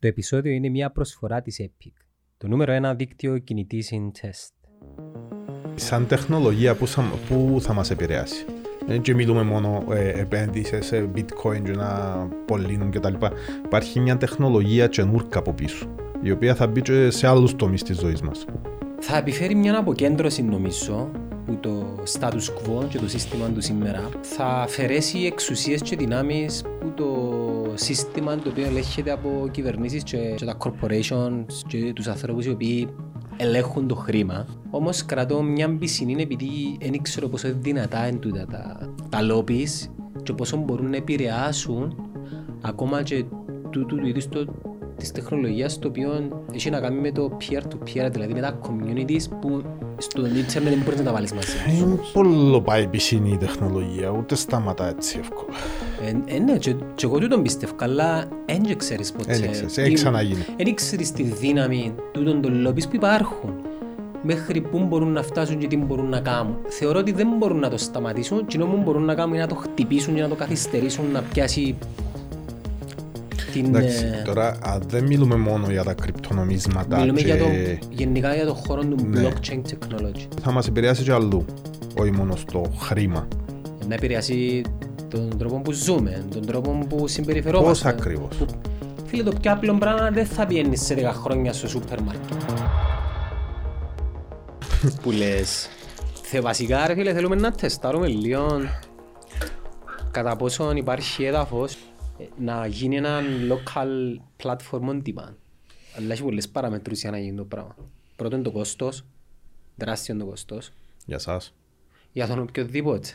Το επεισόδιο είναι μια προσφορά της Epic, το νούμερο ένα δίκτυο κινητής in test. Σαν τεχνολογία που θα, που θα μας επηρεάσει. Δεν και μιλούμε μόνο ε, επένδυση σε bitcoin και να πολύνουν κτλ. Υπάρχει μια τεχνολογία καινούρκα από πίσω, η οποία θα μπει και σε άλλους τομείς της ζωής μας. Θα επιφέρει μια αποκέντρωση νομίζω που το status quo και το σύστημα του σήμερα θα αφαιρέσει εξουσίες και δυνάμεις που το σύστημα το οποίο ελέγχεται από κυβερνήσεις και, και τα corporations και τους ανθρώπους οι οποίοι ελέγχουν το χρήμα. Όμως κρατώ μια πισινή επειδή δεν ξέρω πόσο δυνατά είναι τούτα τα, τα lobbies και πόσο μπορούν να επηρεάσουν ακόμα και τούτου του είδους το της τεχνολογίας το οποίο έχει να κάνει με το peer-to-peer, δηλαδή με τα communities που στο internet δεν μπορείς να τα βάλεις μαζί. Είναι πολύ πάει πισινή η τεχνολογία, ούτε σταματά έτσι εύκολα. Ε, ε, ναι, και, και εγώ τούτον πιστεύω, αλλά δεν ξέρεις ποτέ. Δεν ξέρεις, έχει ξαναγίνει. Δεν ξέρεις τη δύναμη τούτων των λόμπις που υπάρχουν μέχρι πού μπορούν να φτάσουν και τι μπορούν να κάνουν. Θεωρώ ότι δεν μπορούν να το σταματήσουν και που μπορούν να κάνουν είναι να το χτυπήσουν και να το καθυστερήσουν να πιάσει την... Εντάξει, ε, τώρα α, δεν μιλούμε μόνο για τα κρυπτονομίσματα Μιλούμε και για το, γενικά για το χώρο του Ναι. blockchain technology. θα μας επηρεάσει και αλλού, όχι μόνο στο χρήμα. Να επηρεάσει τον τρόπο που ζούμε, τον τρόπο που Πώς συμπεριφερόμαστε. ακριβώς; Που- Φίλε, το πιο απλό πράγμα δεν θα πιένεις σε 10 χρόνια στο σούπερ μάρκετ. που λες, θε, βασικά ρε φίλε θέλουμε να τεστάρουμε λίγο κατά πόσο υπάρχει έδαφος ε, να γίνει ένα local platform on demand. Αλλά έχει πολλές παραμετρούς για να γίνει το πράγμα. Πρώτον το κόστος, τεράστιο το κόστος, Για σας. για τον οποιοδήποτε.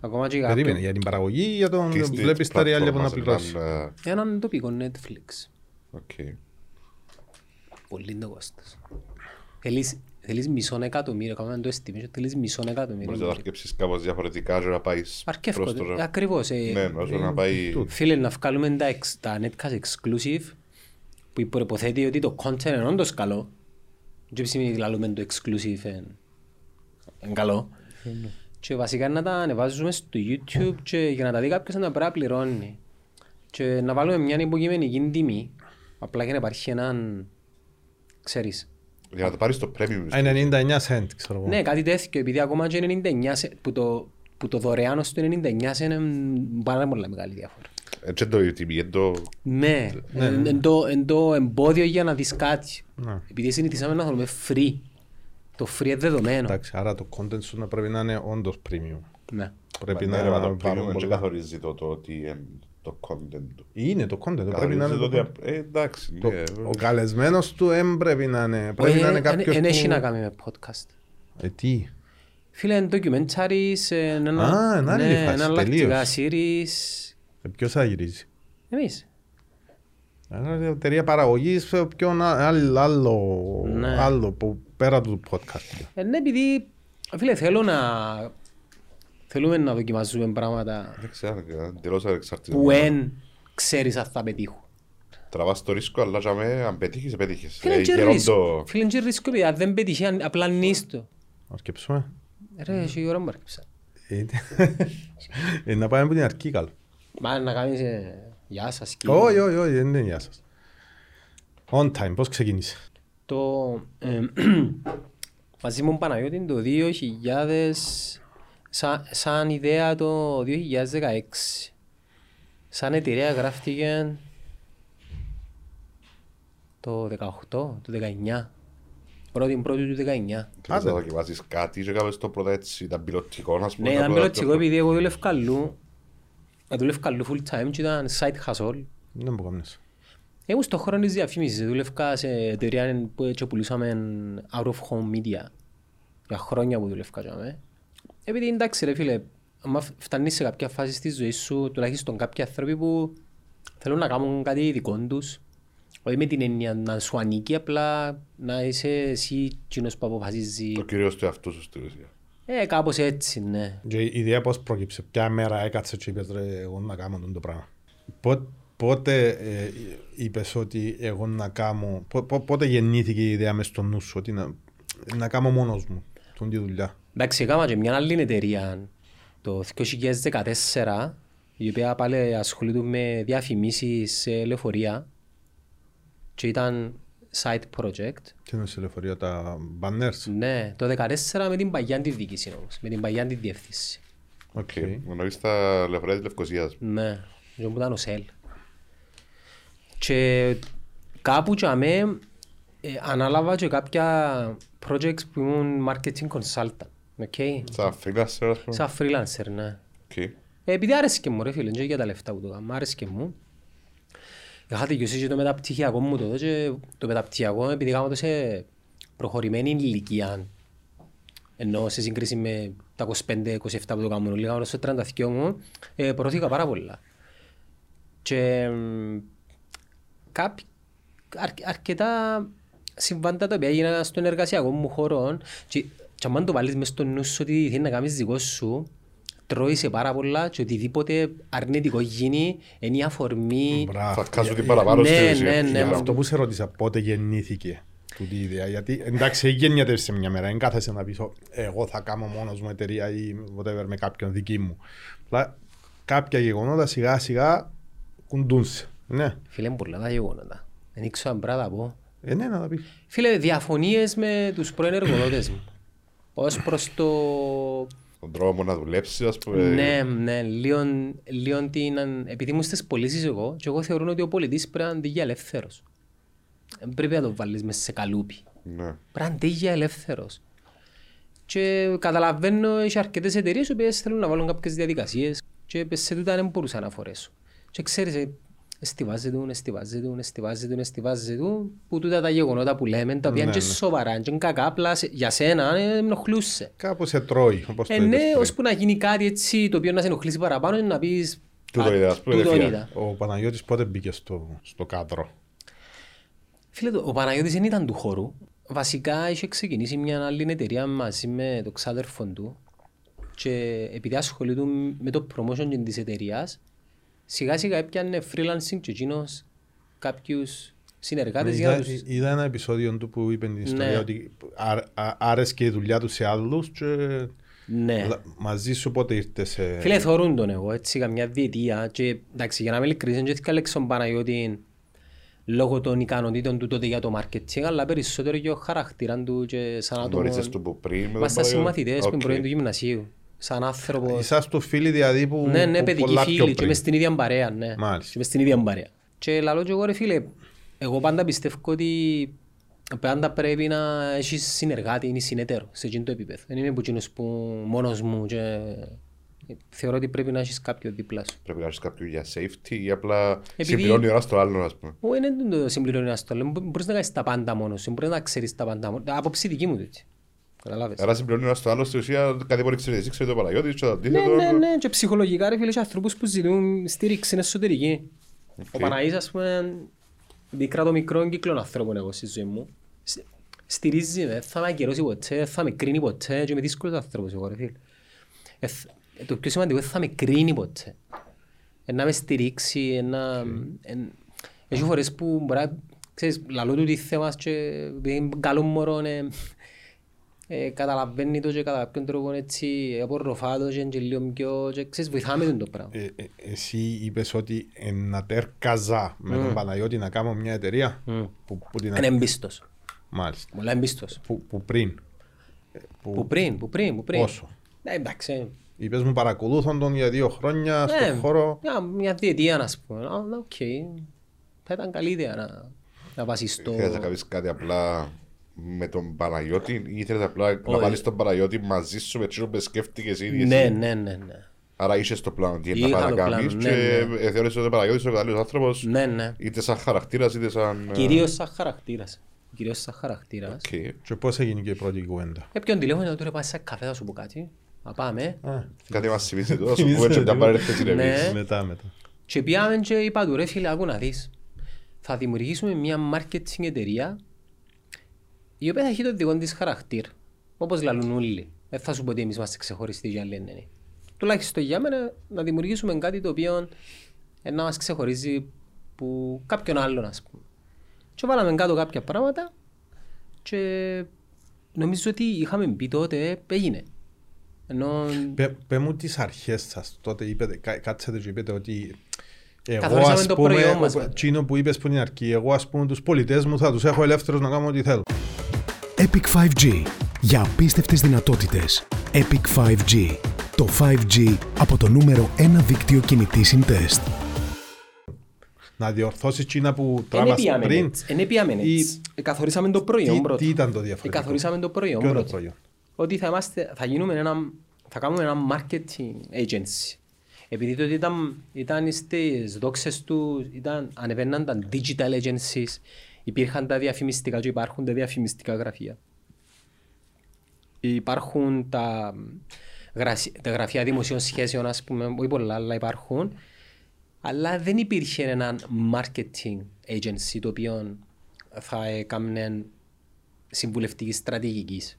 Ακόμα και για Περίμενε, κάποιον. για την παραγωγή ή για τον Κλειστή βλέπεις τα ριάλια που να πλατφόρμα, πληρώσεις; σαν, ε, Έναν τοπικό Netflix. ok. Πολύ το κόστος. Θέλεις, θέλεις μισό εκατομμύριο, κάνουμε το estimation, θέλεις μισό Μπορείς να εκατομμύριο. το αρκέψεις κάπως διαφορετικά και να πάεις Αρκεύκω, προς το... ακριβώς. ε, Ναι, όσο να πάει... Φίλε, να βγάλουμε τα, εξ- τα netcast exclusive που προϋποθέτει ότι το content είναι όντως καλό και σημαίνει ότι λαλούμε το exclusive είναι είναι καλό και βασικά να τα ανεβάζουμε στο YouTube και για να τα δει κάποιος να τα πρέπει να πληρώνει και να βάλουμε μια υποκειμενική τιμή απλά για να υπάρχει έναν ξέρεις Για να το πάρεις το premium. Α, είναι 99 cent, ξέρω εγώ. ναι, κάτι τέτοιο, επειδή ακόμα και 99 σε- που το, που το δωρεάν ως το 99 σε είναι πάρα πολύ μεγάλη διαφορά. Έτσι το τιμή, εν το... Ναι, εν- εν το- εν το εμπόδιο για να δεις κάτι. Ναι. Επειδή συνηθίσαμε να θέλουμε free. Το free είναι δεδομένο. Εντάξει, άρα το content σου να πρέπει να είναι όντως premium. Ναι. Πρέπει Ναι, να ρε, μα το βάλουν premium δεν πολλά. καθορίζει το το ότι είναι το content του. Είναι το content, πρέπει να Καθορίζει είναι το το ότι... content. ε, Εντάξει, Το- ναι. Ο καλεσμένος του δεν πρέπει να είναι. Πρέπει Όχι, να είναι εν- κάποιος εν έχει να που... κάνει με podcast. Ε, τι; Φίλε, είναι documentaries, ε, ένα, Α, είναι άλλη ναι, φάση, εναλλακτικά τελείως. series. Ε, Ποιος θα γυρίζει. Εμείς. Είναι εταιρεία παραγωγής, ε, ποιον α- άλλο, άλλο, Ναι. άλλο που πέρα του podcast. Ε, ναι, επειδή, φίλε, θέλω να... Θέλουμε να δοκιμάζουμε πράγματα Δεν ξέρω, ε, εντελώς ανεξάρτητα. που εν ξέρεις αν θα πετύχουν. Τραβάς το ρίσκο, αλλά για μέ, αν πετύχεις, πετύχεις. Φίλε, Ε, και γερόν ρίσκο. το- Φίλε, και ρίσκο, επειδή αν δεν πετύχει, αν- απλά νίστο. Να σκέψουμε. Ρε, έχει η ώρα μου αρκεψα. Ε, ε, Να πάμε από την αρχή καλό. Μα να κάνεις ε, γεια σας και... Όχι, όχι, όχι, δεν είναι γεια σας. On time, πώς ξεκίνησε; Το... ε, μαζί μου Παναγιώτης το 2000... Σαν, σαν ιδέα το 2016. Σαν εταιρεία γράφτηκε το 18, το 19. Πρώτη πρώτη του 19. Θέλεις να δοκιμάσεις κάτι και κάνεις το πρώτα έτσι, ήταν πιλωτικό, ας πούμε. Ναι, τα ήταν πρώτα πιλωτικό πιο- επειδή εγώ δούλευα καλού. Δούλευα καλού full time και ήταν side hustle. Δεν μπορώ να Ήμουν στον χώρο της διαφήμισης. Δούλευκα σε εταιρεία που έτσι πουλούσαμε out of home media. Για χρόνια που δούλευκα. Τζάμε. Επειδή εντάξει ρε φίλε, άμα φτάνεις σε κάποια φάση στη ζωή σου, τουλάχιστον κάποιοι άνθρωποι που θέλουν να κάνουν κάτι δικό τους, όχι με την έννοια να σου ανήκει, απλά να είσαι εσύ εκείνος που αποφασίζει. Το κυρίως του εαυτού σου στη ουσία. Ε, κάπως έτσι, ναι. Και η ιδέα πώς πρόκειψε, ποια μέρα έκατσε και είπες ρε εγώ να κάνω το πράγμα. Πό- Πότε ε, είπες ότι εγώ να κάνω, πό- πό- πότε γεννήθηκε η ιδέα μες στο νου σου ότι να, να κάνω μόνος μου τον τη δουλειά; Εντάξει, έκανα και μια άλλη εταιρεία το 2014 η οποία πάλι ασχολείται με διαφημίσεις σε λεωφορεία και ήταν side project. Τι είναι σε λεωφορείο, τα banners; Ναι, το 14 με την παγιά της διοίκησης όμως, με την παγιά της διεύθυνση. Οκ. Γνωρίζεις τα λεωφορεία της Λευκοσίας. Ναι, και που ήταν ΟΣΕΛ. Και κάπου τζιαμέ ε, ανάλαβα και κάποια projects που ήμουν marketing consultant. Okay. Σαν freelancer, ας πούμε. Σαν freelancer, ναι. Οκ. Ε, Επειδή άρεσε και μου ρε φίλε, και για τα λεφτά που το κάνω, άρεσε και μου. Είχα τελειώσει και το μεταπτυχιακό μου τότε και το μεταπτυχιακό επειδή κάνω το σε προχωρημένη ηλικία ενώ σε σύγκριση με τα 25-27 που το κάνω λίγα ώρα στο 32 μου ε, προωθήκα πάρα πολλά. Και μ, κάποι, αρ, αρκετά συμβάντα τα οποία έγιναν στον εργασιακό μου χώρο και, και αν το βάλεις μες στο νου σου ότι θέλει να κάνεις δικός σου τρώει πάρα πολλά και οτιδήποτε αρνητικό γίνει είναι η αφορμή Μπράβο. Θα κάσω την παραπάνω Ναι, στη ουσία. ναι, ναι. Για να- Αυτό που σε ρώτησα πότε γεννήθηκε τούτη η ιδέα. Γιατί εντάξει, γεννιέται σε μια μέρα. Δεν κάθεσαι να πεις «Ω, εγώ θα κάνω μόνος μου εταιρεία ή whatever με κάποιον δική μου. Απλά κάποια γεγονότα σιγά σιγά κουντούνσε. Ναι, Φίλε μου πολλά τα γεγονότα. Δεν ήξερα αν πρέπει να τα πω. ε, ναι, να τα πεις. Φίλε, διαφωνίες με τους πρώην εργοδότες μου. Ως προς το... Τον τρόπο να δουλέψεις, ας πούμε. Ναι, ναι, λίγο, λίγο την... αν- Επειδή ήμουν στις πωλήσεις εγώ και εγώ θεωρώ ότι ο πολιτής πρέπει να είναι για ελεύθερος. Δεν πρέπει να το βάλεις μέσα σε καλούπι. Ναι. Πρέπει να είναι για ελεύθερος. Και καταλαβαίνω, έχει αρκετές εταιρείες που θέλουν να βάλουν κάποιες διαδικασίες και σε τούτα δεν μπορούσα να φορέσω. Και ξέρεις, ε, εστιβάζει του, εστιβάζει του, εστιβάζει του, εστιβάζει του, που τούτα τα γεγονότα που λέμε, τα οποία είναι Ναι, και ναι. σοβαρά, και είναι κακά, απλά σε- για σένα ε, ενοχλούσε. Κάπου σε τρώει, όπως το Ε, ναι, είπες πριν. ώσπου να γίνει κάτι έτσι το οποίο να σε ενοχλήσει παραπάνω είναι να πεις Τούτο «Α, είδα, ας πούμε, τούτο ρε φίλε». είδα. Ο Παναγιώτης πότε μπήκε στο, στο κάδρο; Φίλε, το- ο Παναγιώτης δεν ήταν του χώρου. Βασικά είχε ξεκινήσει μια άλλη εταιρεία μαζί με τον ξάδερφο του και επειδή ασχολείται με το promotion της εταιρείας σιγά σιγά έπιανε freelancing και εκείνος κάποιους συνεργάτες για να Είδα, τους... είδα ένα επεισόδιο του που είπε την ιστορία Ναι. ότι α- α- άρεσκε η δουλειά του σε άλλους και Ναι. Αλλά μαζί σου πότε ήρθε σε... Φίλε, θωρούν τον εγώ, έτσι, καμιά διετία και εντάξει, για να είμαι ειλικρινής, δεν έφυγα στον Παναγιώτη λόγω των ικανοτήτων του τότε για το marketing, αλλά περισσότερο και ο χαρακτήρα του και σαν άτομο. Γνωρίζεις τον που πριν με τον Είμαστε Παναγιώτη. συμμαθητές που Οκ. είναι του γυμνασίου. Σαν άνθρωπος. Είσαστε τους φίλοι δηλαδή που, Ναι, ναι, που παιδική πολλά πιο φίλη και πριν. μες στην ίδια παρέα, ναι. Μάλιστα. Και μες στην ίδια παρέα. Και λαλώ και εγώ ρε φίλε, εγώ πάντα πιστεύω ότι πάντα πρέπει να έχεις συνεργάτη ή συνεταίρο σε εκείνο το επίπεδο. Δεν είμαι που εκείνος που μόνος μου και θεωρώ ότι πρέπει να έχεις κάποιο δίπλα σου. Πρέπει να έχεις κάποιον για safety ή απλά Επειδή- συμπληρώνει ο ένας το άλλο, ας πούμε. Όχι, δεν το συμπληρώνει ένας στόλο. Μπορείς να κάνεις τα πάντα μόνος σου, μπορείς να ξέρεις τα πάντα μόνος σου. Άποψη δική μου τούτη. Καταλάβες. Άρα συμπληρώνει ο ένας το άλλο, στην ουσία κάτι μπορεί να ξέρει εσύ, ξέρει το Παναγιώτη, και το Ναι, αντίθετο. ναι, ναι. Και ψυχολογικά ρε φίλε, έχει ανθρώπους που ζητούν στήριξη εσωτερική. Ο Παναγής, ας πούμε, δίκρα το μικρό κύκλο ανθρώπων εγώ στη ζωή μου. Σ- Στηρίζει με, θα με ακυρώσει ποτέ, θα με κρίνει ποτέ και είμαι δύσκολος άνθρωπος εγώ ρε φίλε. Ε, θ- ε, Το πιο σημαντικό είναι θα με κρίνει ποτέ. Ε, Να με στηρίξει, ε, να... ε, Έχει φορές που μπορεί να, ξέρεις, λαλό του τι θέμα και επειδή είναι καλό μωρό, ε, ε, καταλαβαίνει το και κατά κάποιον τρόπο έτσι απορροφά το και είναι και λίγο πιο και ξέρεις βοηθάμε τον το πράγμα. Ε, ε, εσύ είπες ότι ε, να τέρκαζα με τον Παναγιώτη να κάνω μια εταιρεία Μμ. που, που την Είναι εμπίστος. Μάλιστα. Πολλά εμπίστος. Που, που πριν. Ε, Που, Που πριν, που πριν, που πριν. Πόσο; Ε, εντάξει. Είπες μου παρακολούθαν τον για δύο χρόνια Ε, στον χώρο. Μια, μια διετία να πούμε. Α, ναι, οκ. Θα ήταν καλή ιδέα να, να βασιστώ. Θέλεις να κάνεις κάτι απλά με τον Παναγιώτη ή θέλεις απλά να Όχι. βάλεις τον Παναγιώτη μαζί σου με τζείνο που σκέφτηκες ήδη Ναι, εσύ; ναι, ναι, ναι. Άρα είσαι στο πλάνο τι είναι να Είχα πάει να το πλάνο, κάνεις ναι, και ναι. ε, θεώρησες ότι ο Παναγιώτης είναι ο κατάλληλος άνθρωπος Ναι, ναι. είτε σαν χαρακτήρας είτε σαν... ε, Κυρίως σαν χαρακτήρας. Κυρίως σαν χαρακτήρας. οκ. Και πώς έγινε και η πρώτη κουβέντα; Έπιον τηλέφωνο τώρα πάει σε καφέ θα σου πω κάτι. Να πάμε. Α, Κάτι μας συμβεί τώρα, σου πούμε και μια παρένθεση ρε Ναι. εμείς. μετά, μετά. Και πήγαμε και είπα του ρε φίλε άκου να δεις. Θα δημιουργήσουμε μια marketing εταιρεία η οποία θα έχει το δικό της χαρακτήρα. Όπως λαλούν όλοι. Δεν θα σου πω ότι εμείς είμαστε ξεχωριστοί για άλλοι ναι. Τουλάχιστον για μένα να δημιουργήσουμε κάτι το οποίο ε, να μας ξεχωρίζει που κάποιον άλλον ας πούμε. Και βάλαμε κάτω κάποια πράγματα και νομίζω ότι είχαμε πει τότε έγινε. Ενώ Πε, πε μου τις αρχές σας τότε είπετε, κα- κάτσατε και είπετε ότι Εγώ, Καθορίσαμε ας το πούμε, προϊόν μας, ο- βέβαια. εκείνο που είπες πριν την αρχή, εγώ ας πούμε τους πολιτές μου θα τους έχω ελεύθερους να κάνουν ό,τι θέλω. Epic 5G. Για απίστευτες δυνατότητες. Epic 5G. Το 5G από το νούμερο 1 δίκτυο κινητής συντεστ. Να διορθώσεις εκείνα που Εν τράβας έπιαμε πριν. έτσι. Εν έπιαμε Ή- έτσι. Ε, Καθορίσαμε το προϊόν Τι, πρώτα. τι ήταν το Ε, διαφορετικό; Καθορίσαμε το προϊόν Ποιο είναι το πρώτα. προϊόν; Ότι θα, είμαστε, θα, γίνουμε ένα, θα κάνουμε ένα marketing agency. Επειδή τότε ήταν, ήταν στις δόξες του, ήταν, ανεβαίναν τα digital agencies, υπήρχαν τα διαφημιστικά και υπάρχουν τα διαφημιστικά γραφεία. Υπάρχουν τα, γρασι- τα γραφεία δημοσίων σχέσεων, ας πούμε, όχι πολλά, αλλά υπάρχουν. Αλλά δεν υπήρχε ένα marketing agency το οποίο θα έκανε συμβουλευτικής στρατηγικής.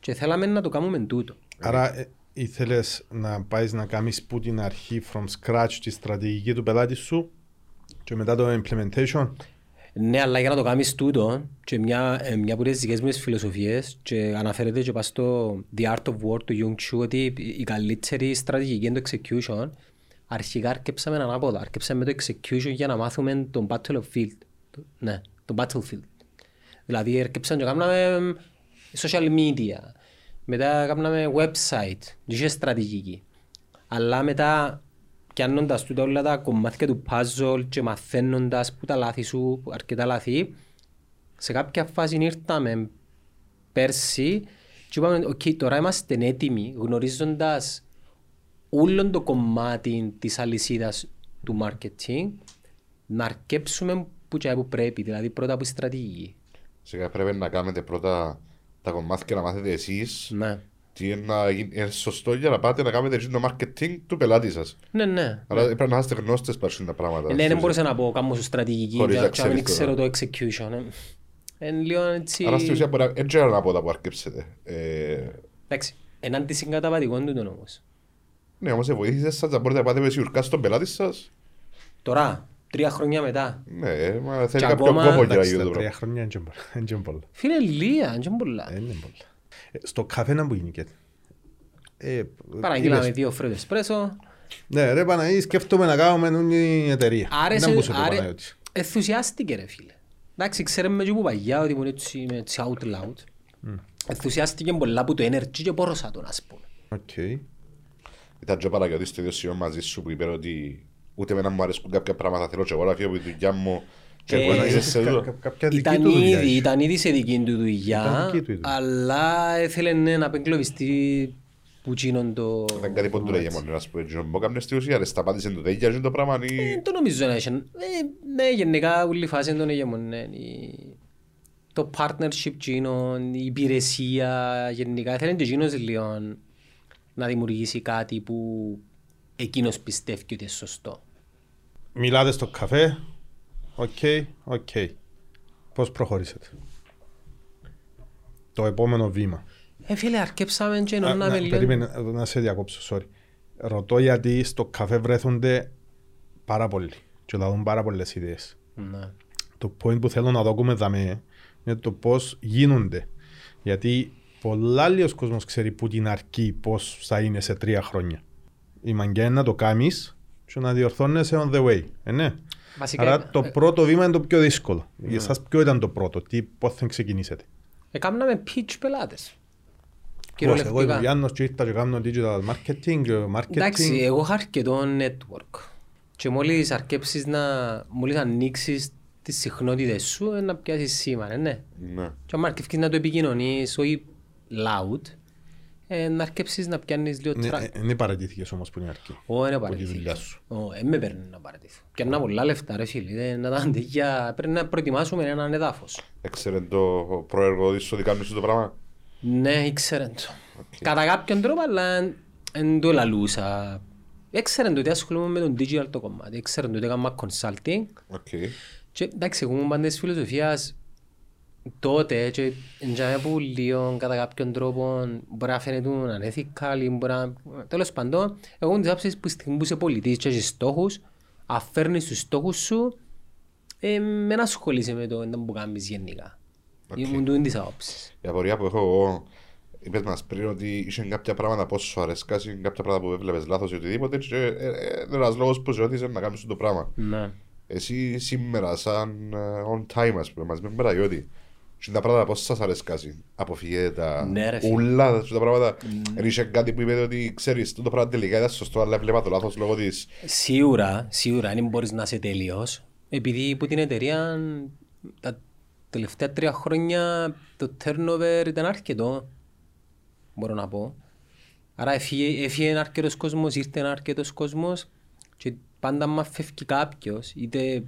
Και θέλαμε να το κάνουμε τούτο. Άρα ε, ήθελες να πάεις να κάνεις που την αρχή from scratch τη στρατηγική του πελάτη σου και μετά το implementation; Ναι, αλλά για να το κάνεις τούτο και μια, ε, μια από τις δικές μου τις φιλοσοφίες και αναφέρεται και πας στο The Art of War του Jung Chu ότι η καλύτερη στρατηγική είναι το execution αρχικά αρκέψαμε ανάποδα, αρκέψαμε με το execution για να μάθουμε τον battlefield. Το- Ναι, τον battlefield. Δηλαδή αρκέψαμε και κάναμε social media, μετά κάναμε website, δεν είχε στρατηγική. Αλλά μετά πιάνοντας τούτα όλα τα κομμάτια του puzzle και μαθαίνοντας που τα λάθη σου, που αρκετά λάθη, σε κάποια φάση ήρθαμε πέρσι και είπαμε, οκ, τώρα είμαστε έτοιμοι γνωρίζοντας όλο το κομμάτι της αλυσίδας του marketing να αρκέψουμε που και που πρέπει, δηλαδή πρώτα από η στρατηγική. Σιγά πρέπει να κάνετε πρώτα τα κομμάτια να μάθετε εσείς Ναι, τι είναι, να γίνει, είναι σωστό για να πάτε να κάνετε έτσι το marketing του πελάτη σας. ναι, ναι. Άρα πρέπει να είστε γνώστες πάνω τα πράγματα. Ναι, δεν μπορούσα να πω κάνω σου στρατηγική Χωρίς και να και να μην ξέρεις το- ξέρω το execution. ε. Είναι λίγο έτσι... Άρα στην ουσία μπορεί να- έτσι να πω τα που αρκέψετε. Ε, Εντάξει, έναν της συγκαταβατικών του όμως. ναι, όμως βοήθησες σας να μπορείτε να πάτε με σιουρκά στον πελάτη σας. Τώρα, τρία χρόνια μετά. Ναι, μα θέλει Και κάποιο ακόμα- κόπο για να Εντάξει, γίνει το τα τρία πράγμα. χρόνια δεν είναι πολλά. Δεν είναι πολλά. Φίλε, λία, δεν είναι πολλά. Δεν είναι πολλά. Ε, Στο καφέ που γίνει και. Ε, Παραγγείλαμε είπες, δύο φρέτο εσπρέσο. Ναι, ρε Παναγί, σκέφτομαι να κάνουμε την εταιρεία. Άρεσε, Δεν μπορούσε το άρε, Παναγιώτης. ενθουσιάστηκε ρε φίλε. Εντάξει, ξέρουμε και που παγιά ότι ήμουν έτσι, είμαι έτσι out loud. Ενθουσιάστηκε πολλά από το energy και πόρωσα τον ας πούμε. Οκ. Ήταν και ο Παναγιώτης στο ίδιο σημείο μαζί σου που είπε ότι ούτε εμένα μου αρέσκουν κάποια πράγματα θέλω και εγώ να φύγω από τη δουλειά μου και Και- βοήθησε σε Κα- τούτο. κα- Κάποια δική Ήταν του δουλειά ήδη, είχε. ήταν ήδη σε δική του Ήταν δουλειά, δική του η δουλειά. αλλά ήθελε ναι, να απεγκλωβιστεί που γίνον το... Ήταν κάτι που του λέγε μόνο να σου πω έτσι. Μπω κάμνε στη ουσία, ρε, σταμάτησε το τέτοια και το πράγμα ή... Δεν το νομίζω να έχει. Ε, ναι, γενικά όλη η φάση είναι τον ηγεμονέ. Το partnership γίνον, η υπηρεσία γενικά. Θέλει και εκείνος λίγο να δημιουργήσει κάτι που εκείνος πιστεύει ότι είναι σωστό. Μιλάτε στο καφέ. Ok, ok. Πώς προχωρήσετε. Το επόμενο βήμα. Ε, φίλε, αρκέψαμε και Α, ενώναμε να, λίγο. περίμενε, να σε διακόψω, sorry. Ρωτώ γιατί στο καφέ βρέθονται πάρα πολλοί και λαλούν πάρα πολλές ιδέες. Ναι. Το point που θέλω να δω δαμέ είναι το πώς γίνονται. Γιατί πολλά άλλος κόσμος ξέρει που την αρκεί πώς θα είναι σε τρία χρόνια. Η μαγκιά είναι να το κάνεις και να διορθώνεσαι on the way. Ε, ναι. Βασικά, Άρα το ε, πρώτο βήμα είναι το πιο δύσκολο. Για εσάς ποιο ήταν το πρώτο, τι, πώς θα ξεκινήσετε; Έκαναμε pitch πελάτες. Πώς, εγώ είμαι ο Κυριολεκτικά. Γιάννος και ήρθα και κάνω digital marketing, ε, marketing. Εντάξει, εγώ είχα αρκετό network. Και μόλις αρκέψεις να, μόλις ανοίξεις τις συχνότητες σου, ε, να πιάσεις σήμα, ε, ναι. Ναι. Και αν αρκεύεις να το επικοινωνείς, όχι loud, ε, να αρκέψεις να πιάνεις λίγο Ναι, track. ε, Δεν παρατήθηκες όμως που είναι αρκεί. Ω, είναι τη παρατηθείς. δουλειά σου. Ω, ε, με παίρνει να παρατηθώ. Πιάννα πολλά λεφτά ρε φίλε, δεν να τα αντίγια, πρέπει να προετοιμάσουμε έναν εδάφος. Έξερε το προέργο της ότι κάνεις το πράγμα; Ναι, ήξερε το. Κατά κάποιον τρόπο, αλλά δεν το λαλούσα. Έξερε το ότι ασχολούμαι με τον digital το κομμάτι, έξερε το ότι έκανα consulting. Ok. Και εντάξει, εγώ ήμουν πάντα της φιλοσοφίας τότε και εντιαμε που λίγο κατά κάποιον τρόπο μπορεί να φαίνεται unethical ή μπορεί να... Τέλος πάντων, εγώ είμαι της άποψης που στη στιγμή που είσαι πωλητής και έχεις στόχους, αν φέρνεις τους στόχους σου, ε, μην ασχολείσαι με το να που κάνεις γενικά. Οκ. Ήμουν τούτην της άποψης. Η απορία που έχω εγώ είπες μας πριν ότι είχε κάποια πράγματα πώς σου αρέσκασαν, κάποια πράγματα που έβλεπες λάθος ή οτιδήποτε και ε, ε, ε, ένας λόγος που σε ρώτησε να κάνεις το πράγμα. Ναι. Εσύ σήμερα σαν ε, on time ας πούμε, μας με Μπραγιώτη, και τα πράγματα πώς σας αρέσκασαν, αποφυγέτε τα Ναι, ρε φίλε. ούλα και τα πράγματα. Εν είχε κάτι που είπετε ότι ξέρεις, το πράγμα τελικά ήταν σωστό, αλλά έβλεπα το λάθος λόγω της Σίγουρα, σίγουρα, δεν μπορείς να είσαι τέλειος. Επειδή που την εταιρεία τα τελευταία τρία χρόνια το turnover ήταν αρκετό, μπορώ να πω. Άρα έφυγε, έφυγε αρκετός κόσμος, ήρθε αρκετός κόσμος και πάντα μας φεύγει κάποιος, είτε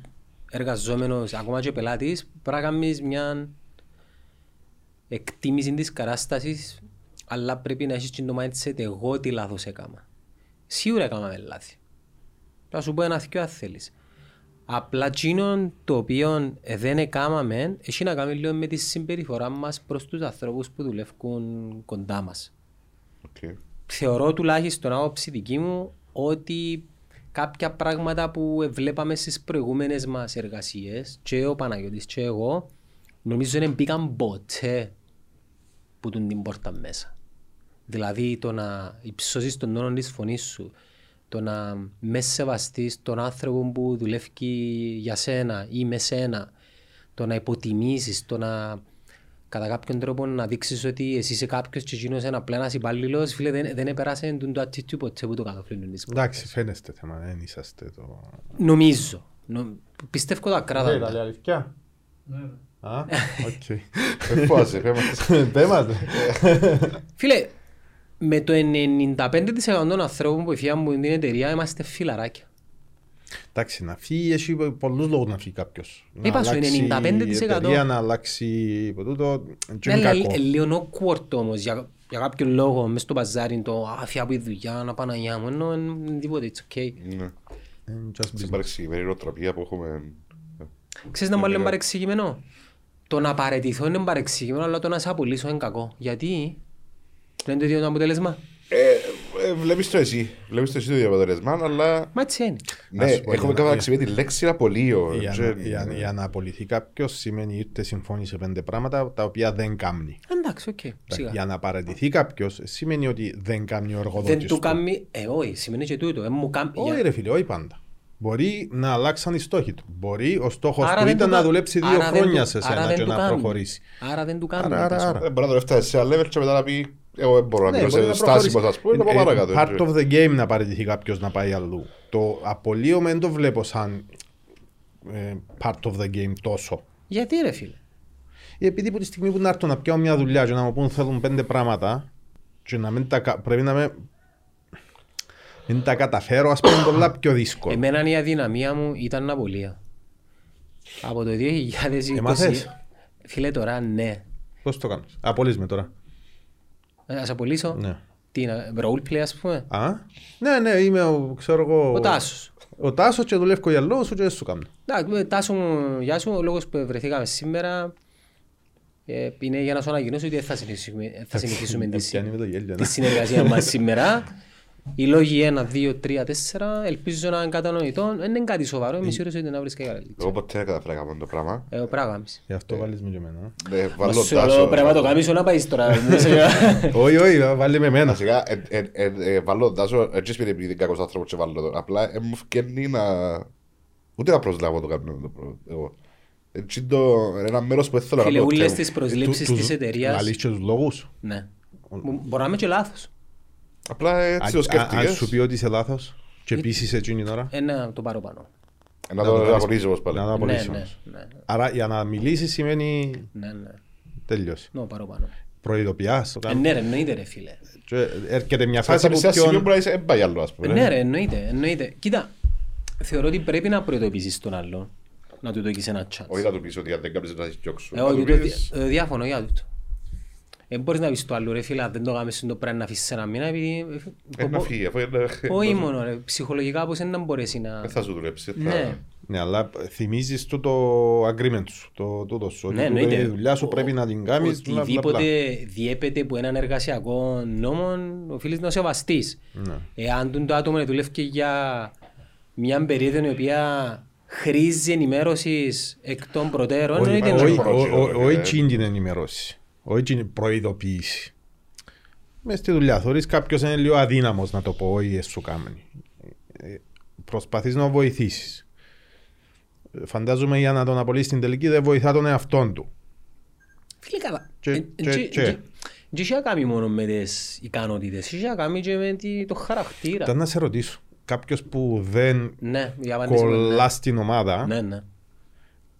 εργαζόμενος, ακόμα και πελάτης, πρέπει να κάνεις μια εκτίμηση της κατάστασης, αλλά πρέπει να έχεις και το mindset εγώ τι λάθος έκανα. Σίγουρα έκαναμε λάθη. Θα σου πω ένα θείο αν θέλεις. Απλά εκείνο το οποίο ε, δεν εκάναμε έχει να κάνει λίγο με τη συμπεριφορά μας προς τους ανθρώπους που δουλεύουν κοντά μας. Οκ. Θεωρώ τουλάχιστον άποψη δική μου ότι κάποια πράγματα που βλέπαμε στις προηγούμενες μας εργασίες και ο Παναγιώτης και εγώ νομίζω δεν μπήκαν ποτέ που την πόρτα μέσα. Δηλαδή το να υψώσεις τον τόνο της φωνής σου, το να μες σεβαστείς τον άνθρωπο που δουλεύει για σένα ή με σένα, το να υποτιμήσεις, το να κατά κάποιον τρόπο να δείξεις ότι εσύ είσαι κάποιος και εκείνος είναι απλά ένας υπάλληλος, φίλε δεν, δεν επέρασε τον το attitude ποτέ που το καταφέρνουν τις Εντάξει, φαίνεστε θέμα, δεν είσαστε το... Νομίζω. Νο... Πιστεύω τα κράτα. λέει αλήθεια. Α, οκ. Ε, Φώασε, πες μας. Πέματε. Φίλε, με το 95% των ανθρώπων που έφυγαν από την εταιρεία είμαστε φιλαράκια. Εντάξει, να φύγει, έχει πολλούς λόγους να φύγει κάποιος. Να Είπα σου, αλλάξει 95%. η εταιρεία, να αλλάξει από τούτο, και Ναι, είναι αλλά κακό. ε, λίγο awkward όμως για, για κάποιο λόγο μες στο παζάρι το αφιά από τη δουλειά να πάω να γεια μου ενώ είναι τίποτε, it's okay. Ναι. Ε, just Στην business. παρεξηγημένη νοοτροπία που έχουμε. Ξέρεις να μου λέμε παρεξηγημένο; Το να παραιτηθώ είναι παρεξηγημένο αλλά το να σε απολύσω είναι κακό. Γιατί; Δεν είναι το ίδιο το αποτέλεσμα. Ε, ε, Βλέπεις το εσύ. Βλέπεις το εσύ το ίδιο αποτέλεσμα, αλλά Μα έτσι είναι. ναι, σου πω, έχουμε για να- καταξιβεί τη λέξη απολύω. Για Και- να- για- Για να απολυθεί κάποιο σημαίνει είτε συμφώνησε πέντε πράγματα τα οποία δεν κάνει. Εντάξει, οκ, σιγά. Για να παραιτηθεί κάποιος σημαίνει ότι δεν κάνει ο Δεν εργοδότης. του κάνει, ε, όχι, σημαίνει και τούτο. Ε, μου κάνει, Όχι, ρε φίλε, όχι πάντα. Μπορεί να αλλάξαν οι στόχοι του. Μπορεί ο στόχος Άρα του δεν ήταν του να κα- δουλέψει δύο άρα δεν χρόνια του- σε άρα σένα δεν και του να κάνει. προχωρήσει. Άρα δεν του κάνει. Άρα, άρα, άρα. Ε, Μπορεί να το έφτασε σε ένα level και μετά να πει εγώ δεν μπορώ να Ναι, μείνω μπορεί σε να στάσιμος προχωρήσει. ας πούμε, να πάω Ε, παρακάτω. Part of the game να παραιτηθεί κάποιος να πάει αλλού. Το απολύωμα δεν το βλέπω σαν ε, part of the game τόσο. Γιατί ρε φίλε; Επειδή από τη στιγμή που να έρθω να πιάω μια δουλειά και να μου πούν θέλουν πέντε πράγματα και να μην τα, κα- πρέπει να με μην τα καταφέρω, ας πούμε πολλά πιο δύσκολο. Εμένα η αδυναμία μου ήταν απολία. Από το 2020. Έμαθες; Φίλε τώρα ναι. Πώς το κάνεις; Απολύς με τώρα. Ε, Ας απολύσω. Ναι. Τι είναι, roleplay ας πούμε. Α, ναι, ναι, είμαι ο, ξέρω εγώ... Ο Τάσος. Ο Τάσος και δουλεύω για λόγο σου και δεν σου κάνω. Εντάξει, ε, Τάσο μου, γεια σου. Ο λόγος που βρεθήκαμε σήμερα ε, είναι για να σου ανακοινώσω ότι δεν θα συνεχίσουμε, θα συνεχίσουμε τη, συ- Πιάνει με το γέλιο, τη ναι. συνεργασία μας σήμερα. Οι λόγοι 1, 2, 3, 4 ελπίζω να είναι κατανοητό. Δεν είναι κάτι σοβαρό, είμαι σίγουρος ότι να βρεις και καλά. Εγώ ποτέ δεν καταφέρα να κάνω το πράγμα. Ε, ο πράγαμις. Γι' αυτό βάλεις με και εμένα. Ε, Μα Βάλω σου λέω, τάσο. πρέπει να το κάνεις σου να πάεις τώρα. Όχι, όχι, βάλει με εμένα. Βασικά, ε, ε, ε, ε, βάλω τάσο, έτσι σπίτι επειδή είναι κακός άνθρωπος και βάλω το. Απλά ε, μου φκένει να... Ούτε να προσλάβω το κάνω το πράγμα, εγώ. Έτσι το... Ένα μέρος που δεν θέλω να Φίλε, κάνω. όλες και- τις προσλήψεις Του- της τους- εταιρείας. Λαλείς και τους λόγους. Ναι. Μπο- Μπορεί να είμαι και λάθος. Απλά έτσι το Αν- Αν σκέφτηκες. σου πει ότι είσαι λάθος και πείσης εκείνη την ώρα, Ε, να το πάρω πάνω. Ε, Να το απολύσεις όπως πάλι. να το Ναι, απολύσεις ναι, όμως. ναι. Άρα για να μιλήσεις σημαίνει Ναι, ναι. τέλειωσε. Να το πάρω πάνω. Προειδοποιάς. το Ε, κάνεις. ναι ρε, εννοείται ρε φίλε. Και έρχεται μια Θα φάση είσαι που σε ένα σημείο ποιον... που να είσαι έμπαγι άλλο, ας Ε, πούμε. ναι ρε, εννοείται, εννοείται. Κοίτα, θεωρώ ότι πρέπει να προειδοποιήσεις τον άλλον. Να του δώσεις ένα chance. Όχι να του πεις ότι αν δεν κάνεις να σε διώξουν. Ε, Να όχι, του το πεις, δι- ε, διαφωνώ για τούτο. Ε, μπορείς να πεις το άλλο ρε φίλε, αν δεν το κάνεις το πρέπει να αφήσεις ένα μήνα επειδή... ε, να φύγει, αφού είναι- Όχι μόνο ρε, ψυχολογικά πώς είναι να μπορέσει να... Δεν θα σου δουλέψει. θα- Ναι. Ναι, αλλά θυμίζεις το, το agreement σου, το τούτο σου. Ναι, ότι τούτο εννοείται. η δουλειά σου πρέπει να την κάνεις. μπλα, μπλα, μπλα. Οτιδήποτε διέπεται από έναν εργασιακό νόμο, οφείλεις να σεβαστείς. Ναι. Εάν τον το άτομο να δουλεύει και για μια περίοδο η οποία χρήζει ενημέρωση εκ των προτέρων, Όχι, εννοείται όχι, να- όχι, όχι, όχι, όχι ε. εκείνη την ενημερώση. Όχι εκείνη την προειδοποίηση. Μες στη δουλειά θωρείς κάποιος είναι λίγο αδύναμος να το πω ή σου κάνει. Ε, Προσπαθείς να βοηθήσεις. Ε, Φαντάζομαι για να τον απολύσεις στην τελική δεν βοηθά τον εαυτόν του. Φίλε καλά. Και- Ε, και- και- και. και- Δεν έχει να κάνει μόνο με τις ικανότητες, έχει να κάνει και με τη- το χαρακτήρα. Ήταν να σε ρωτήσω. Κάποιος που δεν Ναι, η απάντηση είναι κολλά στην ομάδα, ναι. Ναι, ναι.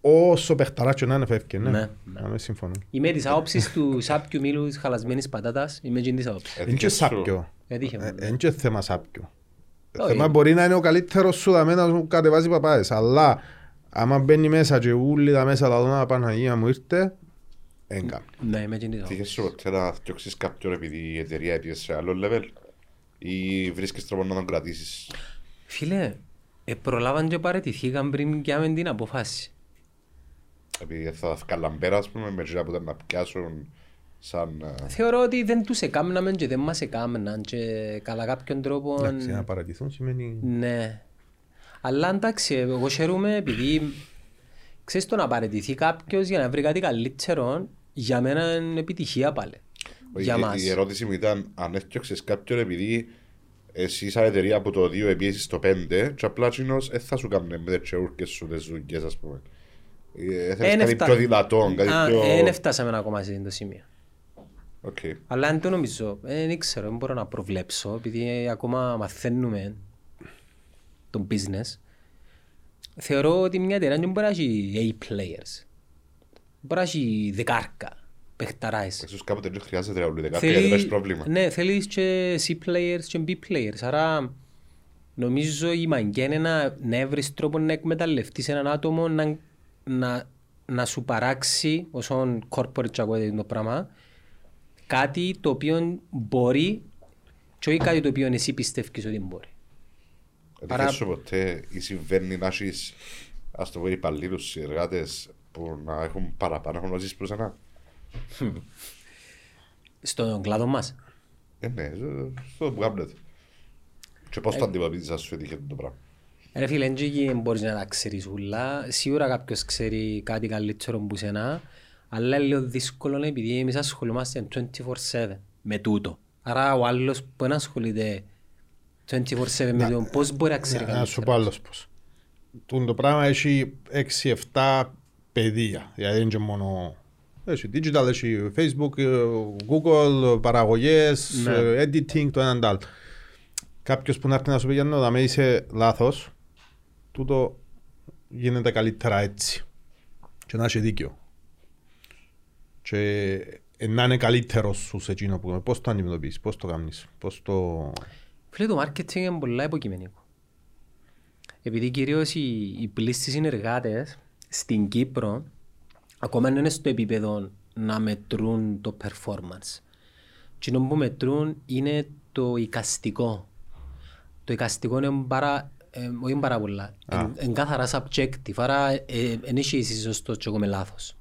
Όσο παιχταράτσιο να είναι φεύγει. Ναι, Ναι, ναι. ναι. Να με συμφωνώ. Είμαι της άποψης του σάπιου μήλου της χαλασμένης πατάτας, είμαι και της άποψης. Είναι και σάπιο. Έτυχε μου. Είναι και θέμα σάπιο. Όχι. Θέμα μπορεί να είναι ο καλύτερος σου δαμέ να σου κατεβάζει παπάες, αλλά άμα μπαίνει μέσα και ούλοι τα μέσα τα δώνα Παναγία μου ήρθε, δεν κάνει. Ναι, είμαι και της άποψης. Τύχες σου ποτέ να διώξεις κάποιον επειδή η εταιρεία έπιε σε άλλο level ή βρίσκεις τρόπο να τον κρατήσεις. Φίλε, ε, προλάβαν και παρετηθήκαν πριν πιάμε την αποφάση. Επειδή θα βγάλαν πέρα, ας πούμε, με τζίρα που ήταν να πιάσουν σαν... ε, Θεωρώ ότι δεν τους εκάμναμε και δεν μας εκάμναν και κατά κάποιον τρόπο... Εντάξει, να παρατηθούν σημαίνει... Ναι. Αλλά εντάξει, εγώ χαίρομαι επειδή ξέρεις το να παραιτηθεί κάποιος για να βρει κάτι καλύτερο για μένα είναι επιτυχία πάλι. Όχι, Για η- μας. Η ερώτηση μου ήταν αν έφτιαξες κάποιον επειδή εσύ σαν εταιρεία από το 2 επίεσαι στο 5 και απλά τσινός δεν θα σου κάνουν με τις τσεούρκες σου τις ζούγκες ας πούμε. Ε, Θέλεις Εν κάτι εφτα- πιο δυνατό, κάτι Α, πιο... Δεν έφτασαμε ακόμα σε αυτό το σημείο. Οκ. Αλλά αν το νομίζω, ε, δεν ξέρω, δεν μπορώ να προβλέψω, επειδή ακόμα μαθαίνουμε το business. Θεωρώ ότι μια εταιρεία δεν μπορεί να έχει A-players. Μπορεί να έχει δεκάρκα, παιχταράες. Ίσως κάποτε δεν χρειάζεται ρε ούλη δεκάρκα γιατί δεν έχει πρόβλημα. Ναι, θέλεις και C-players και B-players. Άρα νομίζω η μαγκιά είναι να, να έβρεις τρόπος να εκμεταλλευτείς έναν άτομο να, να, να σου παράξει όσον corporate και ακούγεται το πράγμα κάτι το οποίο μπορεί και όχι κάτι το οποίο εσύ πιστεύεις ότι μπορεί. Παρά- Τύχες σου ποτέ ή συμβαίνει να έχεις ας το πω υπαλλήλους συνεργάτες που να έχουν παραπάνω γνώσεις προς ένα; Στον κλάδο μας. Ε, ναι, στο που κάνετε. Και πώς το αντιμετωπίζεις αν σου έτυχε το πράγμα. Ρε φίλε, δεν και μπορείς να τα ξέρεις ούλα. Σίγουρα κάποιος ξέρει κάτι καλύτερο που σένα, αλλά είναι λίγο δύσκολο επειδή εμείς ασχολούμαστε 24-7 με τούτο. Άρα ο άλλος που δεν ασχολείται 24-7 με τούτο, πώς μπορεί να ξέρει Να σου πω καλύτερα. άλλος πώς. Τούν το πράγμα έχει 6-7 παιδεία. Δηλαδή δεν είναι και μόνο... Έχει digital, έχει facebook, ε, google, παραγωγές, Ναι. ε, editing, το έναν τ' άλλο. Κάποιος που να έρθει να σου πει για να με είσαι λάθος, τούτο γίνεται καλύτερα έτσι. Και να έχει δίκιο. Και ε, να είναι καλύτερος σου σε εκείνο που κάνεις. Πώς το αντιμετωπίσεις, πώς το κάνεις, πώς το... Φίλε, το marketing είναι πολλά υποκειμενικό. Επειδή κυρίως οι, οι πλήστοι συνεργάτες στην Κύπρο ακόμα δεν είναι στο επίπεδο να μετρούν το performance. Τι που μετρούν είναι το οικαστικό. Το οικαστικό είναι πάρα, ε, όχι πάρα πολλά. Είναι καθαρά subjective, άρα δεν έχει εσύ σωστός και εγώ με λάθος.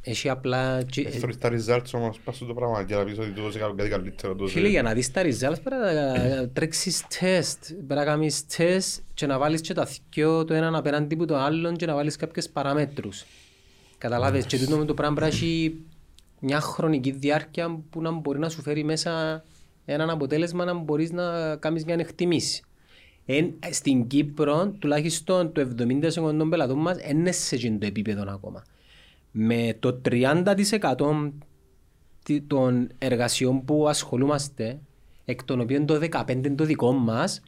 Έχει απλά... και- Ε, Θέλεις τα results όμως πας στο το πράγμα και να πεις ότι τούτος έκανε κάτι καλύτερο. τούτος Φίλε, ε- για να δεις τα results πρέπει να τρέξεις τεστ. Πρέπει να κάνεις τεστ και να βάλεις και τα δυο το έναν απέναντι από το άλλον και να βάλεις κάποιες παραμέτρους. Καταλάβες, και τούτο με το πράγμα πρέπει να έχει μια χρονική διάρκεια που να μπορεί να σου φέρει μέσα έναν αποτέλεσμα να μπορείς να κάνεις μια εκτιμήση. Εν, στην Κύπρο, τουλάχιστον το 70% των πελατών μας δεν είναι σε εκείνο το επίπεδο ακόμα. Με το 30% τι- των εργασιών που ασχολούμαστε, εκ των οποίων το 15% είναι το δικό μας,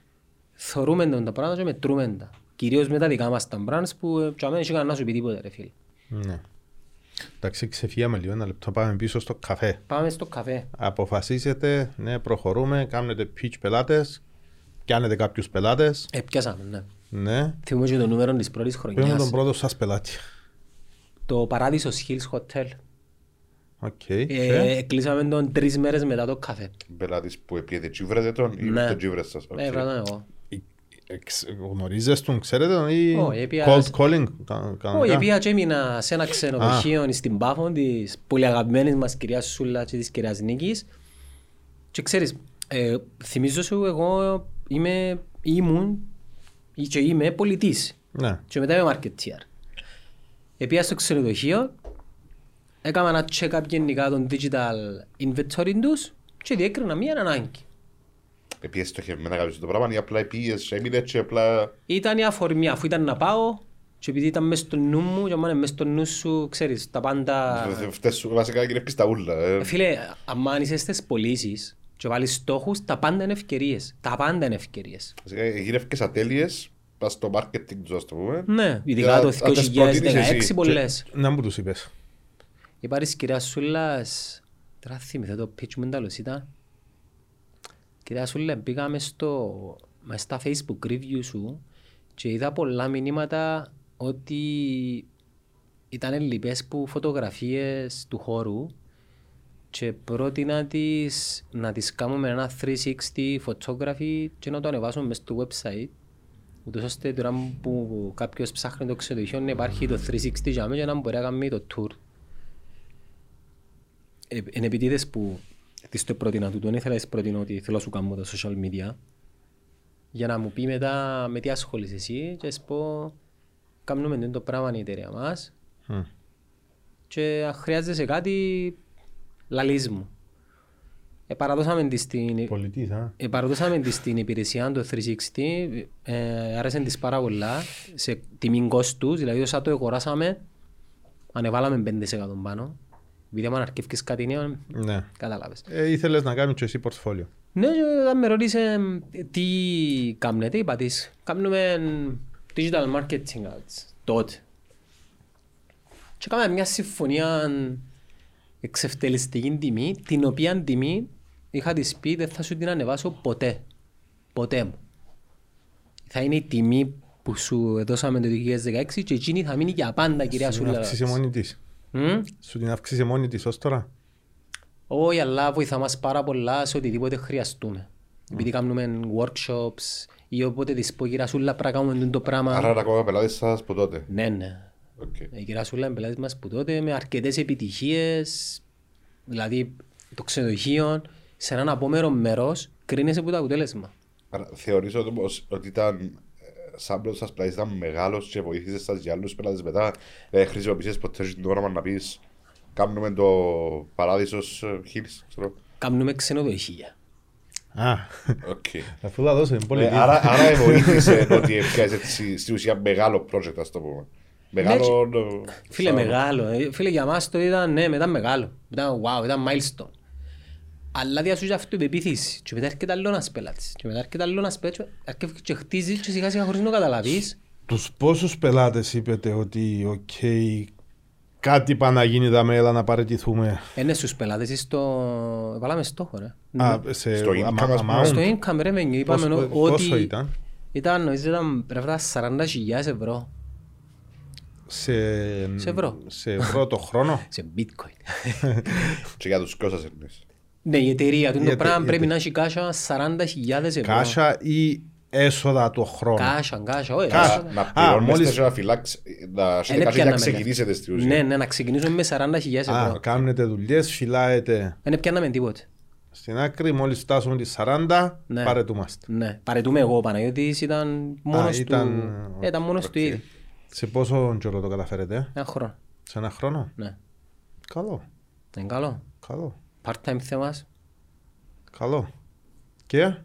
θεωρούμε τον τα πράγματα και μετρούμε τα. Κυρίως με τα δικά μας τα brands που ε, και αμέσως είχαν να σου πει τίποτε ρε φίλε. Ναι. Εντάξει, ξεφύγαμε λίγο ένα λεπτό, πάμε πίσω στο καφέ. Πάμε στο καφέ. Αποφασίσετε, ναι, προχωρούμε, κάνετε pitch πελάτες, πιάνετε κάποιους πελάτες, Ε, πιάσαμε, ναι. ναι. Θυμούμε και το νούμερο της πρώτης Πήραμε χρονιάς. τον πρώτο σας πελάτη. Το Παράδεισος Hills Hotel. OK. Ε, και- κλείσαμε τον τρεις μέρες μετά το καφέ. Πελάτης που επίεται τσίβρετε τον ή Ναι. το τσίβρες σας. οκ. Ε, βράδυ εγώ. Εξ- Γνωρίζεις τον, ξέρετε τον ή Όχι, έπια- cold calling κα- Όχι, κανονικά. πήγα και έμεινα σε ένα ξενοδοχείο στην Πάφο της πολύ αγαπημένης μας κυρίας Σούλα και της κυρίας Νίκης και ξέρεις, ε, θυμίζω σου εγώ είμαι, ήμουν ή και είμαι πολιτής Ναι. και μετά είμαι marketeer. Επήγα στο ξενοδοχείο, έκανα ένα check-up γενικά των digital inventory τους και διέκρινα μία ανάγκη. Επειδή στοχευμένα κάποιος το πράγμα ή απλά πήγες, έμεινε και απλά... Ήταν η αφορμή, αφού ήταν να πάω και επειδή ήταν μέσα στο νου μου και άμα είναι μέσα στο νου σου, ξέρεις, τα πάντα... Φταίς σου βασικά και πεις τα ούλα. ε. Ε, Φίλε, αν είσαι στις πωλήσεις και βάλεις στόχους, τα πάντα είναι ευκαιρίες. Τα πάντα είναι ευκαιρίες. Βασικά γύρευκες ατέλειες, πας στο marketing τους ας το πούμε. Ναι, ειδικά το αν τις προτείνεις 2016 εσύ. πολλές. Να μου τους είπες. Η Πάρης κυρία Σούλας, τώρα θυμηθώ το pitch μου τέλος ήταν. Κυρία Σούλα, πήγαμε στο, μες στα facebook review σου και είδα πολλά μηνύματα ότι ήταν λοιπές που φωτογραφίες του χώρου και πρότεινα τις, να τις κάνουμε ένα 360 photography και να το ανεβάσουμε μες στο website ούτως ώστε τώρα που κάποιος ψάχνει το ξενοδοχείο να υπάρχει το 360 για μένα και να μπορεί να κάνει το tour. Ε, Είναι επειδή είδες που της το πρότεινα του, τον ήθελα να της πρότεινα ότι θέλω να σου κάνω τα social media για να μου πει μετά με τι ασχολείσαι εσύ και να σου πω κάνουμε το πράγμα η εταιρεία μας Μμ. και αν χρειάζεσαι κάτι λαλείς μου. Ε, παραδώσαμε τη στην, Πολιτής, α. ε, παραδώσαμε τη στην υπηρεσία το 360, ε, άρεσε της πάρα πολλά, σε τιμή κόστους, δηλαδή όσα το αγοράσαμε, ανεβάλαμε 5% πάνω. Επειδή άμα αρκεύκεις κάτι νέο, Ναι. κατάλαβες. Ε, ήθελες να κάνεις και εσύ πορτφόλιο. Ναι, και όταν με ρώτησε ε, τι κάνετε, είπα της, κάνουμε digital marketing ads, τότε. Και κάναμε μια συμφωνία εξευτελιστική τιμή, την οποία τιμή είχα της πει δεν θα σου την ανεβάσω ποτέ. Ποτέ μου. Θα είναι η τιμή που σου δώσαμε το 2016 και εκείνη θα μείνει για πάντα, κυρία Σου την Σούλα. αύξησε μόνη της. Μμ. Σου την αύξησε μόνη της ως τώρα. Όχι, αλλά βοηθά μας πάρα πολλά σε οτιδήποτε χρειαστούμε. Επειδή κάνουμε workshops ή όποτε της πω κυρία Σούλα πρέπει να κάνουμε το πράγμα. Άρα είναι ακόμα πελάτες σας από τότε. Ναι, ναι. Οκ. Η κυρία Σούλα είναι πελάτης μας που τότε με αρκετές επιτυχίες, δηλαδή το ξενοδοχείο, σε έναν απόμερο μέρος κρίνεσαι από το αποτέλεσμα. Άρα θεωρείς όμως ότι ήταν ε, σαν πρώτος σας πελάτη ήταν μεγάλος και βοήθησες σας για άλλους πελάτες μετά; Ε, χρησιμοποιήσεις ποτέ το όνομα να πεις κάνουμε το παράδεισος ε, Hills, ξέρω. Κάνουμε ξενοδοχεία. Α, Οκ. αφού θα δώσω, είναι πολύ Ε, άρα, άρα βοήθησες ότι έπιασες έτσι στην ουσία μεγάλο project, ας το πούμε. Μεγάλο... ε, Φίλε, σαν- μεγάλο. ε, Φίλε, για μας το ήταν, ναι, μετά μεγάλο. Ήταν wow, ήταν milestone. Αλλά διάσου αυτή η πεποίθηση. Και μετά έρχεται άλλο ένας πελάτης. Και μετά έρχεται άλλο ένας πελάτης. Αρκέφκει και χτίζεις και σιγά σιγά χωρίς να το καταλαβείς. Τους πόσους πελάτες είπετε ότι οκ, κάτι πάει να γίνει τζαι μέλλει να παραιτηθούμε; Είναι στους πελάτες ή στο... Βάλαμε στόχο, ρε. Α, σε Στο income, αμα- ας πούμε. amount. Στο income revenue είπαμε Πόσο- ότι... πόσο ήταν; Ήταν, νομίζω ήταν πρέπει να ήταν 40.000 ευρώ. Σε, Σε ευρώ. σε ευρώ το χρόνο; Σε bitcoin. Και για τους κόσμους εννοείς. ναι, η εταιρεία του Η το εται- πράγμα η πρέπει εται- να έχει κάσα 40.000 ευρώ. Κάσα ή έσοδα το χρόνο; Κάσα, κάσα, όχι. Κάσα. έσοδα. Να Α, πληρώνεστε μόλις- και να φυλάξει, να Ε, έχετε ναι, κάτι για να πιάνναμε, ξεκινήσετε στη ουσία. Ναι, ναι, να ξεκινήσουμε με 40.000 Α, ευρώ. κάνετε δουλειές, φυλάετε Δεν πιάνναμε τίποτε. στην άκρη, μόλις φτάσουμε τις 40, Ναι. παραιτούμαστε. Ναι, παραιτούμαι εγώ, ο Παναγιώτης ήταν μόνος ήταν- του. Ε, Ήταν μόνος του ήδη. Σε πόσο καιρό το καταφέρετε, Ένα χρόνο. σε ένα χρόνο; Ναι. Καλό, Είναι καλό. καλό, Part-time θέμας. καλό. Και,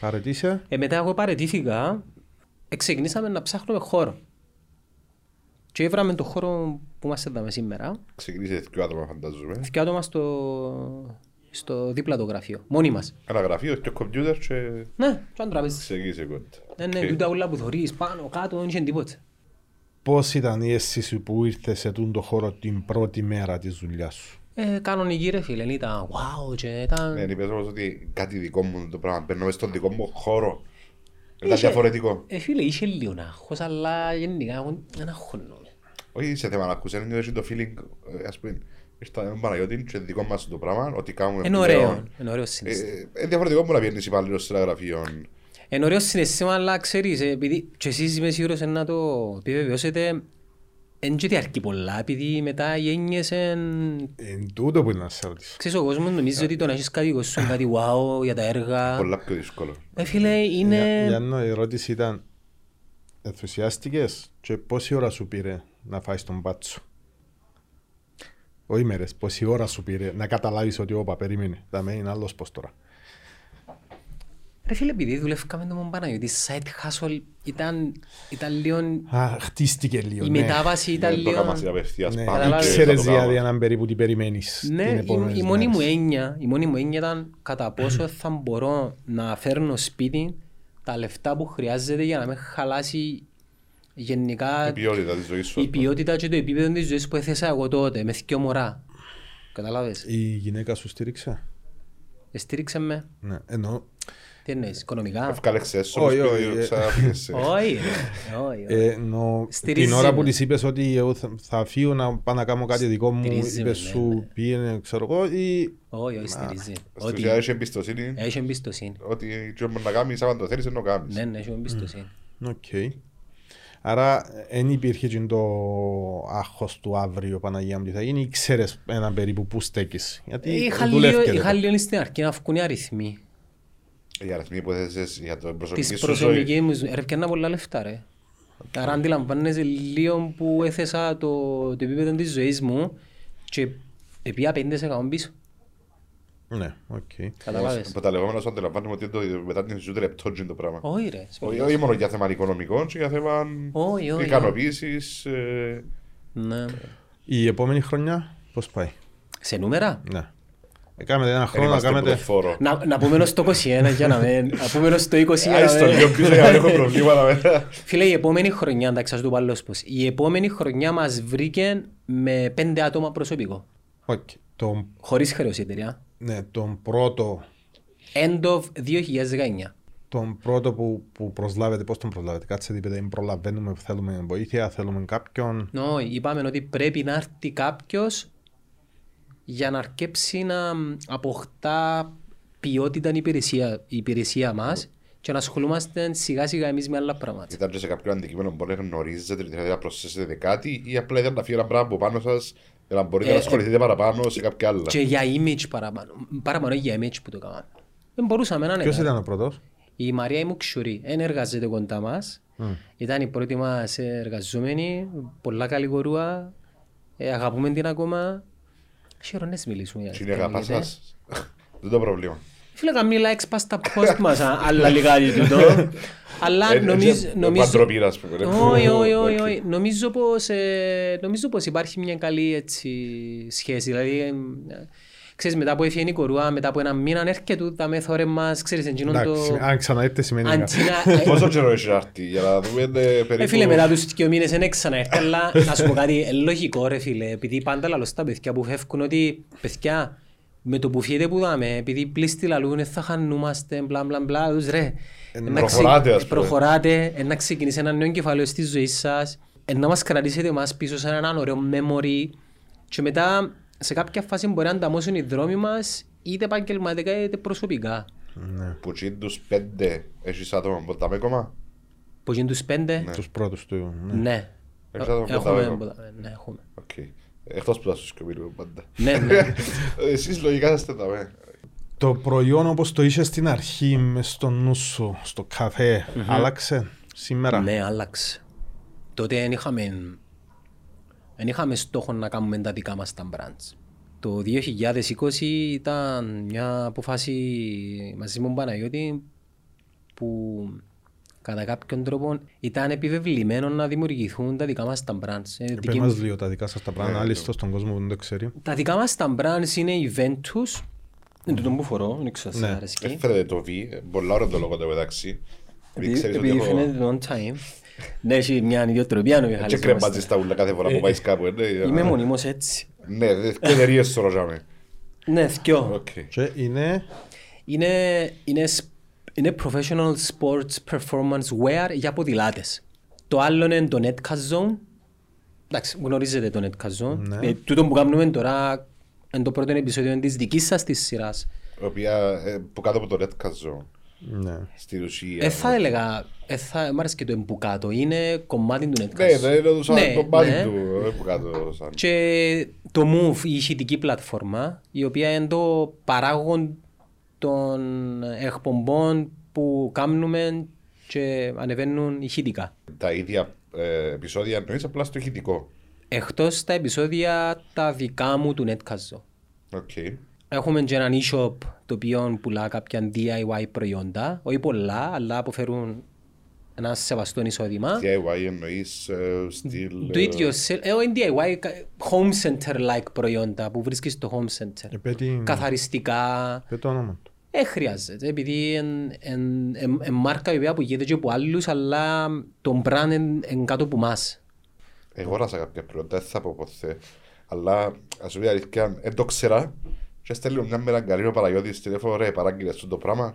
παρετήσε. Ε, μετά εγώ παρετήθηκα, ε, ξεκινήσαμε να ψάχνουμε χώρο. Και έβραμε το χώρο που μας έδαμε σήμερα. Ξεκινήσετε δύο άτομα φαντάζομαι. Δύο άτομα στο, στο δίπλα το γραφείο. Μόνοι μας. Ένα γραφείο και κομπιούτερ και Ναι, σαν τραπέζι. ξεκίνησε κοντά. Ναι, ναι, τούτα όλα που θωρείς πάνω, κάτω, δεν είχε τίποτε. Πώς ήταν η αίσθηση που ήρθες σε τούν το χώρο την πρώτη μέρα της δουλειάς σου; Ε, κανονική ρε φίλε, ήταν wow και ήταν... Ναι, είπες όμως ότι κάτι δικό μου το πράγμα, μπαίνω μες στον δικό μου χώρο. Ήταν Είχε- διαφορετικό. Ε, φίλε, είχε λίγο άγχος, αλλά γενικά εγώ δεν αγχώνομαι. Όχι σε θέμα να ακούσει, είναι έτσι το feeling, ε, ας πούμε, ήρθα με τον Παναγιώτη και δικό μας το πράγμα, ότι κάνουμε Είναι πλέον. ωραίο, είναι ωραίο συναίσθημα. Ε, Είναι διαφορετικό που να βγαίνεις υπάλληλος σε ένα γραφείο. Είναι ωραίο συναίσθημα, αλλά ξέρεις, ε, επειδή και εσείς είμαι σίγουρος ε, να το επιβεβαιώσετε, δεν και διαρκεί πολλά, επειδή μετά οι έννοιες εν... Εν τούτο που είναι να σε ρωτήσω. Ξέρεις, ο κόσμος νομίζει ότι το να έχεις κάτι δικό σου, κάτι wow για τα έργα. Πολλά πιο δύσκολο. Ε, φίλε, Για, είναι... για να η ερώτηση ήταν ενθουσιάστηκες και πόση ώρα σου πήρε να φάεις τον μπάτσο. Όχι μέρες, πόση ώρα σου πήρε να καταλάβεις ότι όπα περίμενε. Δαμε είναι άλλος πώς τώρα. Ρε φίλε, επειδή δουλεύκαμε το Μομπαναγιώτη, side hustle ήταν, ήταν λίγο... Α, χτίστηκε λίγο, Η ναι. μετάβαση ήταν Δεν το λίγο... έκανα στην απευθείας Ναι, πάμε καταλάβες. και Ξέρεις θα το κάνω. δηλαδή έναν περίπου τι περιμένεις Ναι, την η, επόμενη η μόνη μου έννοια, η μόνη μου έννοια ήταν κατά πόσο θα μπορώ να φέρνω σπίτι τα λεφτά που χρειάζεται για να μην χαλάσει γενικά Η ποιότητα της ζωής σου. η ποιότητα και το επίπεδο της ζωής που έθεσα εγώ τότε με δυο μωρά. Καταλάβες; Η γυναίκα σου στήριξε; Στήριξε με. Ναι, ενώ Τι εννοείς, οικονομικά; Ευκάλεξες σου, Όχι, σπίτι, όχι, ε. ξαναφύγες. Όχι, ρε. όχι. όχι. Ε, ενώ Στηρίζεις την ώρα με. που της είπες ότι εγώ θα, θα φύγω να πάω να κάνω κάτι δικό μου, Στηρίζεις με, είπες ναι, σου ναι. πήγαινε, ξέρω εγώ, ή Όχι, όχι, στηρίζει. Στην Ότι ουσία έχει εμπιστοσύνη έχει εμπιστοσύνη. ότι τι μπορεί να κάνεις, άμα το θέλεις, δεν το κάνεις. Ναι, ναι, έχει εμπιστοσύνη. Οκ. Άρα δεν υπήρχε και το άγχος του αύριο Παναγία μου τι θα γίνει ή ξέρεις έναν περίπου που στέκεις. Γιατί Είχα δουλεύκεται λίγο, το. είχα λίγο στην αρχή να βγουν οι αριθμοί. Οι αριθμοί που έθεσες για την προσωπική Της σου ζωή. προσωπικής μου ζωής. Ρε, πιάνα πολλά λεφτά, ρε. Άρα αντιλαμβάνεσαι λίγο που έθεσα το, το επίπεδο της ζωής μου και επία 5% πίσω. Ναι, οκ. Καταλάβες. Από τα λεγόμενα σου αντιλαμβάνομαι ότι το, μετά την ζωή λεπτό είναι το πράγμα. Όχι ρε. Όχι όχι μόνο για θέμα οικονομικών, και για θέμα Όχι, όχι. ικανοποίησης. ε, Ναι. Η επόμενη χρονιά πώς πάει; Σε νούμερα; Ναι. Έκαμε ένα Δεν χρόνο να είμαστε που το κάνετε... φόρο. Να, να πούμε στο 21 για να μην... Να πούμε στο 20 για Άι να στο μην... λίγο πίσω για να έχω προβλήματα μετά. Φίλε, η επόμενη χρονιά, εντάξει, ας το πω αλλιώς πώς. Η επόμενη χρονιά μας βρήκε με πέντε άτομα προσωπικό. Οκ. Τον, Χωρίς χρέος η εταιρεία. Ναι, τον πρώτο End of 2019. τον πρώτο που, που προσλάβετε, πώς τον προσλάβετε, κάτσε δίπεδα, δεν προλαβαίνουμε, θέλουμε βοήθεια, θέλουμε κάποιον. No, είπαμε ότι πρέπει να έρθει κάποιος για να αρκέψει να αποκτά ποιότητα η υπηρεσία, η υπηρεσία μας και να ασχολούμαστε σιγά σιγά εμείς με άλλα πράγματα. Ήταν και σε κάποιο αντικείμενο που μπορεί να γνωρίζετε, δηλαδή να προσθέσετε κάτι ή απλά ήταν να φύγει ένα πράγμα από πάνω σας για να μπορείτε Ε, να ασχοληθείτε παραπάνω σε κάποια άλλα. Και για image παραπάνω. Παραπάνω για image που το κάναμε. Δεν μπορούσαμε να είναι. Ποιος ήταν ο πρώτος; Η Μαρία η Μουξουρή δεν εργαζεται κοντά μας. Ήταν η πρώτη μας εργαζόμενη, πολλά καλή κορούα. Ε, αγαπούμε την ακόμα. Χαίρονες μιλήσουμε. για Τι είναι αυτό, αγαπάς λέγεται. σας; Δεν το πρόβλημα. Φίλε, καμία likes πας στα post μας, α, άλλα λιγάκι τούτο. Αλλά Ε, νομίζω... ε, νομίζω- παντροπήρα, ας πούμε, ρε. Όχι, όχι, όχι, Οκ. όχι. Νομίζω πως, ε, νομίζω πως υπάρχει μια καλή έτσι, σχέση. Δηλαδή, ε, ξέρεις, μετά που έφυγε η κορούα, μετά από ένα μήνα έρχεται του τα μέθωρε μας, ξέρεις, εντύνον το... Εντάξει, αν ξαναέρθε σημαίνει κάτι. Αντίνα, ε, Πόσο καιρό έχει να έρθει για να δούμε ε, ε, περίπου... φίλε, μετά τους δύο μήνες δεν ξαναέρθει, αλλά να σου πω κάτι, ε, λογικό ρε φίλε, επειδή πάντα λαλώς στα παιδιά που φεύγουν ότι παιδιά, με το που φύγετε που δάμε, επειδή πλήστη λαλούν, θα χανούμαστε, μπλα μπλα μπλα, τους ρε. να προχωράτε, ξε- ας πούμε. Προχωράτε, ε, να ξεκινήσει ένα νέο κεφάλαιο στη ζωή σας, ε, να μας κρατήσετε εμάς πίσω σε έναν ωραίο memory και μετά σε κάποια φάση μπορεί να ανταμώσουν οι δρόμοι μας είτε επαγγελματικά είτε προσωπικά. Που τσιν τους πέντε έχεις άτομα που τα μέκομα. Που είναι τους πέντε, Τους πρώτους του. ναι. ναι. Έχεις άτομα που τα Έχουμε, μέκομα. ναι, έχουμε. Οκ. Εκτός που θα σου σκοπήρουμε πάντα. Ναι, ναι. Εσείς λογικά είστε τα με. Το προϊόν όπως το είσαι στην αρχή μες στο νου σου, στο καφέ, άλλαξε σήμερα; Ναι, άλλαξε. Τότε δεν είχαμε, δεν είχαμε στόχο να κάνουμε τα δικά μας τα brands. Το 2020 ήταν μια αποφάση μαζί με τον Παναγιώτης που κατά κάποιον τρόπο ήταν επιβεβλημένο να δημιουργηθούν τα δικά μας τα brands. Ε, Πες δική μας μου- λίγο τα δικά σας τα πράγματα, Ναι, άλλιστο στον κόσμο που δεν το ξέρει. Τα δικά μας τα brands είναι η Ventus. Είναι το που φορώ, δεν ξέρω Ναι. σε αρέσκει. Έφερε το V, ε, πολλά ώρα το λόγο το μεταξύ. Επειδή Επειδή ξέρεις ότι επειδή έχω... φαίνεται on time. Ναι, έχει μια ιδιοτροπία να Και Μιχάλης. κρεμάτζεις τα ούλα κάθε φορά που πάεις κάπου. ε, ναι, Είμαι μονίμως έτσι. Ναι, δε- και εταιρείες σου ρωτάμε. Ναι, δυο. Οκ. Και είναι Είναι, είναι, σ- είναι professional sports performance wear για ποδηλάτες. Το άλλο είναι το Netcast Zone. Εντάξει, γνωρίζετε το Netcast Zone. Ναι. Ε, τούτο που κάνουμε τώρα είναι το πρώτο επεισόδιο της δικής σας της σειράς. Η οποία ε, που κάτω από το Red Cat Zone. ναι. Στην ουσία. Ε, θα έλεγα, ε, θα, μ' άρεσε και το εμπουκάτο, είναι κομμάτι του Netcast. Ναι, ναι, είναι το σαν Ναι, το μπάλι ναι. του. ε, που κάτω σαν. Και το Move, η ηχητική πλατφόρμα, η οποία είναι το παράγον των εκπομπών που κάνουμε και ανεβαίνουν ηχητικά. Τα ίδια ε, επεισόδια εννοείς απλά στο ηχητικό; Εκτός τα επεισόδια τα δικά μου του Netcast. Οκ. Έχουμε και έναν e-shop το οποίο πουλά κάποια DIY προϊόντα, όχι πολλά, αλλά αποφέρουν ένα σεβαστό εισόδημα. DIY εννοείς ε, στυλ... Το ε, ίδιο, σε- ε, όχι DIY, κα- home center-like προϊόντα που βρίσκεις στο home center. Επέτει Καθαριστικά. το όνομα του. Ε, χρειάζεται, επειδή είναι μάρκα η οποία που γίνεται και από άλλους, αλλά το brand είναι κάτω από εμάς. Εγώ ράσα κάποια προϊόντα, δεν θα πω ποτέ. Αλλά ας σου πει αλήθεια, δεν το ξέρα. Και στέλνει μου μια μέρα γκαρίνο Παραγιώτης τηλέφωνο, ρε, παράγγειλες αυτό το πράγμα.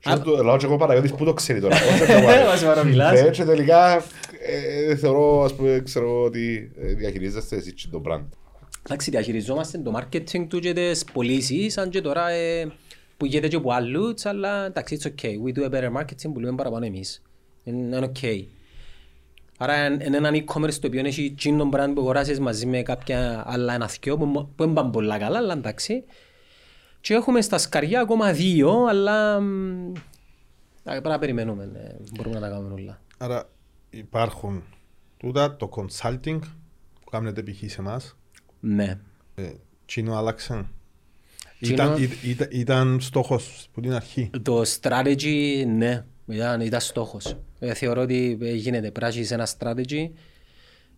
Και του λέω και εγώ Παραγιώτης, πού το ξέρει τώρα. όχι το βάλε. Μας παραμιλάς. Ναι, και τελικά ε, θεωρώ, ας πούμε, ξέρω ότι ε, διαχειρίζεστε εσείς και το brand. Εντάξει, διαχειριζόμαστε το marketing του και τις πωλήσεις, αν και τώρα ε, που γίνεται και από άλλους, αλλά εντάξει, it's okay. We do a better marketing που λέμε παραπάνω εμείς. Είναι είναι okay. Άρα είναι είναι έναν e-commerce το οποίο έχει τσίνον brand που αγοράσεις μαζί με κάποια άλλα ένα θκιο που μο- που δεν πάνε πολλά καλά, αλλά εντάξει. Και έχουμε στα σκαριά ακόμα δύο, αλλά μ, πρέπει να περιμένουμε, ε, μπορούμε να τα κάνουμε όλα. Άρα υπάρχουν τούτα το consulting που κάνετε π.χ. σε εμάς. Ναι. Ε, Τσίνο άλλαξε. Τσίνο- Ήταν, ή- ήταν, ήταν στόχος που την αρχή. Το strategy, ναι, ήταν, ήταν στόχος. Ε, θεωρώ ότι ε, γίνεται πράσινη σε ένα strategy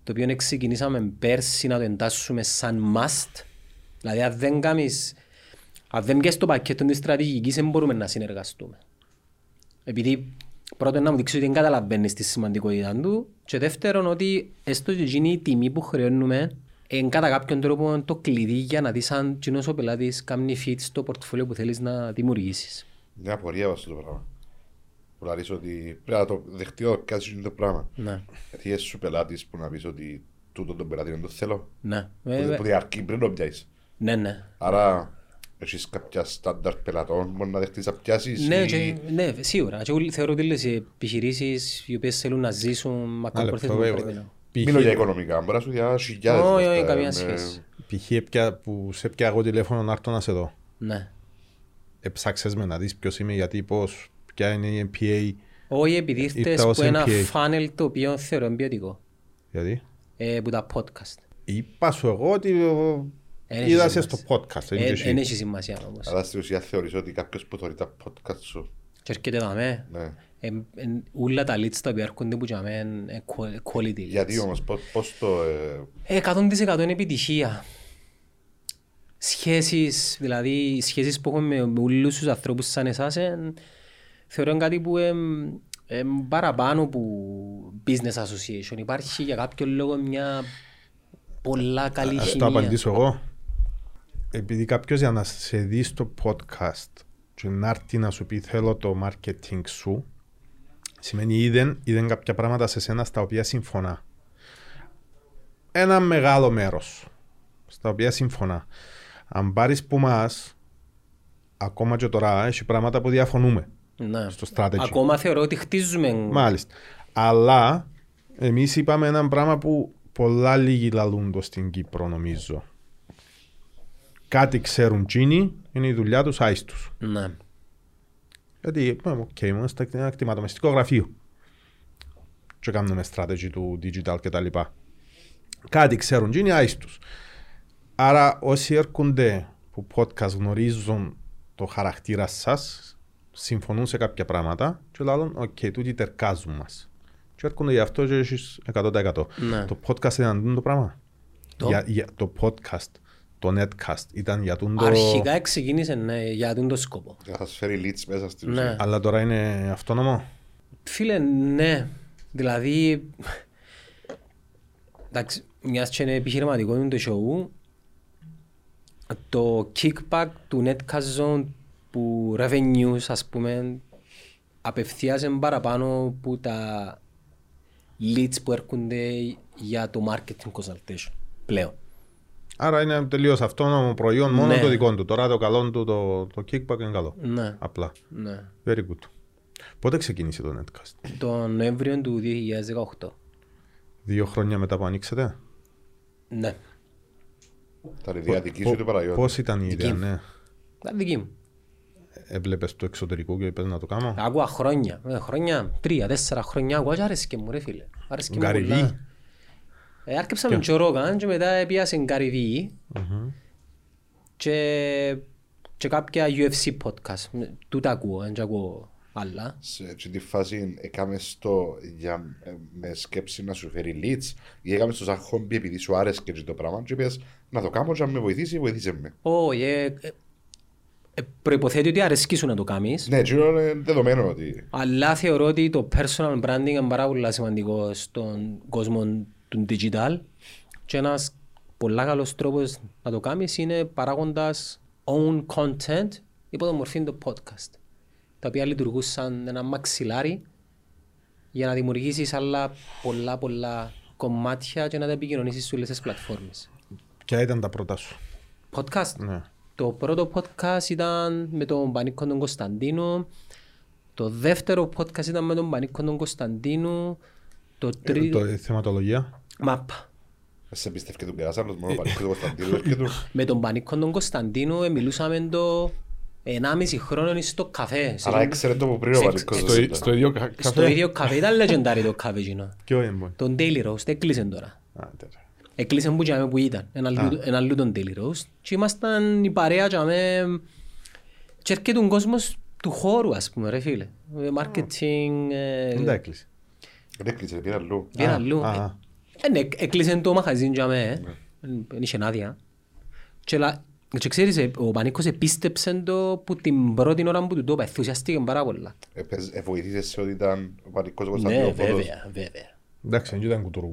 το οποίο ξεκινήσαμε πέρσι να το εντάσσουμε σαν must. Δηλαδή αν δεν κάνεις, αν δεν πιέσεις το πακέτο της στρατηγικής δεν μπορούμε να συνεργαστούμε. Επειδή πρώτον να μου δείξεις ότι δεν καταλαβαίνεις τη σημαντικότητα του και δεύτερον ότι έστω και εκείνη η τιμή που χρεώνουμε είναι κατά κάποιον τρόπο το κλειδί για να δεις αν κοινός ο πελάτης κάνει fit στο πορτφόλιο που θέλεις να δημιουργήσεις. Μια απορία από αυτό το πράγμα. Που λαρείς ότι πρέπει να το δεχτεί ο κάτι το πράγμα. Ναι. Γιατί είσαι σου πελάτης που να πεις ότι τούτο τον πελάτη δεν το θέλω. Ναι. Που- Ε, Που διαρκεί πριν το πιάσεις. ναι, ναι. Άρα έχεις κάποια στάνταρ πελατών που μπορεί να δεχτείς να πιάσεις Ναι, ή- και, ναι, σίγουρα. Και εγώ θεωρώ ότι όλες οι επιχειρήσεις οι οποίες θέλουν να ζήσουν Ένα μακροπρόθεσμα λεπτό, πρέπει ε, να... Μιλώ για π.χ. οικονομικά, μπορεί να σου διά χιλιάδες. Όχι, όχι, λεφτά, καμία με- σχέση. π.χ. έπια- που σε πια εγώ τηλέφωνο να έρθω να σε δω. Ναι. Εψάξες με να δεις ποιος είμαι, γιατί πώς, ποια είναι η MPA, Όχι επειδή ήρθες Ήρθα ως από ένα MPA. φάνελ το οποίο θεωρώ ποιοτικό. γιατί; Ε, που τα podcast. Είπα σου εγώ ότι ο, Εν έχει είδα σε σημασία. στο podcast. δεν Ε, και εσύ. Δεν έχει σημασία όμως. Αλλά στην ουσία θεωρείς ότι κάποιος που θωρεί τα podcast σου, Και έρχεται δαμέ. ναι. Ε, ε, Ούλα τα leads τα οποία έρχονται που τζαμέ είναι qual- quality leads. Γιατί όμως, πώς, πώς το... ε, Ε, 100% είναι επιτυχία. Σχέσεις, δηλαδή οι σχέσεις που έχουμε με όλους τους ανθρώπους σαν εσάς εν, θεωρώ είναι κάτι που εμ, εμ, παραπάνω από business association. Υπάρχει για κάποιο λόγο μια πολλά καλή Ας το χημεία. απαντήσω εγώ. Επειδή κάποιος για να σε δει στο podcast και να έρθει να σου πει θέλω το marketing σου, σημαίνει είδεν, είδεν κάποια πράγματα σε σένα στα οποία συμφωνά. Ένα μεγάλο μέρος στα οποία συμφωνά. Αν πάρεις που μας, ακόμα και τώρα, έχει πράγματα που διαφωνούμε Ναι. στο strategy. Ακόμα θεωρώ ότι χτίζουμε Μάλιστα. Αλλά εμείς είπαμε ένα πράγμα που πολλά λίγοι λαλούν το στην Κύπρο νομίζω. Κάτι ξέρουν τσίνοι, είναι η δουλειά τους άιστους. ναι. Γιατί, ε, οκ, είμαστε στα ένα κτηματομεσιτικό γραφείο. Και κάνουμε strategy του digital κτλ. Κάτι ξέρουν τσίνοι άιστους. Άρα όσοι έρχονται που podcast γνωρίζουν το χαρακτήρα σας, συμφωνούν σε κάποια πράγματα και λένε «ΟΚ, τούτοι τερκάζουν μας». Και έρχονται γι' αυτό και έχεις 100%. Ναι. Το podcast ήταν τούτο το πράγμα. Το; Για, για, το podcast, το netcast ήταν για τούτο... Αρχικά ξεκίνησε ναι, για τον το σκόπο. για να σας φέρει leads μέσα στην Ναι. ουσία. Αλλά τώρα είναι αυτόνομο; Φίλε, ναι. Δηλαδή, εντάξει, μιας και είναι επιχειρηματικό είναι το show, το kickback του Netcast Zone που revenues, ας πούμε, απευθείαζε παραπάνω που τα leads που έρχονται για το marketing consultation πλέον. Άρα είναι τελείως αυτόνομο προϊόν, μόνο Ναι. το δικό του. Τώρα το καλό του, το, το kickback είναι καλό. Ναι, Απλά. ναι. Very good. Πότε ξεκίνησε το netcast; Το Νοέμβριο του 2018. Δύο χρόνια μετά που ανοίξετε; Ναι, Ήταν η διαδική σου του Παραγιώτη. Πώς ήταν η ιδέα, μου. ναι. ήταν δική μου. Έβλεπες το εξωτερικό και είπες να το κάνω; Άκουα χρόνια, ε, χρόνια, τρία, τέσσερα χρόνια, άκουα και άρεσκε μου ρε φίλε. Άρεσκε μου Γκαριβί. πολλά. Ε, Άρκεψα με Τζο Ρόγαν και μετά έπιασε Καρυβή και, και κάποια UFC podcast. Τούτα ακούω, δεν ακούω άλλα. Σε αυτή τη φάση έκαμε το για, ε, με σκέψη να σου φέρει leads ή έκαμε το σαν χόμπι επειδή σου άρεσε και το πράγμα και είπες να το κάνω και αν με βοηθήσει, βοηθήσε με. Όχι, ε, ε, ε, προϋποθέτει ότι αρέσκει σου να το κάνεις. Ναι, έτσι είναι δεδομένο ότι Αλλά θεωρώ ότι το personal branding είναι πάρα πολύ σημαντικό στον κόσμο του digital και ένας πολύ καλός τρόπος να το κάνεις είναι παράγοντας own content υπό το μορφή του podcast τα οποία λειτουργούν σαν ένα μαξιλάρι για να δημιουργήσεις άλλα πολλά πολλά κομμάτια και να τα επικοινωνήσεις σε όλες τις πλατφόρμες. Ποια ήταν τα πρώτα σου; Podcast; Ναι. Το πρώτο podcast ήταν με τον Πανίκο τον Κωνσταντίνο. Το δεύτερο podcast ήταν με τον Πανίκο τον Κωνσταντίνο. Το Ε, τρίτο... το, η θεματολογία. Μαπα. σε πιστεύει και τον περάσα, άλλος μόνο παρήκω το Κωνσταντίνο και του. Με τον Πανίκο τον Κωνσταντίνο ε, μιλούσαμε το 1,5 χρόνο στο καφέ. Σε Αλλά τον- έξερε το που πριν ο σε- Παρίκος. Στο, ι- στο ίδιο κα- Στο καφέ. ίδιο καφέ. Ήταν legendary το καφέ εκείνο. Ποιο είναι. Τον Daily Roast έκλεισε τώρα. Α, τέλεια. Έκλεισε που τζάμε που ήταν. Ένα αλλού- Ένα αλλού τον Daily Roast. Και ήμασταν η παρέα τζάμε και έρχεται ο κόσμος του χώρου ας πούμε ρε φίλε. Ε, Marketing. ε, Δεν τα έκλεισε. Δεν έκλεισε, πήρα αλλού. και ένα Α, αλλού. Α, Ε, α. ε, ναι, έκλεισε το μαχαζίν τζάμε. ε. Δεν είχε άδεια. Και λα- και ξέρεις, ε, ο Πανίκος επίστεψε το που την πρώτη ώρα που του το είπα. Ενθουσιαστήκε πάρα πολλά. Επες- ε, βοηθήσες σε ότι ήταν ο Παρίκος ο Ναι, Κωνσταντίνο Φώτος. βέβαια, βέβαια. Εντάξει, δεν ήταν κουτουρού.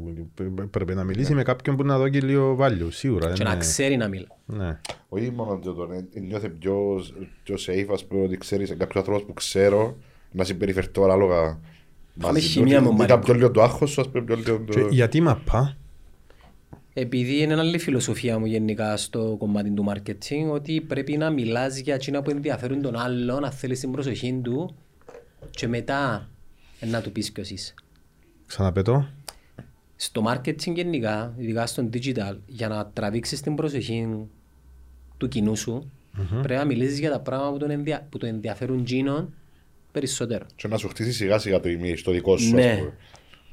Πρέπει να μιλήσει με κάποιον που να δώσει και λίγο value, σίγουρα. Και δεν να είναι- ξέρει να μιλά. Ναι. Όχι μόνο το τον ε, νιώθε πιο, πιο safe, ας πούμε, ότι ξέρεις ε, κάποιος άνθρωπος που ξέρω να συμπεριφερθώ ανάλογα Είχαμε μαζί του. χημεία με τον Ήταν Μαρικό. πιο λίγο το άγχος σου, ας πούμε, πιο λίγο Και το... γιατί μαπά. Επειδή είναι άλλη φιλοσοφία μου γενικά στο κομμάτι του marketing, ότι πρέπει να μιλάς για εκείνα που ενδιαφέρουν τον άλλον, να θέλεις την προσοχή του και μετά να του πεις ποιος είσαι. Ξαναπέτω. Στο marketing γενικά, ειδικά στο digital, για να τραβήξεις την προσοχή του κοινού σου, πρέπει να μιλήσεις για τα πράγματα που τον, ενδια... που τον ενδιαφέρουν εκείνον περισσότερο. Και να σου χτίσει σιγά σιγά το image, το δικό σου, ας Ναι. πούμε.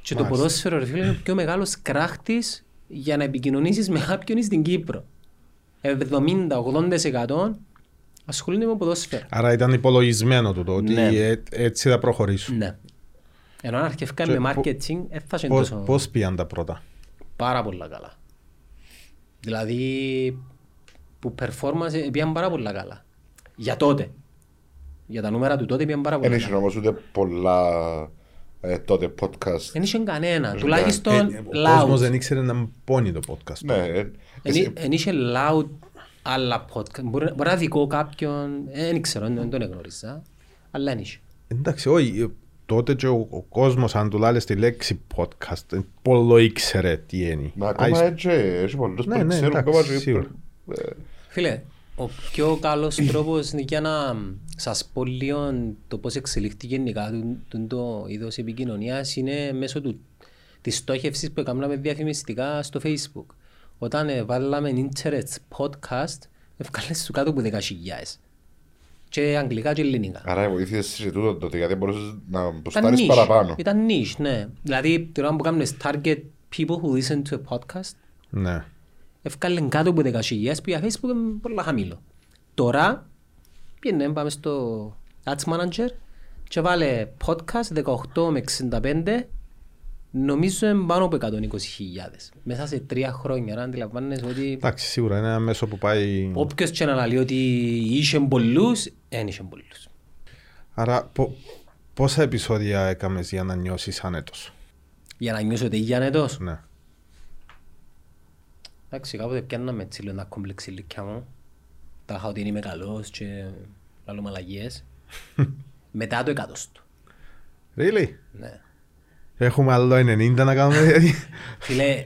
Και το ποδόσφαιρο ρε φίλε, είναι ο πιο μεγάλος κράχτης για να επικοινωνήσεις με κάποιον στην Κύπρο. 70-80% ασχολούνται με ποδόσφαιρο. Άρα ήταν υπολογισμένο του το ότι Ναι. ε- έτσι θα προχωρήσουν. Ναι. Ενώ αν αρχευκά Και με πο- marketing, έφτασε Πώς, τόσο πώς πήγαν τα πρώτα; πάρα πολλά καλά. Δηλαδή, που performance ε, πήγαν πάρα πολλά καλά. Για τότε. Για τα νούμερα του τότε πήγαν πάρα Δεν πολλά είχε καλά. όμως ούτε πολλά ε, τότε podcast. Δεν είχε κανένα. Ε, Τουλάχιστον Ε, ο κόσμος loud. δεν ήξερε να πόνει το podcast. Ναι, ε, Δεν εσύ- εί- Δεν είχε loud άλλα podcast. Μπορεί, μπορεί να δικό κάποιον, ε, δεν ξέρω, δεν τον εγνώριζα. Αλλά δεν είχε. Εντάξει, όχι. ε, Τότε και ο, ο κόσμος, αν του λάλες τη λέξη podcast, ε, πολλό ήξερε τι είναι. Μα ακόμα Άις- έτσι, έχει πολλούς Ναι, που ναι, ξέρουν εντάξει, ακόμα και- σίγουρα. Ε, Φίλε, ο πιο καλός τρόπος είναι για να σας πω λίγο το πώς εξελίχθηκε γενικά το, το, το είδος επικοινωνίας είναι μέσω του, της στόχευσης που έκαναμε διαφημιστικά στο facebook. Όταν ε, βάλαμε internet podcast, ευκάλες σου κάτω από 10.000. Και αγγλικά και ελληνικά. Άρα βοήθησες σε τούτο τότε, γιατί μπορούσες να Ήταν ποστάρεις niche. παραπάνω. Ήταν niche, ναι. Δηλαδή, την ώρα που κάνουμε target people who listen to a podcast, Ναι. Ευκάλεν κάτω από 10.000 που για Facebook είναι πολύ χαμηλό. Τώρα πήγαινε, πάμε στο Ads Manager και βάλε podcast 18 με 65 νομίζω είναι πάνω από 120.000 μέσα σε τρία χρόνια. Να αντιλαμβάνεσαι ότι Εντάξει, σίγουρα είναι ένα μέσο που πάει... όποιος και να λέει ότι είχε πολλούς, δεν είχε πολλούς. Άρα, πο- πόσα επεισόδια έκαμες για να νιώσεις άνετος; Για να νιώσω ότι είχε ανετός. Ναι. Εντάξει, κάποτε πιάνναμε έτσι λίγο ένα κόμπλεξ ηλικιά μου. Τα είχα ότι είμαι καλός και λάλλω μαλαγίες. Μετά το εκατοστό. Really? Ναι. Έχουμε άλλο 90 να κάνουμε. δηλαδή. Φίλε,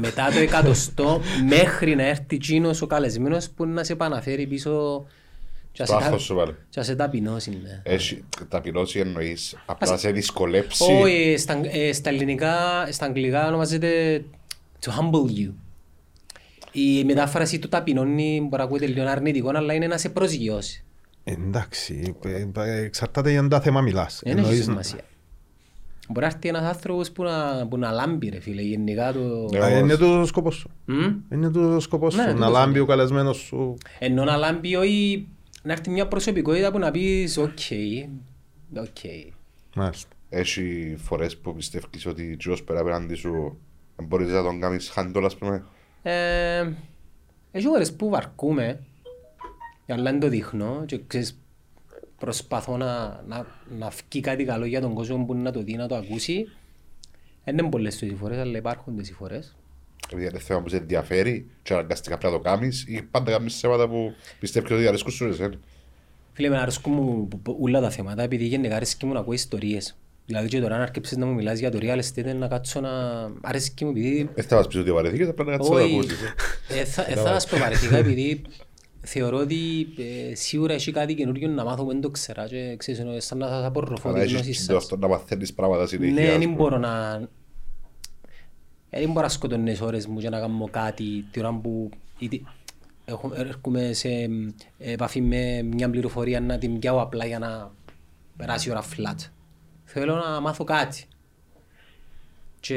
μετά το εκατοστό, μέχρι να έρθει εκείνος ο καλεσμένος που να σε επαναφέρει πίσω και να Το σε τα- άγχος σου βάλε. και να σε ταπεινώσει, ναι. Έχει ταπεινώσει εννοείς, απλά Ας- σε δυσκολέψει. Όχι, στα, ε, στα ελληνικά, στα αγγλικά ονομάζεται to humble you. Η μετάφραση του ταπεινώνει μπορεί να ακούγεται λίγο αρνητικό, αλλά είναι να σε προσγειώσει. Εντάξει, ε, ε, εξαρτάται για τα θέμα μιλάς. Δεν έχει Εννοείς- σημασία. Μπορεί να έρθει ένας άνθρωπος που να, που να λάμπει ρε φίλε, γενικά το... Ναι. Α, Είναι το ο σκοπός σου. Μμ; Είναι το ο σκοπός Ναι, σου. Να τούτος λάμπει ο καλεσμένος σου. Ενώ να λάμπει όχι να έρθει μια προσωπικότητα που να πεις οκ, οκ. Μάλιστα. Έχει φορές που πιστεύεις ότι ο πέρα απέναντι σου μπορείς να τον κάνεις handle ας πούμε. Ε, Έχει ώρες που βαρκούμε, αλλά δεν το δείχνω και ξέρεις, προσπαθώ να, να, να βγει κάτι καλό για τον κόσμο που να το δει, να το ακούσει. Δεν είναι πολλές τις φορές, αλλά υπάρχουν τις φορές. Επειδή είναι θέμα που σε ενδιαφέρει και αναγκαστικά πρέπει να το κάνεις ή πάντα κάνεις θέματα που πιστεύεις ότι αρέσκουν σου εσένα; Φίλε, με αρέσκουν μου π- π- όλα τα θέματα, επειδή γενικά αρέσκει μου να ακούω ιστορίες. Δηλαδή και τώρα αν αρκεψες να μου μιλάς για το real estate, να κάτσω να... Αρέσκει μου επειδή Δεν θα μας πεις ότι βαρεθήκες, απλά να κάτσεις να το Όχι, ακούσεις. ε. ε, θα, ε, θα σας το παρεθήκα επειδή θεωρώ ότι ε, σίγουρα έχει κάτι καινούριο να μάθω που δεν το ξέρα και ξέρεις, είναι σαν να σας απορροφώ Αλλά τη έχεις γνώση και το σας. αυτό να μαθαίνεις πράγματα συνέχεια. Ναι, ας δεν πούμε. μπορώ να... ε, Δεν μπορώ να σκοτώνω τις ώρες μου και να κάνω κάτι την ώρα που είτε- έχω, έρχομαι σε επαφή με μια πληροφορία να την πιάω απλά για να περάσει η ώρα flat. Θέλω να μάθω κάτι. Και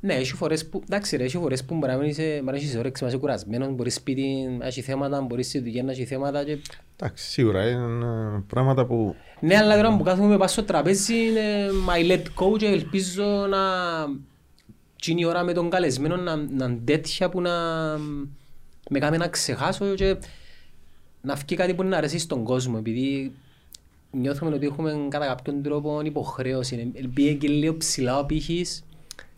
ναι, έχει φορές που, εντάξει ρε, έχει φορές που μπορεί να μην είσαι, μπορεί να έχεις όρεξη, να είσαι κουρασμένος, μπορείς σπίτι να έχεις θέματα, μπορείς στη δουλειά να έχεις θέματα και... Εντάξει, σίγουρα είναι πράγματα που Ναι, αλλά τώρα που κάθομαι πάνω στο τραπέζι είναι my let go και ελπίζω να... την η ώρα με τον καλεσμένο να, να είναι τέτοια που να με κάνει να ξεχάσω και να βγει κάτι που να αρέσει στον κόσμο επειδή νιώθουμε ότι έχουμε κατά κάποιον τρόπο υποχρέωση. Πήγε και λίγο ψηλά ο πύχης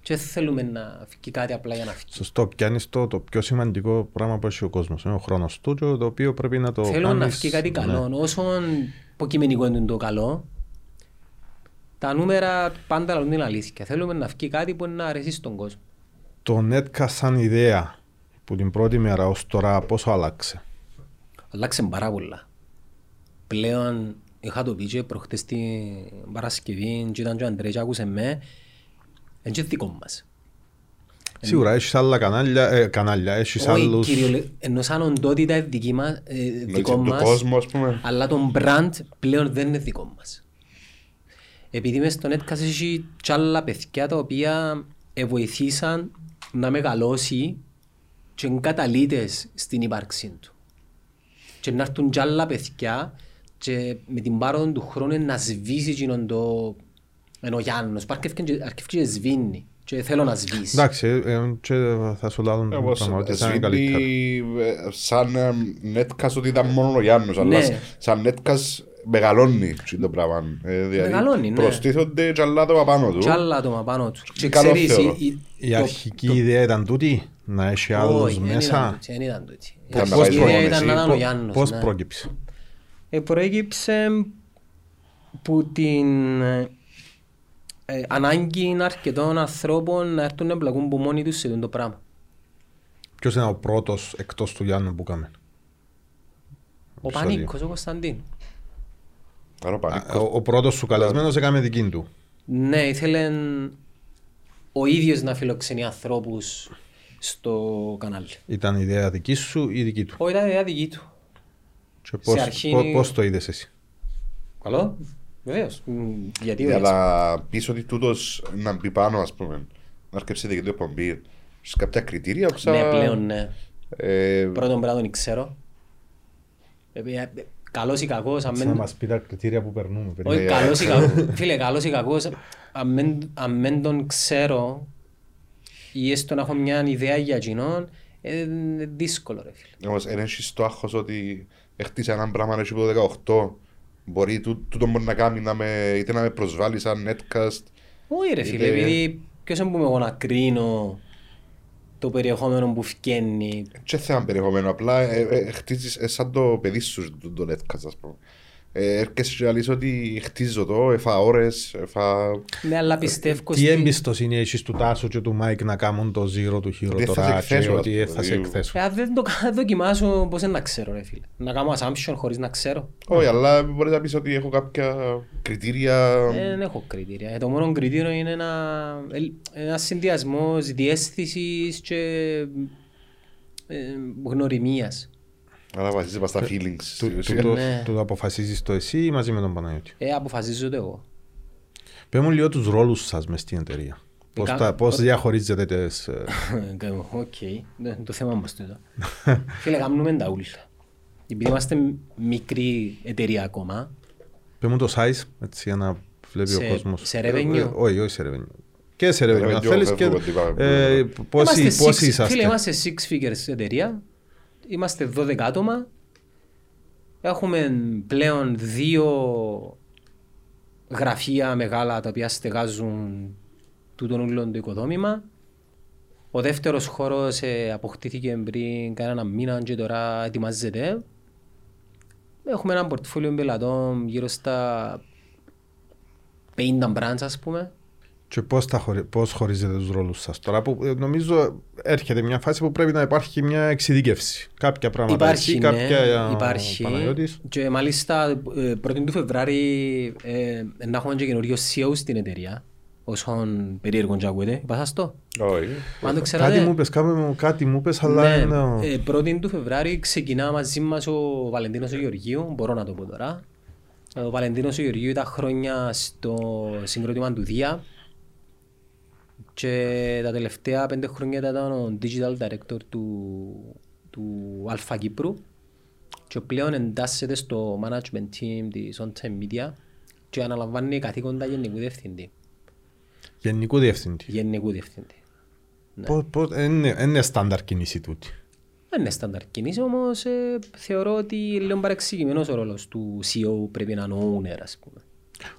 και δεν θέλουμε να βγει κάτι απλά για να βγει. σωστό πιάνεις το, το πιο σημαντικό πράγμα που έχει ο κόσμος. Είναι ο χρόνος του και το οποίο πρέπει να το Θέλω να κάνεις, βγει κάτι ναι. καλό. Όσο υποκειμενικό είναι το καλό, τα νούμερα πάντα λαλούν την αλήθεια. Θέλουμε να βγει κάτι που να αρέσει στον κόσμο. Το Netcast σαν ιδέα που την πρώτη μέρα ως τώρα πόσο άλλαξε; Αλλάξε πάρα πολλά. Πλέον είχα το πει και προχτές την Παρασκευή και ήταν και ο Αντρέης και άκουσε με, είναι και δικό μας. Σίγουρα έχεις άλλα κανάλια, ε, κανάλια έχεις Όχι, άλλους... κυριολε- ενώ σαν οντότητα είναι δική μας, ε, Εννοείς δικό του μας, κόσμου, ας πούμε. αλλά το brand πλέον δεν είναι δικό μας. Επειδή μες στο Netcast έχει κι άλλα παιδιά τα οποία βοηθήσαν να μεγαλώσει και είναι καταλήτες στην ύπαρξή του. Και να έρθουν κι άλλα παιδιά και με την πάροδο του χρόνου να σβήσει εκείνον το... Ενώ ο Γιάννος, που αρκεύκε και- αρκεύκε και σβήνει και θέλω να σβήσει. Εντάξει, ε, ε, και θα σου λάβουν το Όπως πράγμα ότι θα είναι καλύτερο. σβήνει ε, σαν ε, netcast ότι ήταν μόνο ο Γιάννος, αλλά Ναι. σαν netcast μεγαλώνει τσι το πράγμα. Ε, δηλαδή Μεγαλώνει, ναι. Προστίθονται και άλλα το πάνω του. Και άλλα άτομα πάνω τους. Και Καλό ξέρεις, θεωρώ. η- η- Η το- αρχική ιδέα ήταν τούτη, να έχει άλλους Όχι, δεν ήταν μέσα. τούτη, δεν ήταν τούτη. Η Ήταν αρχική να πάει ιδέα μόνο ήταν εσύ. να ήταν ο Πο- Γιάννος. Πώς ναι. πρόκειψε; Ε, προέκυψε που την ε, ε, ανάγκη αρκετών ανθρώπων να έρθουν να εμπλακούν από μόνοι τους σε αυτό το πράγμα. Ποιος είναι ο πρώτος εκτός του Γιάννου που κάμε. Ο Πανίκος, ο Κωνσταντίν. Άρα Α, πανίκος. Ο, ο πρώτος σου καλεσμένος έκαμε δική του. Ναι, ήθελε ο ίδιος να φιλοξενεί ανθρώπους στο κανάλι. Ήταν ιδέα δική σου ή δική του; Όχι, ήταν ιδέα δική του. Και πώς, αρχή- πώς, πώς το είδες εσύ; Καλό, βεβαίως. Μ, Γιατί Για όχι. να πεις ότι τούτος να μπει πάνω, ας πούμε, να αρκεψεί δική του εκπομπή, έχεις κάποια κριτήρια που Ναι, πλέον ναι. Ε, Πρώτον πρέπει να τον ξέρω. Ε, ε, ε, Καλός ή κακός, αν μεν- πει τα κριτήρια που περνούμε. Όχι, Ναι, καλός ή ε. κακός. Φίλε, καλός ή κακός, αν μεν- αν μεν τον ξέρω ή έστω να έχω μια ιδέα για εκείνον, ε, είναι δύσκολο ρε φίλε. Όμως δεν έχεις το άγχος ότι έχτισε έναν πράγμα έτσι από το 18 μπορεί τού- τούτο μπορεί να κάνει να με, είτε να με προσβάλλει σαν netcast Όχι ρε φίλε, Είτε- επειδή ποιος είναι που είμαι εγώ να κρίνω το περιεχόμενο που φκένει. και θέμα περιεχομένο απλά ε, ε, χτίζεις ε, σαν το παιδί σου το, το netcast ας πούμε ε, έρχεσαι και λες ότι χτίζω το, έφα ώρες, έφα... Ναι, αλλά πιστεύω Τι στη- εμπιστοσύνη έχεις του Τάσου και του Μάικ να κάνουν το zero to hero Ότι θα σε τώρα και εκθέσουν, ότι ας πούμε, θα σε δηλαδή. εκθέσουν. Ε, αν δεν το κα- δοκιμάσω, πώς είναι να ξέρω ρε φίλε. Να κάνω assumption χωρίς να ξέρω. Όχι, αλλά μπορείς να πεις ότι έχω κάποια κριτήρια Ε, Δεν έχω κριτήρια. Ε, Το μόνο κριτήριο είναι ένα, ένα συνδυασμός διαίσθησης και ε, γνωριμίας. Αλλά βασίζεσαι πας στα feelings Του- στην του- ουσία. το- Ναι. Το αποφασίζεις το εσύ ή μαζί με τον Παναγιώτη; Ε, αποφασίζω το εγώ. Πες μου λίγο τους ρόλους σας μες στην εταιρεία. Πώς, Κα- τα, πώς διαχωρίζετε τις... ε, Οκ, ναι, είναι το θέμα μας τούτο. Φίλε, κάνουμε τα ούλα. Επειδή είμαστε μικρή εταιρεία ακόμα, Πες μου το size, έτσι για να βλέπει Σε- ο κόσμος. σε revenue? Ε, ε, όχι, όχι σε revenue. Και σε revenue, αν Revenue, θέλεις. Και, φεύγουμε, τι πάμε, ε, πού πόσοι, Είμαστε πόσοι six- είσαστε; Φίλε, είμαστε six figures εταιρεία. Είμαστε 12 άτομα. Έχουμε πλέον δύο γραφεία μεγάλα τα οποία στεγάζουν τούτον όλο το οικοδόμημα. Ο δεύτερος χώρος ε, αποκτήθηκε πριν κανένα μήνα και τώρα ετοιμάζεται. Έχουμε ένα πορτφόλιο πελατών γύρω στα 50 brands ας πούμε. Και πώς, τα χωρι... πώς χωρίζετε τους ρόλους σας τώρα που ε, νομίζω έρχεται μια φάση που πρέπει να υπάρχει μια εξειδίκευση. Κάποια πράγματα Υπάρχει, εσύ, ναι, κάποια ε, ο υπάρχει. Παναγιώτης. Και μάλιστα ε, 1η του Φεβράρι ε, να έχουμε και καινούριο CEO στην εταιρεία. Όσον περίεργο και ακούετε. Είπα σας το. Όχι. Αν το ξέρατε. Κάτι μου είπες, κάτι μου- κάτι μου είπες, αλλά ναι, είναι ο- ε, 1η του Φεβράρι ξεκινά μαζί μας ο Βαλεντίνος ο Γεωργίου. Μπορώ να το πω τώρα. Ο Βαλεντίνος ο Γεωργίου ήταν χρόνια στο συγκρότημα του Δία. Και τα τελευταία πέντε χρόνια ήταν ο Digital Director του, του Αλφα Κύπρου και πλέον εντάσσεται στο management team της On Time Media και αναλαμβάνει καθήκοντα γενικού διευθυντή. γενικού διευθυντή. Γενικού διευθυντή. Ναι. Πώς- πώς- Είναι είναι στάνταρ κίνηση τούτη. Δεν είναι στάνταρ κίνηση, όμως ε, θεωρώ ότι λίγο παρεξηγημένος ο ρόλος του CEO πρέπει να είναι ο owner, ας πούμε.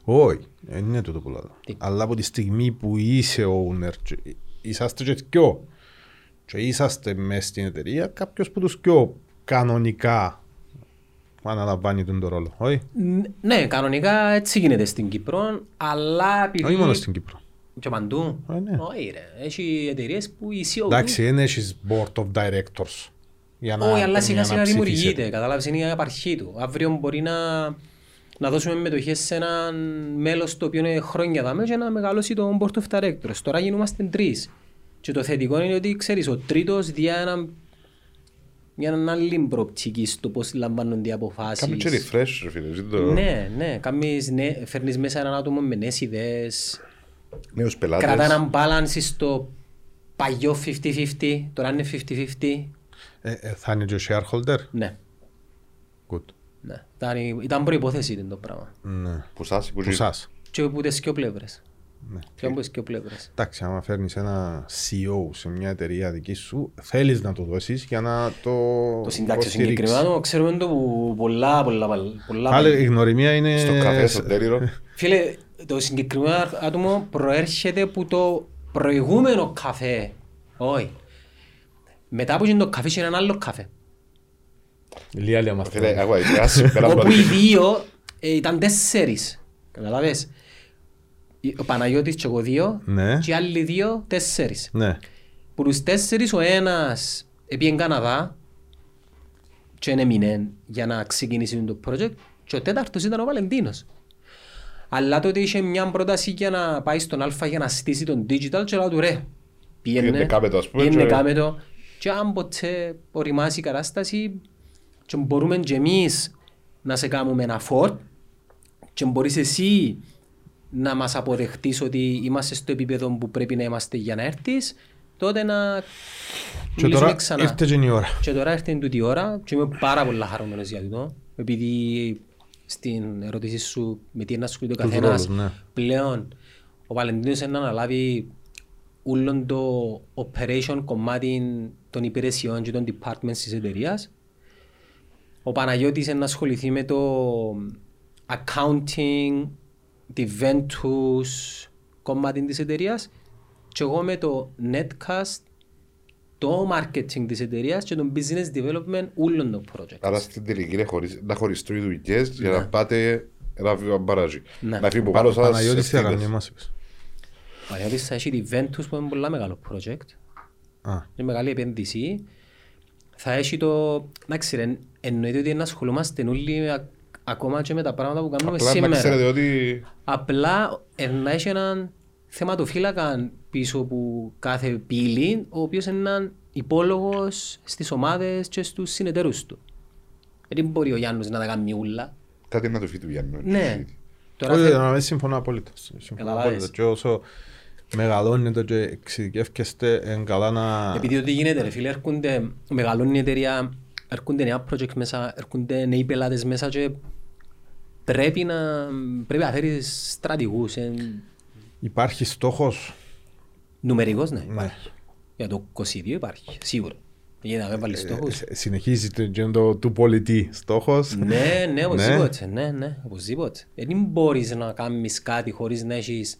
Όχι, δεν είναι τούτο που λέω. Τι; Αλλά από τη στιγμή που είσαι owner, και είσαστε και δυο και είσαστε μέσα στην εταιρεία, κάποιος που τους δυο κανονικά αναλαμβάνει τον το ρόλο. Όχι, Ν- Ναι, κανονικά έτσι γίνεται στην Κύπρο, αλλά επειδή... όχι μόνο στην Κύπρο. Και παντού. Ε, ναι. Όχι ρε, έχει εταιρείες που οι CEO... Εντάξει, δεν έχεις board of directors. Για να, Όχι, αλλά για σιγά να σιγά ψηφίσετε. δημιουργείται. Κατάλαβες, είναι η απαρχή του. Αύριο μπορεί να, να δώσουμε μετοχές σε έναν μέλος το οποίο είναι χρόνια δάμε και να μεγαλώσει το board of directors. Τώρα γινόμαστε τρεις. Και το θετικό είναι ότι ξέρεις, ο τρίτος διά ένα, μια άλλη προοπτική στο πώς λαμβάνονται οι αποφάσεις. Κάμε και refresh, ρε φίλε. ζήτω Ναι, ναι. Κάμεις, ναι, φέρνεις μέσα έναν άτομο με νέες ιδέες. Νέους πελάτες. Κρατά έναν balance στο παλιό 50-50. Τώρα είναι 50-50. Ε, ε, θα είναι και ο shareholder; Ναι. Good. Ναι. Ήταν, ήταν προϋπόθεση ήταν το πράγμα. Ναι. Που σας, που Που σας. Και από τις δυο πλευρές. Ναι. Και από τις δυο πλευρές. Εντάξει, άμα φέρνεις ένα CEO σε μια εταιρεία δική σου, θέλεις να το δώσεις για να το Το συντάξιο υποστηρίξεις. συγκεκριμένο ξέρουμε το που πολλά, πολλά, πολλά. Άλλη η γνωριμία είναι... Στο καφέ, στο τέλειρο. Φίλε, το συγκεκριμένο άτομο προέρχεται από το προηγούμενο καφέ. Όχι. Μετά από το καφέ είχε έναν άλλο καφέ. Λίγα λίγα μας Φίλε, τώρα. εγώ είπα, πέρα από Όπου το- οι δύο ε, ήταν τέσσερις. Καταλαβες. Ο Παναγιώτης και εγώ δύο Ναι. και οι άλλοι δύο τέσσερις. Ναι. Που τους τέσσερις ο ένας πήγε Καναδά και έμεινε για να ξεκινήσει το project και ο τέταρτος ήταν ο Βαλεντίνος. Αλλά τότε είχε μια πρόταση για να πάει στον Αλφα για να στήσει τον digital και λέω του ρε πήγαινε, Πήγαινε κάμε το, ας πούμε, πήγαινε και- κάμε το και αν ποτέ οριμάσει η κατάσταση και μπορούμε και εμείς να σε κάνουμε ένα φόρ και μπορείς εσύ να μας αποδεχτείς ότι είμαστε στο επίπεδο που πρέπει να είμαστε για να έρθεις τότε να Και μιλήσουμε τώρα ξανά. ήρθε και η ώρα. Και τώρα έρθει τούτη η ώρα και είμαι πάρα πολλά χαρούμενος για αυτό. Επειδή στην ερώτηση σου με τι είναι να ασχολείται ο Τους καθένας ρόλους, ναι. πλέον ο Βαλεντίνος είναι να αναλάβει όλο το operation κομμάτι των υπηρεσιών και των departments της εταιρείας. Ο Παναγιώτης είναι να ασχοληθεί με το accounting, the Ventus κομμάτι της εταιρείας και εγώ με το netcast, το marketing της εταιρείας και το business development όλων των projects. Άρα στην τελική είναι χωρίς- να χωριστούν οι δουλειές για να πάτε ένα βήμα μπαράζι. Ναι. Να φύγει από πάνω σας Παναγιώτης τι ευθύνες. έκανε, μας είπες. Ο Παναγιώτης θα έχει τη Ventus που είναι πολύ μεγάλο project. Α, Είναι μεγάλη επένδυση. Θα έχει το... Εντάξει ρε, εννοείται ότι να ασχολούμαστε όλοι α- ακόμα και με τα πράγματα που κάνουμε Απλά να σήμερα. ξέρετε ότι Απλά ε, να έχει έναν θεματοφύλακα πίσω από κάθε πύλη, ο οποίος είναι έναν υπόλογος στις ομάδες και στους συνεταίρους του. Δεν μπορεί ο Γιάννος να τα κάνει ούλα. κάτι να το φύγει του Γιάννου. Ναι. Τώρα Όχι, θε- να μην συμφωνώ απόλυτα. Συμφωνώ Καταλάβεις. απόλυτα. Και όσο μεγαλώνετε και εξειδικεύκεστε, είναι καλά να... Επειδή ό,τι γίνεται ρε φίλε, έρχονται, μεγαλώνει η εταιρεία, έρχονται νέα project μέσα, έρχονται νέοι πελάτες μέσα και πρέπει να, πρέπει να φέρεις στρατηγούς. Ε, Υπάρχει στόχος; νούμερικός ναι, Ναι. υπάρχει. Για το 22 υπάρχει, σίγουρα. Γιατί να μην βάλεις στόχους. Ε, Συνεχίζει το, και το του πολιτή στόχος; Ναι, ναι, οπωσδήποτε, ναι, ναι, οπωσδήποτε. Ε, Δεν μπορείς να κάνεις κάτι χωρίς να έχεις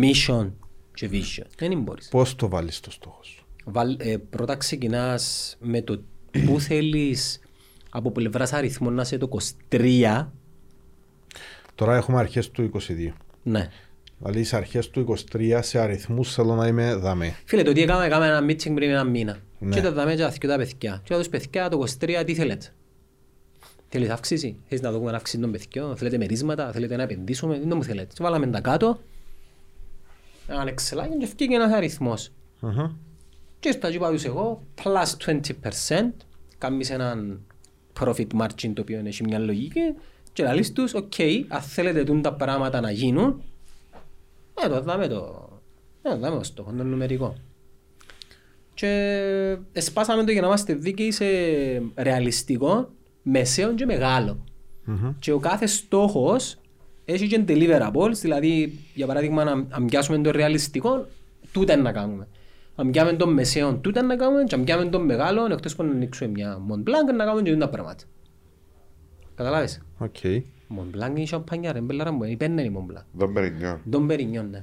mission και vision. Δεν μπορείς. Πώς το βάλεις το στόχο σου; Βάλ, ε, πρώτα ξεκινάς με το που θέλεις από πλευράς αριθμών να είσαι το 23. Τώρα έχουμε αρχές του 22. Ναι. Δηλαδή σε αρχές του 23 σε αριθμούς θέλω να είμαι δαμέ. Φίλε, το τι έκαμε, έκαμε ένα meeting πριν ένα μήνα. Ναι. Και τα δάμε και τα δκυο τα παιδιά. Και τους παιδιά το 23 τι θέλετε; Θέλεις αύξηση, θέλεις να δούμε αύξηση των παιδιών, θέλετε μερίσματα, θέλετε να επενδύσουμε, δεν μου θέλετε. Και βάλαμε τα κάτω, έναν εξελάκι και βγήκε ένας αριθμός. Μμμ. Και στα είπα τους εγώ, plus 20%, κάνεις έναν profit margin το οποίο έχει μια λογική και να λες τους, οκ, αν θέλετε τούν τα πράγματα να γίνουν, ε, το δάμε το, ε, το δάμε το στόχο, το νούμερικό. Και εσπάσαμε το για να είμαστε δίκαιοι σε ρεαλιστικό, μεσαίο και μεγάλο. Και ο κάθε στόχος έχει και deliverables, δηλαδή για παράδειγμα αν, αν πιάσουμε το ρεαλιστικό, τούτα είναι να κάνουμε. Αν πιάμε το μεσαίο, τούτα είναι να κάνουμε και αν πιάμε το μεγάλο, εκτός που να ανοίξουμε μια Mont Blanc, να κάνουμε και τούτα πράγματα. Καταλάβεις; Οκ. Mont Blanc είναι η σαμπάνια ρε, μπελάρα μου, η πέννα είναι η Mont Blanc. Τον Περινιό. Τον Περινιόν, ναι.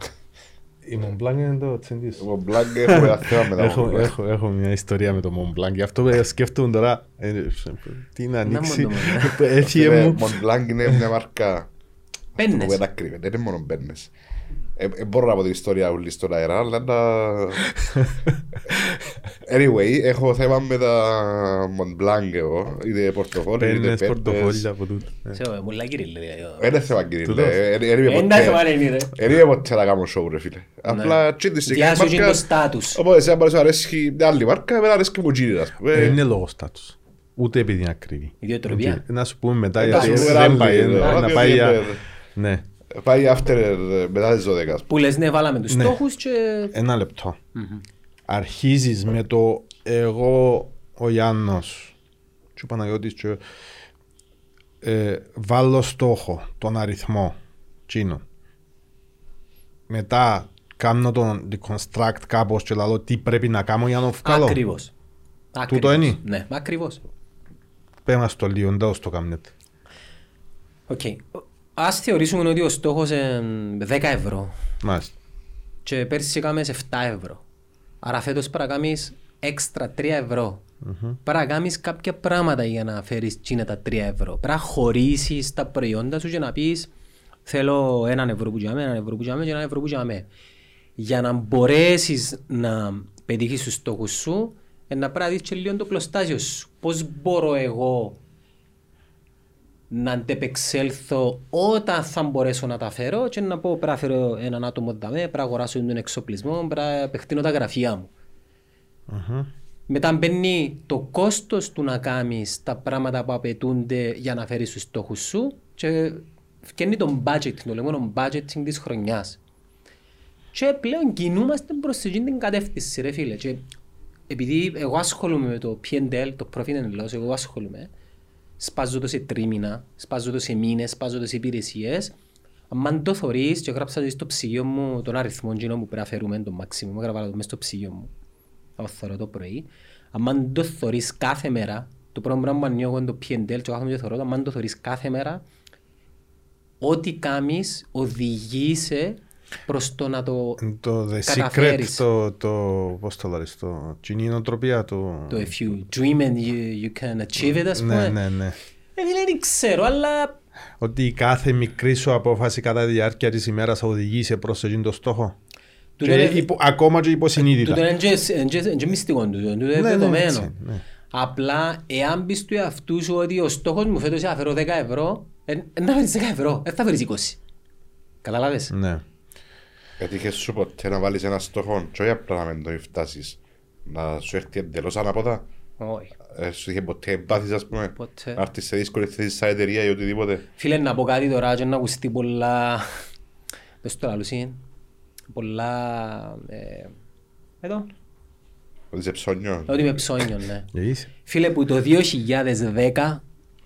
Η Mont Blanc είναι το τσεντής. Ο Μπλάγκ έχουμε ένα θέμα με τα Έχω, Mont Blanc. έχω, έχω μια ιστορία με το Mont Blanc. Γι' αυτό ε, σκέφτομαι τώρα. ε, τι να ανοίξει. μόνο το Έφυγε Φίλε, μου. Mont Blanc είναι μια μάρκα που Πέννες. δεν τα κρύβεται, δεν είναι μόνο πέννες. Ε, ε, μπορώ να πω την ιστορία ούλη στον αέρα, αλλά να... Anyway, έχω θέμα με τα Mont Blanc εγώ, είτε πορτοφόλι, είτε Πέννες πέννες. πορτοφόλια από τούτο. Ναι. Σε μου λάγει ρε, λέει. Δεν είναι θέμα κύριε, Τούτος. δεν είμαι Δεν τα θέμα ποτέ... είναι ρε. Δεν είμαι ποτέ να κάνω show ρε φίλε. Απλά τσι τη συγκεκριμένη Διάσου και το μάρκα... στάτους. Οπότε σε αν μπορείς να αρέσει μια άλλη μάρκα, εμένα αρέσει μου τζίρι, ας πούμε. Δεν είναι λόγος στάτους. Ούτε επειδή είναι ακριβή. Ιδιοτροπία. Να σου πούμε μετά Ε, γιατί να σου πούμε δεν ένα πάει. άλλο, Να άλλο, πάει διότι, για... ε, Ναι. Πάει after ε, μετά τις 12. ας πούμε. Που λες ναι, βάλαμε τους Ναι. στόχους και... Ένα λεπτό. Αρχίζεις με το εγώ ο Γιάννος και ο Παναγιώτης και ε, βάλω στόχο, τον αριθμό τσίνο. Μετά κάνω τον deconstruct κάπως και λέω τι πρέπει να κάνω για να το βγάλω. Ακριβώς. Τούτο Ακριβώς. είναι; Ναι, ακριβώς. Πες μας το λίγο, δεν το κάνετε. Οκ. Ας θεωρήσουμε ότι ο στόχος είναι 10 ευρώ Μάλιστα. και πέρσι έκαμε 7 ευρώ. Άρα φέτος πρέπει να κάνεις έξτρα 3 ευρώ. Πρέπει να κάνεις κάποια πράγματα για να φέρεις τσίνα τα 3 ευρώ. Πρέπει να χωρίσεις τα προϊόντα σου και να πεις θέλω έναν ευρώ που τζάμε, έναν ευρώ που τζάμε και έναν ευρώ που τζάμε. Για να μπορέσεις να πετύχεις τους στόχους σου, ε, να πρέπει να δεις και λίγο το πλωστάσιο σου. Πώς μπορώ εγώ να αντεπεξέλθω όταν θα μπορέσω να τα φέρω και να πω πρέπει να φέρω έναν άτομο δαμέ, πρέπει να αγοράσω τον εξοπλισμό, πρέπει να επεκτείνω τα γραφεία μου. Μετά μπαίνει το κόστος του να κάνεις τα πράγματα που απαιτούνται για να φέρεις τους στόχους σου και φτιάχνει το budgeting, το λεγόμενο budgeting της χρονιάς. Και πλέον κινούμαστε προς εκείνη την κατεύθυνση ρε φίλε. Και επειδή εγώ ασχολούμαι με το P&L, το Profit and Loss, εγώ ασχολούμαι, σπάζω το σε τρίμηνα, σπάζω το σε μήνες, σπάζω το σε υπηρεσίες. Αν το θωρείς και γράψα το στο ψυγείο μου τον αριθμό εκείνο που πρέπει να φέρουμε, το maximum, γράψα το μέσα στο ψυγείο μου. Θα το θωρώ το πρωί. Αν το θωρείς κάθε μέρα, το πρώτο πράγμα που ανοίγω είναι το P&L και κάθομαι και θωρώ το, αν το θωρείς κάθε μέρα, ό,τι κάνεις οδηγείσαι προς το να το, Το The Secret, Καταφέρεις. το, το, πώς το λάρεις, το κοινή νοοτροπία του... το if you dream and you, you can achieve it, ας Ναι, πούμε. ναι, ναι. Ε, φίλε, δεν ξέρω, αλλά Ότι η κάθε μικρή σου απόφαση κατά τη διάρκεια της ημέρας θα οδηγήσει προς εκείνο το στόχο. Του Και λένε- υπο- ακόμα και υποσυνείδητα. τούτο είναι και- είναι και- είναι και μυστικό τούτο, τούτο είναι Ναι, ναι, δεδομένο. έτσι, ναι. Απλά, εάν πεις του εαυτού σου ότι ο στόχος μου φέτος είναι να φέρω 10 ευρώ, ε, ε, να φέρεις 10 ευρώ, δεν θα φέρεις 20. Καταλάβες; Ναι. Έτυχες σου ποτέ να βάλεις ένα στόχο και όχι απλά να μην το φτάσεις. Να σου έρθει εντελώς ανάποδα. Όχι. Ε, Σου είχε ποτέ εμπάθεις ας πούμε. Ποτέ. Να έρθεις σε δύσκολη θέση σαν εταιρεία ή οτιδήποτε. Φίλε, να πω κάτι τώρα και να ακουστεί πολλά... Πες το λαλούσι. Πολλά... Ε... Εδώ. Ότι είσαι ψώνιο. Ότι με ψώνιο, ναι. Ε, είσαι. Φίλε, που το 2010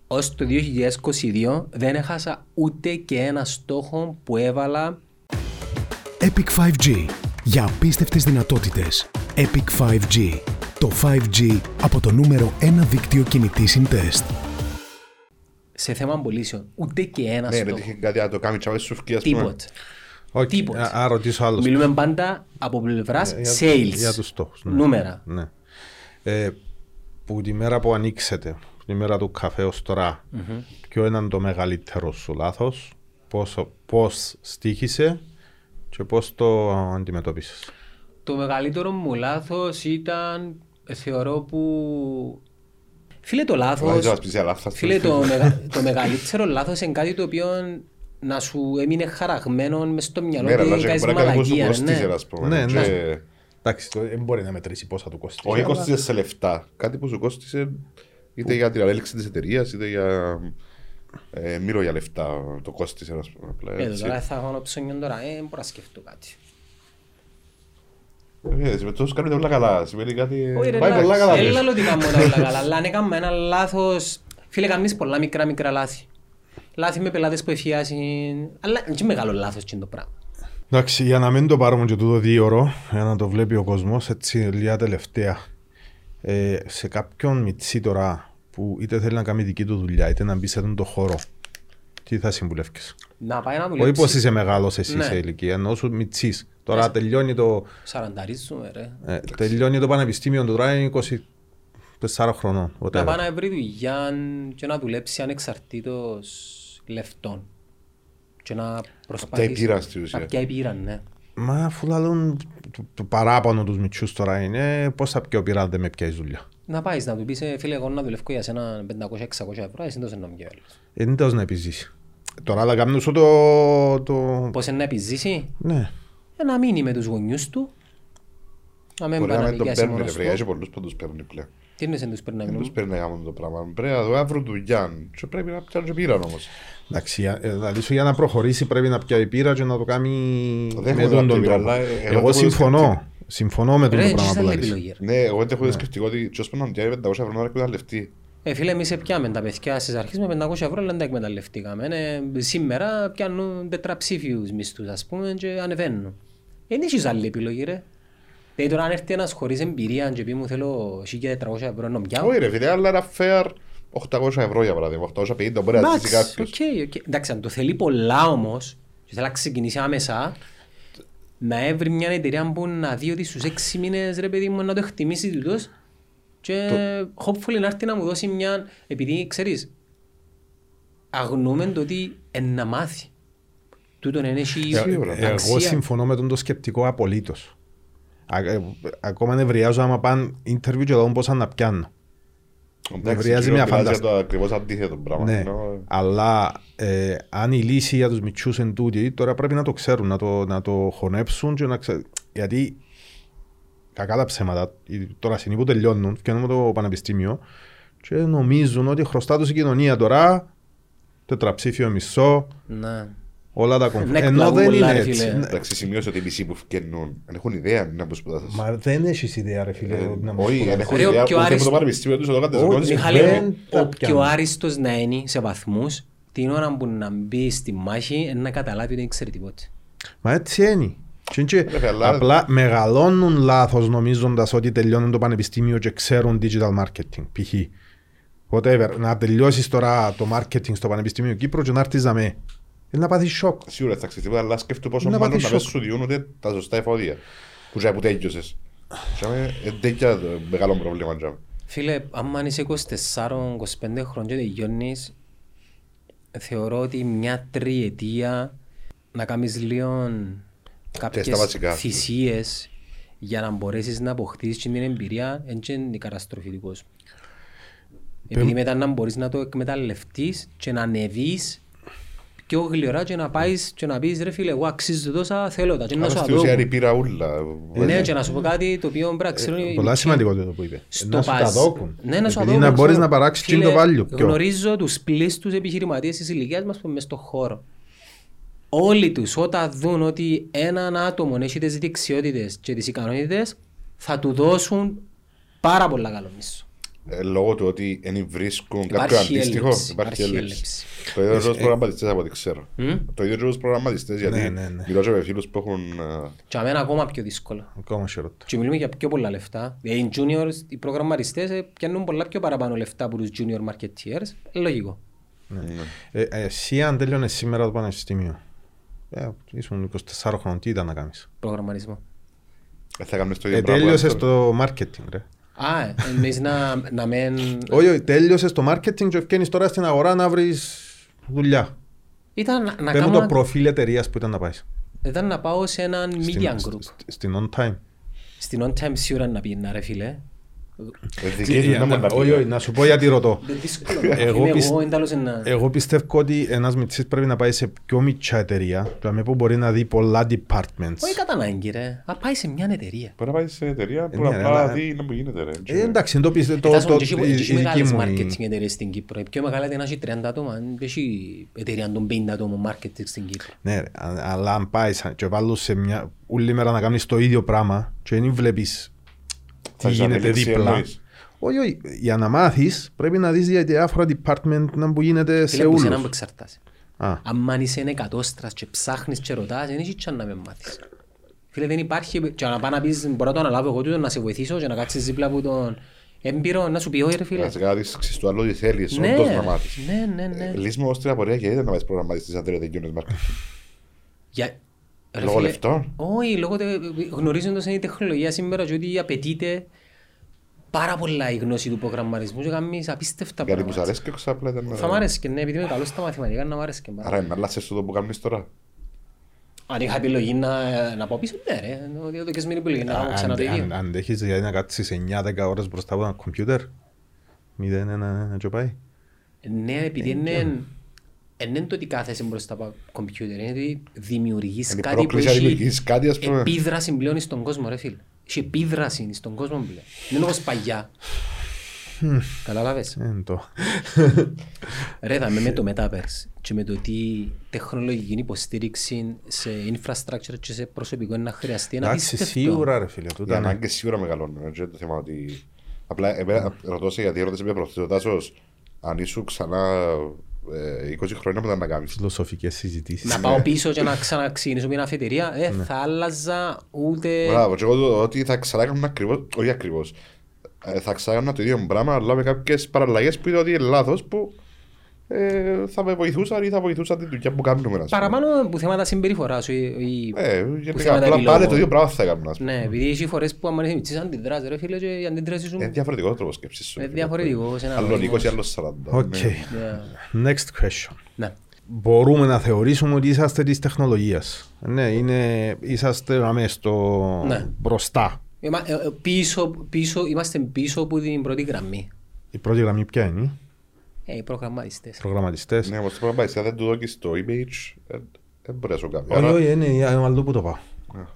ως το 2022 δεν έχασα ούτε και ένα στόχο που έβαλα Epic 5G. Για απίστευτες δυνατότητες. Epic 5G. Το 5G από το νούμερο 1 δίκτυο κινητής συντεστ. σε θέμα πωλήσεων. Ούτε και ένας Ναι, ρε, στόχος. είχε κάτι να το κάνει τσάβες σου φκεί ας πούμε. Τίποτε. Όχι, Τίποτε. α- Α, ρωτήσω άλλος. Μιλούμε πάντα από πλευράς Ε, για- sales. Για τους στόχους. ναι. Νούμερα. Ναι. Ε, που τη μέρα που ανοίξετε, τη μέρα του καφέ ως τώρα, ποιο είναι το μεγαλύτερο σου λάθος, πώς, πώς στήχησε και πώς το αντιμετώπισες; Το μεγαλύτερο μου λάθος ήταν, ε, θεωρώ που... Φίλε το Αλλά δεν λάθος, μας πεις για λάθος. φίλε το, μεγα- το μεγαλύτερο λάθος είναι κάτι το οποίο να σου έμεινε χαραγμένο μες στο μυαλό Ναι, ρε, ότι αλλά και κάνεις μπορεί να κάνεις που σου μαλακία. κόστισε, ναι. ας πούμε. Ναι, ναι. Και- Εντάξει, το- δεν μπορεί να μετρήσει πόσα του κόστησε. Όχι αλλά- κόστισε σε λεφτά. Κάτι που σου κόστισε είτε για την ανέλυξη της εταιρείας είτε για... Ε, μίλω για λεφτά, το κόστισε ας πούμε. απλά Ε, έτσι. τώρα θα έχω ψώνιο τώρα, ε, μπορώ να σκεφτώ κάτι. Ε, με τόσο κάνετε όλα καλά. Σημαίνει κάτι... Όχι ρε, Πάει πολλά καλά. εντάξει, πες. έλα λέω ότι κάνουμε τα όλα καλά, αλλά αν έκαμε ένα λάθος, φίλε κάνεις πολλά μικρά μικρά λάθη. Λάθη με πελάτες που εφιάσουν, αλλά είναι και μεγάλο λάθος και το πράγμα. Εντάξει, για να μην το πάρουμε και τούτο δύο ώρο, για να το βλέπει ο κόσμος, έτσι λίγα τελευταία. Ε, σε κάποιον μητσί τώρα που είτε θέλει να κάνει δική του δουλειά, είτε να μπει σε αυτόν τον χώρο, τι θα συμβουλεύεις. Να πάει να Όχι δουλέψει. πως είσαι μεγάλος εσύ Ναι. σε ηλικία, ενώ σου μητσής. Τώρα τελειώνει το, Σαρανταρίζουμε ρε. ε, τελειώνει το πανεπιστήμιο του, τώρα είναι 24 χρονών. Να whatever. πάει να βρει δουλειά και να δουλέψει ανεξαρτήτως λεφτών. Και να προσπαθήσει. πείραν στη ουσία. Να πιάει πείραν, ναι. Μα αφού λαλούν το, το παράπονο τους μητσούς τώρα είναι πώς θα πιω πειρά δεν με πιάσεις δουλειά. Να πάεις να του πεις, «Ε, φίλε, εγώ να δουλεύω για σένα 500-600 ευρώ, εσύ τόσο να μου πιέω άλλος. Είναι τέλος να επιζήσει. Τώρα θα κάνουν σου το... το... Πώς είναι να επιζήσει, Ναι. ε, να μείνει με τους γονιούς του, να μην Μπορεί πάει να να μην τον νοικιάσει παίρνει ρε μόνος βρε, έχει του. πολλούς που τους παίρνει πλέον. Τι είναι σε τους παίρνει να Δεν τους μείνουν. παίρνει να κάνουν το πράγμα. Πρέπει να δω αύριο δουλειά και πρέπει να πιάνουν και πήραν όμως. Εντάξει, για- ε, δηλαδή σου για να προχωρήσει πρέπει να πιάει πείρα και να το κάνει Δέχομαι με να τον πιάει τον πείρα, τρόπο. αλλά, ε, εγώ Εγώ το συμφωνώ. Συμφωνώ με τον Ρε, το πράγμα έχεις που άλλη λες. επιλογή. ρε. Ναι, εγώ δεν έχω σκεφτικό ότι ποιος πρέπει να πιάνει 500 ευρώ να εκμεταλλευτεί. Ε, φίλε, εμείς πιάμε τα παιδιά στις αρχές με 500 ευρώ, αλλά δεν τα εκμεταλλευτήκαμε. Ε, σήμερα πιάνουν τετραψήφιους μισθούς, ας πούμε, και ανεβαίνουν. Δεν έχεις άλλη επιλογή, ρε. Δηλαδή τώρα αν έρθει ένας χωρίς εμπειρία και πει μου θέλω 1400 ευρώ να πιάω. Όχι ρε φίλε, αλλά ένα fair 800 ευρώ για παράδειγμα. 850 μπορεί να ζήσει Εντάξει, κάποιος. οκ, οκ. Εντάξει, αν το θέλει πολλά όμως και θέλει να ξεκινήσει άμεσα, να έβρει μια εταιρεία που να δει ότι στους έξι μήνες ρε παιδί μου να το εκτιμήσει τούτος και hopefully να έρθει να μου δώσει μια, επειδή ξέρεις, αγνοούμε το ότι εν να μάθει. Τούτον είναι έχει Σίγουρα. Ε, Εγώ αξία. συμφωνώ με τον το σκεπτικό απολύτως. Α, ε, Ακόμα νευριάζω άμα πάνε interview και δω πώς να πιάνω. Εντάξει, Νευριάζει κύριο, μια μιλάς για φαντασ- το ακριβώς αντίθετο πράγμα. Ναι, Ενώ, αλλά ε, αν η λύση για τους μητσούς εν τούτη, τώρα πρέπει να το ξέρουν, να το, να το χωνέψουν και να ξέρουν. Γιατί κακά τα ψέματα, οι- τώρα συνήθως που τελειώνουν, φτιάχνουν με το πανεπιστήμιο και νομίζουν ότι χρωστά τους η κοινωνία τώρα τετραψήφιο μισό, Ναι. Όλα τα Ναι, κομφ... Ενώ εκπλαγούν δεν πολλά, είναι ρε, έτσι. φίλε. Ναι. Εντάξει, σημείωσε ότι οι μισοί που φκαινούν δεν έχουν ιδέα να που σπουδάσες. Μα δεν έχεις ιδέα ρε φίλε. Ε, να μου Όχι, σπουδάσεις. δεν έχουν Ρε, ο ιδέα πιο ούτε από άριστο- το πανεπιστήμιο τους, εδώ κάντε Όχι, γνώση. Μιχάλη, δεν ο- τα ο πιάνω. πιο άριστος να είναι σε βαθμούς, την ώρα που να μπει στη μάχη, είναι να καταλάβει ότι δεν ξέρει τίποτε. Μα έτσι είναι. Και είναι και Ρε, αλλά- Απλά μεγαλώνουν λάθος νομίζοντας ότι τελειώνουν το πανεπιστήμιο και ξέρουν digital marketing. Π.χ. Whatever. Να τελειώσεις τώρα το marketing στο Πανεπιστήμιο Κύπρου και να έρθεις να με. Είναι να πάθεις σοκ. Σίγουρα θα ξέρεις τίποτα, αλλά σκέφτομαι πόσο Να μάλλον πάθεις να μην σοκ. σου διούν ούτε τα σωστά εφόδια. Που τζάι που τέλειωσες. Τζάμε, ε, τέτοια το μεγάλο πρόβλημα τζάμε. Φίλε, άμα είσαι 24-25 χρόνια και τελειώνεις, θεωρώ ότι μια τριετία να κάνεις λίγο στα κάποιες βασικά. θυσίες για να μπορέσεις να αποκτήσεις την εμπειρία, δεν είναι η καταστροφή του κόσμου. Επειδή μετά να μπορείς να το εκμεταλλευτείς και να ανεβείς πιο γλυωρά και να πάεις και να πεις ρε φίλε εγώ αξίζω τόσα θέλω τα και να Αλλά σου στη ουσία αδώ. η πήρα ούλα. Ναι και να σου πω κάτι το οποίο πρέπει να ξέρουν οι- Πολλά σημαντικό το που είπε. στο Να σου τα πας- δώκουν. Ναι, να σου Επειδή τα να δώκουν, μπορείς ξέρω. να παράξεις Φίλε, το value. Ποιο; Γνωρίζω τους πλήστους επιχειρηματίες της ηλικίας μας που είναι μες στον χώρο. Όλοι τους όταν δουν ότι έναν άτομο έχει τις δεξιότητες και τις ικανότητες θα του δώσουν πάρα πολλά καλό μισό. Ε, Λόγω του ότι δεν βρίσκουν κάποιο Υπάρχει αντίστοιχο. έλλειψη, Υπάρχει υπάρχει έλλειψη. Το ίδιο και τους προγραμματιστές από ό,τι ξέρω. Το ίδιο και τους προγραμματιστές γιατί Ναι, ναι, ναι. μιλώ και με φίλους που έχουν... ε, Και αμένα ακόμα πιο δύσκολο. Ακόμα χειρότερο. Και μιλούμε για πιο πολλά λεφτά. Δηλαδή, οι juniors, οι προγραμματιστές ε, πιάνουν πολλά πιο παραπάνω λεφτά από τους junior marketeers. Ε, Λογικό. Ε, ε, Εσύ αν τέλειωνες σήμερα το πανεπιστήμιο, ε, ήσουν 24 χρονών, τι ήταν να κάνεις; Προγραμματισμό. ε, Θα κάνεις το Ε, ίδιο πράγμα. τέλειωσες το marketing, ρε. Α, ε, εμείς να, να μεν... Όχι, όχι, τέλειωσες το marketing και ευκαινείς τώρα στην αγορά να βρεις δουλειά. Ήταν να, να Πες μου κάνω... το προφίλ εταιρείας που ήταν να πάεις. Ήταν να πάω σε έναν media Στην- group. σ- Στην on time. Στην on time σίγουρα να πήγαινα ρε φίλε. Ε, δική του να μπορεί να Όχι, πει. όχι, να σου πω γιατί ρωτώ. Δεν δύσκολο. Εγώ Είμαι πισ- εγώ εντάλλως ένα... Εγώ πιστεύω ότι ένας μητσής πρέπει να πάει σε πιο μικρά εταιρεία, δηλαδή που μπορεί να δει πολλά departments. Όχι κατά ανάγκη ρε. Α, πάει σε μια εταιρεία. Μπορεί να πάει σε εταιρεία που ναι, απλά αλλά- δει να μου γίνεται ρε. Ε, εντάξει, το πιστεύω, το, Κοιτάξτε, το, και έχει- η- και έχει η μεγάλες δική μου... marketing η- εταιρείες στην Κύπρο. Η πιο μεγάλη είναι να έχει 30 άτομα. Δεν έχει εταιρεία των 50 ατόμων marketing στην Κύπρο. Ναι, ρε, α- αλλά αν πάει σαν- και βάλουν σε μια όλη μέρα να κάνεις το ίδιο πράγμα και δεν βλέπεις τι Θα έχεις γίνεται ανέλυξη, δίπλα. εννοείς. Όχι, όχι, για να μάθεις πρέπει να δεις για διάφορα department να που γίνεται σε Φίλε, που σε έναν που όλους. εξαρτάσαι. Α, Αν είσαι εκατόστρας και ψάχνεις και ρωτάς, δεν έχει τσάν να με μάθεις. Φίλε, δεν υπάρχει, και να πάω να πεις, μπορώ να το αναλάβω εγώ τούτο, να σε βοηθήσω και να κάτσεις δίπλα από τον έμπειρο, να σου πει όχι ρε φίλε. Να σε κάνεις ξέρεις του άλλου τι θέλεις, Ναι, όντως να μάθεις. ναι, ναι, ναι. Λύσεις μου ως την απορία και είδες να πάει προγραμματιστής αν δεν τελειώνεις marketing. Για... Ρε Λόγω φίλε, λεφτών. Όχι, λόγω τε... γνωρίζοντας την τεχνολογία σήμερα και ότι απαιτείται πάρα πολλά η γνώση του προγραμματισμού και κάνεις απίστευτα Γιατί που σ' πράγματα. αρέσει και εγώ απλά ήταν... Θα μ' άρεσε και ναι, επειδή είμαι καλός στα μαθηματικά, να μ' άρεσε και πάρα. Άρα είναι να αλλάξεις το που κάνεις τώρα. Αν είχα επιλογή να, να πω πίσω, ναι ρε, ότι εδώ και σμήνη επιλογή να κάνω ξανά το αν- ίδιο. αν- αντέχεις δηλαδή να κάτσεις 9-10 ώρες μπροστά από ένα κομπιούτερ. Μηδέν, ένα, ένα και πάει. Ναι, επειδή είναι... Δεν είναι το ότι κάθεσαι μπροστά από κομπιούτερ, είναι ότι δημιουργείς Είναι η κάτι που πρόκληση να έχει δημιουργήσεις κάτι, ας πούμε. επίδραση πλέον στον κόσμο, ρε φίλε. Έχει επίδραση στον κόσμο πλέον. Δεν είναι όπως παλιά. Κατάλαβες. Ε, το. Ρε, δαμε με το Metaverse και με το τι τεχνολογική υποστήριξη σε infrastructure και σε προσωπικό είναι να χρειαστεί ένα Εντάξει, απίστευτο. σίγουρα ρε φίλε. Οι τούτα, ναι. ανάγκες σίγουρα μεγαλώνουν. έτσι είναι το θέμα ότι... Απλά εμένα ρωτώ σε γιατί ρώτησε με προχθές ο Τάσος αν ήσουν ξανά ε, 20 χρόνια που ήταν να κάνεις. Φιλοσοφικές συζητήσεις. Να πάω πίσω και να ξαναξεκινήσω μια αφετηρία, ε, θα άλλαζα ούτε... Μπράβο, και εγώ το ότι θα ξανάκανα ακριβώς, όχι ακριβώς, ε, θα ξανάκανα το ίδιο πράγμα, αλλά με κάποιες παραλλαγές που είδα ότι είναι λάθος, που ε, θα με βοηθούσαν ή θα βοηθούσαν τη δουλειά που κάνουμε. ας πούμε. Παραπάνω που θέματα συμπεριφοράς σου. ή- ή- Ε, που γενικά, θέματα απλά επιλογών. πάλι το ίδιο πράγμα θα έκανα. ας πούμε. Ναι, επειδή έχει φορές που άμα είσαι αντιδράσεις ρε φίλε και οι αντιδράσεις σου Είναι διαφορετικό το τρόπο σκέψης σου. είναι διαφορετικό. σε ένα Άλλο κόσμο. 20 ή άλλος 40. Οκ. Ναι. Next question. Ναι. Μπορούμε να θεωρήσουμε ότι είσαστε της τεχνολογίας. Ναι, είναι, είσαστε αμέσως στο Ναι. μπροστά. Είμα- ε, ε, πίσω, πίσω, είμαστε πίσω από την πρώτη γραμμή. Η πρώτη γραμμή ποια είναι, οι Ε, οι προγραμματιστές. προγραμματιστές. Ναι, όμως το πράγμα πάει, αν δεν του δώκεις το image, ε, δεν μπορεί να σου κάνει. Όχι, Άρα, όχι, είναι είναι αλλού που το πάω.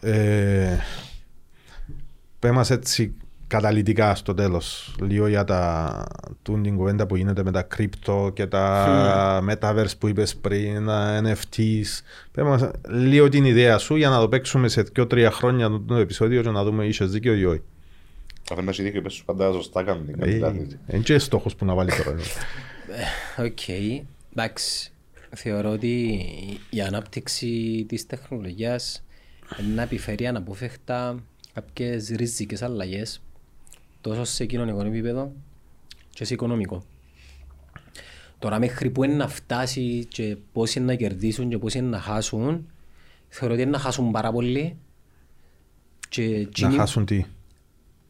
Ε, Πες μας έτσι καταλυτικά στο τέλος, λίγο για τα τούν την κουβέντα που γίνεται με τα crypto και τα metaverse που είπες πριν, τα NFTs. Πες μας λίγο την ιδέα σου για να το παίξουμε σε 2-3 χρόνια το επεισόδιο και να δούμε είχες δίκιο ή όχι. αφού να έχει δίκιο, πες σου πάντα σωστά κάνει. κάτι Ε, λάθη. Είναι και στόχος που να βάλει τώρα. Οκ. Εντάξει. Θεωρώ ότι η ανάπτυξη της τεχνολογίας να επιφέρει αναπόφευκτα κάποιες ριζικές αλλαγές τόσο σε κοινωνικό επίπεδο και σε οικονομικό. Τώρα μέχρι που είναι να φτάσει και πόσοι είναι να κερδίσουν και πόσοι είναι να χάσουν θεωρώ ότι είναι να χάσουν πάρα πολύ και να εκείνοι- χάσουν τι;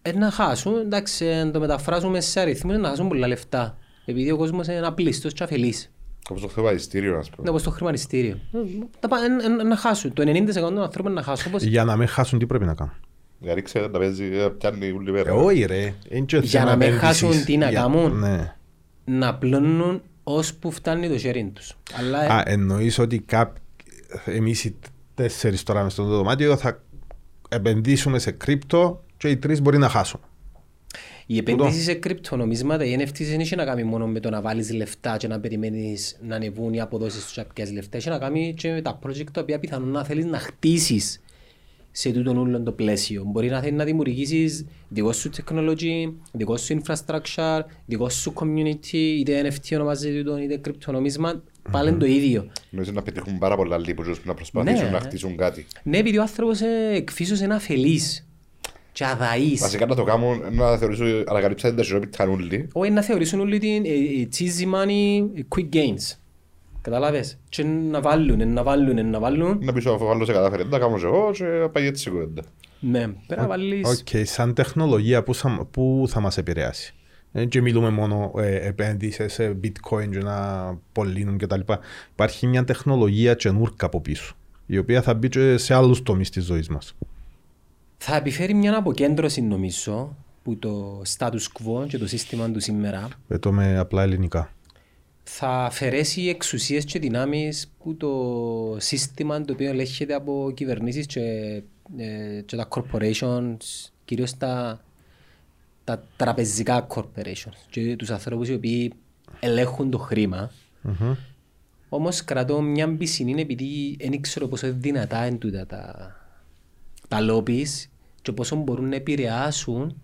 ε, να χάσουν, εντάξει, αν το μεταφράσουμε σε αριθμούς, είναι να χάσουν πολλά λεφτά. Επειδή ο κόσμος είναι απλήστος και αφελής. Όπως το χρηματιστήριο, ας Είναι πούμε. όπως το χρηματιστήριο. Ε, τα πα- εν- εν- Να χάσουν. Το 90% των ανθρώπων να χάσουν. Όπως Για να μην χάσουν τι πρέπει να κάνουν; Γιατί ξέρετε, να παίζει, ε, πιάνει όλη Ε, μέρα. όχι ρε. είναι και Για θέμα να μην επένδυσης. χάσουν τι να Για- κάνουν; Ναι. να πλώνουν ώσπου φτάνει το sharing τους. Αλλά Α, εννοείς ότι κάπ... εμείς οι τέσσερις τώρα μες στο δωμάτιο θα επενδύσουμε σε κρύπτο και οι τρεις μπορεί να χάσουν. Οι επενδύσεις σε κρυπτονομίσματα, οι NFTs δεν έχει να κάνει μόνο με το να βάλεις λεφτά και να περιμένεις να ανεβούν οι αποδόσεις τους και να πιάσεις λεφτά. Έχει να κάνει και με τα project τα οποία πιθανόν να θέλεις να χτίσεις σε τούτον όλο το πλαίσιο. Μπορεί να θέλεις να δημιουργήσεις δικό σου technology, δικό σου infrastructure, δικό σου community, είτε NFT ονομάζεται τούτο, είτε κρυπτονομίσμα, πάλι είναι το ίδιο. Νομίζω να πετύχουν πάρα πολλά λίγους που να προσπαθήσουν Ναι. να χτίσουν κάτι. Ναι, επειδή ο άνθρωπος ε, εκ φύσεως είναι αφελής και αδαής. Βασικά να το κάνουν, να θεωρήσω ανακαλύψατε τα σιρόπιτα όλοι. Όχι να θεωρήσουν όλοι την ε, ε, easy money, ε, quick gains. Καταλάβες; Και να βάλουν, ε, να βάλουν, ε, να βάλουν. Να πεις ο άλλος σε κατάφερε, δεν τα κάνω και εγώ και να πάει έτσι η κουβέντα. Ναι, πρέπει να βάλεις... Οκ, σαν τεχνολογία που θα, που θα μας επηρεάσει. Δεν και μιλούμε μόνο ε, επένδυσες σε bitcoin και να πολύνουν και τα λοιπά. Υπάρχει μια τεχνολογία καινούρκα από πίσω, η οποία θα μπει και σε άλλους τομείς της ζωής μας. Θα επιφέρει μια αποκέντρωση νομίζω που το status quo και το σύστημα του σήμερα Ε, το με απλά ελληνικά. θα αφαιρέσει εξουσίες και δυνάμεις που το σύστημα το οποίο ελέγχεται από κυβερνήσεις και, ε, και τα corporations, κυρίως τα, τα τραπεζικά corporations και τους ανθρώπους οι οποίοι ελέγχουν το χρήμα. Μμμ. Όμως κρατώ μια πισινή επειδή δεν ξέρω πόσο δυνατά είναι τούτα τα, τα lobbies και πόσο μπορούν να επηρεάσουν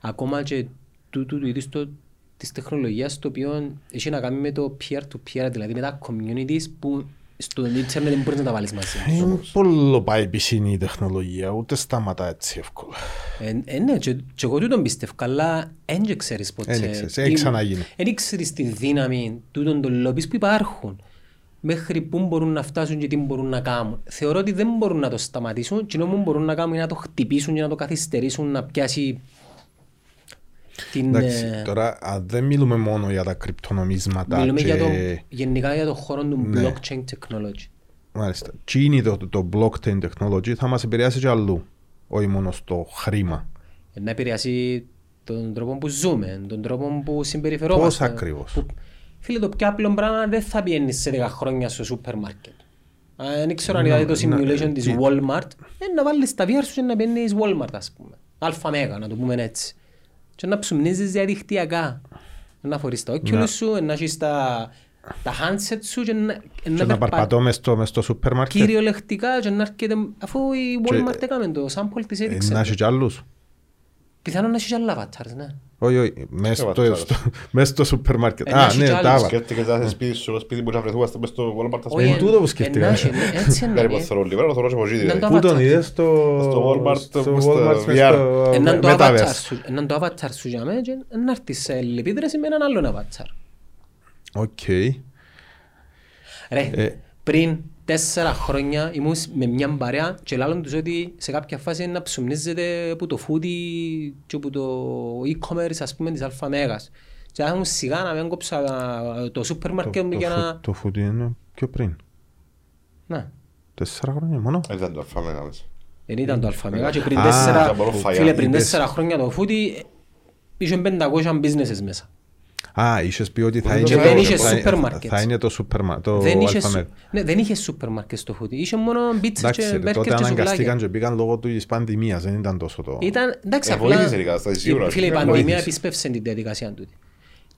ακόμα και τούτου του είδους το, της τεχνολογίας το οποίο έχει να κάνει με το peer-to-peer, δηλαδή με τα communities που στο ίντερνετ δεν μπορείς να τα βάλεις μαζί. Είναι πολύ πάει πισινή η τεχνολογία, ούτε σταματά έτσι εύκολα. Ε, ε, ναι, και, και εγώ τούτον πιστεύω, αλλά δεν ξέρεις ποτέ. Εν ξέρεις, τι- έχει ξαναγίνει. Εν ξέρεις τη δύναμη τούτων των λόμπις που υπάρχουν. Μέχρι πού μπορούν να φτάσουν και τι μπορούν να κάνουν. Θεωρώ ότι δεν μπορούν να το σταματήσουν και που μπορούν να κάνουν είναι να το χτυπήσουν και να το καθυστερήσουν να πιάσει την... Εντάξει, ε, τώρα αν δεν μιλούμε μόνο για τα κρυπτονομίσματα μιλούμε και... για το, γενικά για το χώρο του Ναι. blockchain technology. Μάλιστα. Τι είναι το, το blockchain technology θα μας επηρεάσει και αλλού, όχι μόνο στο χρήμα. Ε, Να επηρεάσει τον τρόπο που ζούμε, τον τρόπο που συμπεριφερόμαστε. Πώς ακριβώς; Που- Φίλε, το πιο απλό πράγμα δεν θα πιένεις σε 10 χρόνια στο σούπερ μάρκετ. Αν δεν ξέρω αν Να- είδατε το να- simulation της τι- Walmart, ε, να βάλεις τα VR σου και να πιένεις Walmart, ας πούμε. Αλφα μέγα, να το πούμε έτσι. Και να ψουμνίζεις διαδικτυακά. Να φορείς τα Oculus σου, να έχεις τα, τα handset σου και να, Και να περπα- παρπατώ μες στο, μες στο σούπερ μάρκετ, Κυριολεκτικά και να έρχεται, αφού η Και- Walmart έκαμε το sample της ε, έδειξε. να έχεις κι άλλους. Πιθανόν να έχεις και άλλα avatars, ναι. Όχι, όχι, μες Και στο, βατσάρες. στο, μες στο σούπερ μάρκετ. Ε, να Α, έχεις ναι, κι τα άλλους. άβα. Σκέφτηκες να είσαι σπίτι σου, σπίτι που να βρεθούμαστε μες στο Walmart, ας Όχι, πούμε. εν τούτο που ε, σκεφτήκα. να έχει, ναι, έτσι είναι. Κάτι που ε. θωρώ λίγο, να θωρώ και από εκεί, Να δηλαδή. το Πού τον avatar. είδες στο, Στο Walmart, στο μες στο Walmart, μες VR. στο Έναν το Metaverse. avatar σου, έναν το avatar σου για μένα και να έρθεις σε αλληλεπίδραση με έναν άλλον avatar. OK. Ρε, Ε. πριν τέσσερα χρόνια ήμουν με μια παρέα και λαλώ τους ότι σε κάποια φάση να ψουμνίζετε από το Foody και από το e-commerce ας πούμε της Αλφα Μέγας. Και άρχισα σιγά να μην κόψα το σούπερ μάρκετ μου Το- για το να... φου- Το Foody είναι πιο πριν. Να, Τέσσερα χρόνια μόνο; Δεν ήταν το αλφα μέγας μέσα. δεν ήταν το Αλφα Μέγας και πριν Α, τέσσερα... θα μπορώ φαγιά. Φίλε, πριν Είπες. τέσσερα χρόνια το Foody είχε 500 businesses μέσα. Α, είχες πει ότι θα Και είναι... δεν το- είχε θα- σούπερ μάρκετ. Θα είναι το σούπερ μάρκετ. Το Δεν είχε, Αλφα σου- Μέγα. ναι, δεν είχε σούπερ μάρκετ στο Foody. Είχε μόνο πίτσες Εντάξει, και ρε, μπέργκερ τότε και αναγκαστήκαν σουβλάκια. και πήγαν λόγω της πανδημίας, δεν ήταν τόσο το... Ήταν, εντάξει, Ε, απλά... βοήθησε η κατάσταση, σίγουρα. Φίλε, η Ε, πανδημία βοήθησε. επισπεύσε την διαδικασία τούτη.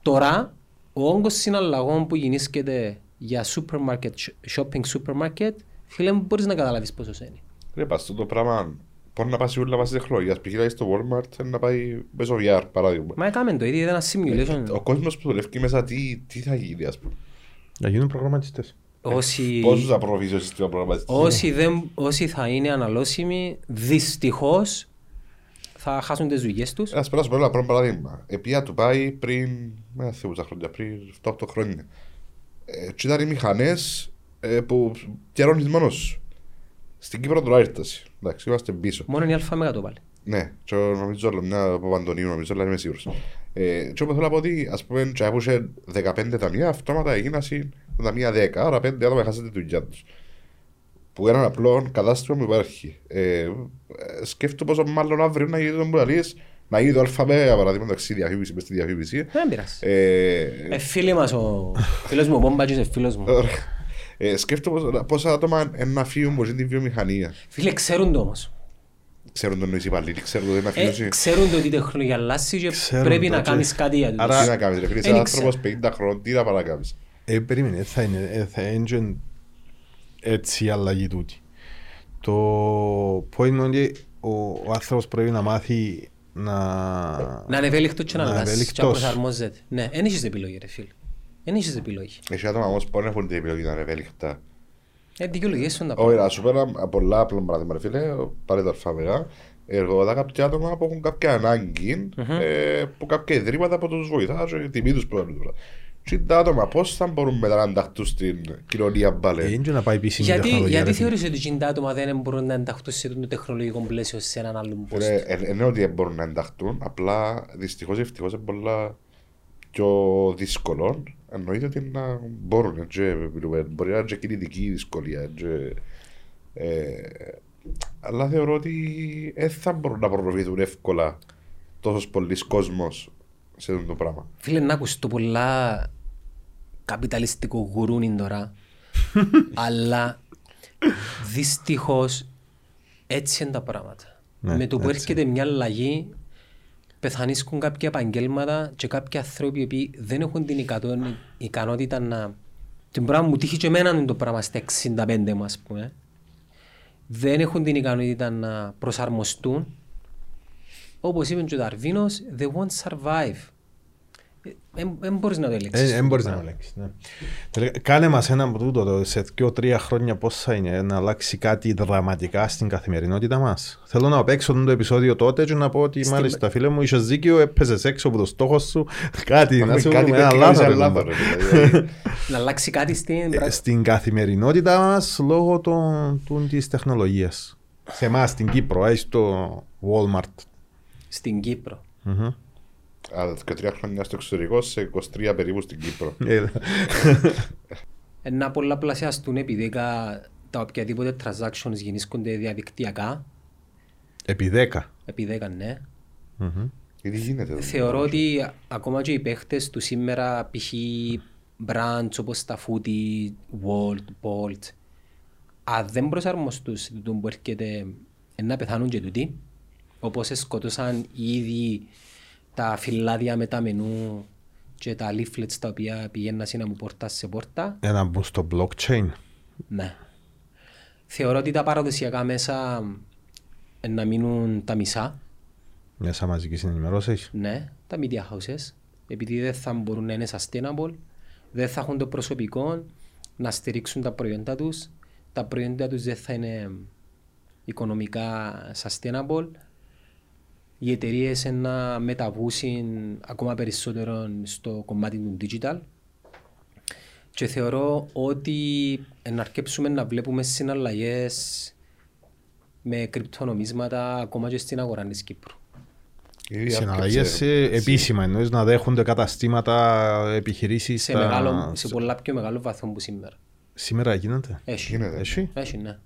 Τώρα, ο όγκος συναλλαγών που γεννήσκεται για σούπερ μάρκετ, shopping σούπερ μάρκετ, φίλε μου, μπορείς να καταλάβεις πόσο είναι. Ρε, πας στο το πράγμα, μπορεί να πάει όλα βάσει τεχνολογίας. Π.χ. δηλαδή στο Walmart να πάει μέσω VR, παράδειγμα. Μα έκαμε το ίδιο, ήταν ένα simulation. Ο κόσμος που δουλεύει μέσα, τι, τι θα γίνει, ας πούμε. Να γίνουν προγραμματιστές. Όσοι, Πόσους θα προωθήσει ο σύστημα προγραμματιστής; όσοι, δεν, όσοι θα είναι αναλώσιμοι, δυστυχώς θα χάσουν τις δουλειές τους. Ας περάσουμε ένα πρώτο παράδειγμα. Επία του πάει πριν, δεν θυμάμαι τα χρόνια, πριν 7-8 χρόνια. Ε, και ήταν οι μηχανές ε, που καιρώνεις μόνος σου. Στην Κύπρο τώρα ήρθασε. Εντάξει, είμαστε πίσω. Μόνο η αλφα μέγα το βάλει. Ναι, και νομίζω όλα μια από Αντωνίου, νομίζω, αλλά είμαι σίγουρος. Ε, και όμως θέλω να πω ότι, ας πούμε, και που είχε 15 ταμεία, αυτόματα έγιναν τα ταμεία 10, άρα 5 άτομα χάσαν τη δουλειά τους. Που έναν απλό κατάστημα που υπάρχει. Ε, ε, σκέφτομαι πόσο μάλλον αύριο να γίνει τον που λαλείς, Να γίνει το αλφαβέ, για παράδειγμα, εντάξει, διαφήμιση μες στη διαφήμιση. Δεν πειράζει. Ε, Ε, φίλοι μας, ο φίλος μου, ο Μπόμπατζης είναι φίλος μου. Ε, σκέφτομαι πόσα άτομα να φύγουν από την βιομηχανία. Φίλε, ξέρουν το όμως. Ξέρουν τον νοήσει πάλι, ξέρουν ότι είναι να Ε, φύγουν. ξέρουν το ότι η τεχνολογία αλλάζει και Ξέρουν πρέπει το να και- κάνεις κάτι για το. Τι να κάνεις ρε φίλε, είσαι Δεν άνθρωπος 50 χρόνων, τι να παρακάμεις. Ε, περίμενε, ε, θα είναι, ε, θα είναι έτσι η αλλαγή τούτη. Το point είναι ότι ο, ο άνθρωπος πρέπει να μάθει να... Να είναι ευέλικτο και να Να είναι αλλάζει και να ευέλικτος. προσαρμόζεται. Ναι, δεν έχεις επιλογή ρε φίλε. Δεν έχεις επιλογή. Έχει άτομα όμως που δεν έχουν την επιλογή να είναι ευέλικτα. Ε, δικαιολογίες σου να Όχι, να σου πω ένα πολλά απλό παράδειγμα, ρε φίλε, πάρε τα αλφαβεγά. Εγώ κάποια άτομα που έχουν κάποια ανάγκη, ε, που κάποια ιδρύματα που τους βοηθάς και τιμή τους πρώτα. Τι τα άτομα πώς θα μπορούν μετά να ενταχθούν στην κοινωνία μπαλέ; Ε, Είναι και να πάει επίσημη Γιατί, τεχνολογία. γιατί ρε φίλε. θεωρείς ότι εκείνα τα άτομα δεν μπορούν να ενταχθούν σε το τεχνολογικό πλαίσιο σε έναν άλλον post; Ρε, ε, Εννοώ ότι δεν μπορούν να ενταχθούν, απλά δυστυχώς ή ευτυχώς είναι πολλά πιο δύσκολο. Εννοείται ότι να μπορούν, και, μιλούμε, μπορεί να είναι και κινητική δυσκολία. και, ε, αλλά θεωρώ ότι δεν θα μπορούν να προβηθούν εύκολα τόσος πολλοί κόσμος σε αυτό το πράγμα. Φίλε, να ακούς το πολλά καπιταλιστικό γουρούνι τώρα, αλλά δυστυχώς έτσι είναι τα πράγματα. Ναι, Με το που έτσι. έρχεται μια αλλαγή, πεθανίσκουν κάποια επαγγέλματα και κάποιοι άνθρωποι που δεν έχουν την ικανο- ικανότητα να... Την πράγμα μου τύχει και εμένα είναι το πράγμα στα 65 μας, πούμε. Δεν έχουν την ικανότητα να προσαρμοστούν. Όπως είπε και ο Δαρβίνος, they won't survive. Δεν μπορείς να το ελέγξεις. Δεν μπορείς να αλλάξεις. Ναι. Τελικά, Κάνε μας ένα από τούτο, το, σε δύο-τρία χρόνια πώς θα είναι να αλλάξει κάτι δραματικά στην καθημερινότητα μας. Θέλω να παίξω το επεισόδιο τότε και να πω ότι Στην- μάλιστα φίλε μου είχες δίκιο, έπαιζες έξω από το στόχο σου, κάτι, να Πάμε σου κάτι πούμε που ένα έκανες λάθος. ένα ρε, λάθος, ρε, δηλαδή. Να αλλάξει κάτι στην... Ε, Στην καθημερινότητα μας λόγω των, του, της τεχνολογίας. Σε εμάς στην Κύπρο, έχει στο Walmart. στην Κύπρο. Μμμ. Α, και τρία χρόνια στο εξωτερικό, σε 23 περίπου στην Κύπρο. Ε, Ε, Να πολλαπλασιαστούν επειδή κα- τα οποιαδήποτε transactions γεννήσκονται διαδικτυακά, Επί 10. επί 10 ναι. Μμμ. Ε, Τι γίνεται εδώ. Θεωρώ ότι ακόμα και οι παίχτες του σήμερα, π.χ. brands όπως τα Footy, Walt, Bolt, αν δεν προσαρμοστούν σε τούτο που έρχεται ε, να πεθάνουν και τούτοι, όπως σκότωσαν ήδη τα φυλάδια με τα μενού και τα leaflets τα οποία πηγαίνουν από πόρτα σε πόρτα, Για να μπουν στο blockchain. ναι. Θεωρώ ότι τα παραδοσιακά μέσα ε, να μείνουν τα μισά, Μέσα μαζικής ενημερώσεως. ναι, τα media houses, επειδή δεν θα μπορούν να είναι sustainable, δεν θα έχουν το προσωπικό να στηρίξουν τα προϊόντα τους, τα προϊόντα τους δεν θα είναι οικονομικά sustainable, οι εταιρείες να μεταβούσουν ακόμα περισσότερο στο κομμάτι του digital και θεωρώ ότι να αρκέψουμε να βλέπουμε συναλλαγές με κρυπτονομίσματα ακόμα και στην αγορά της Κύπρου. Ήδη Συναλλαγές άρκεψε. ε, επίσημα εννοείς να δέχονται καταστήματα, επιχειρήσεις. Σε, τα- μεγάλο, σε πολλά πιο μεγάλο βαθμό που σήμερα. Σήμερα γίνεται; Έχει. Γίνεται. Εσύ. Έχει, ναι.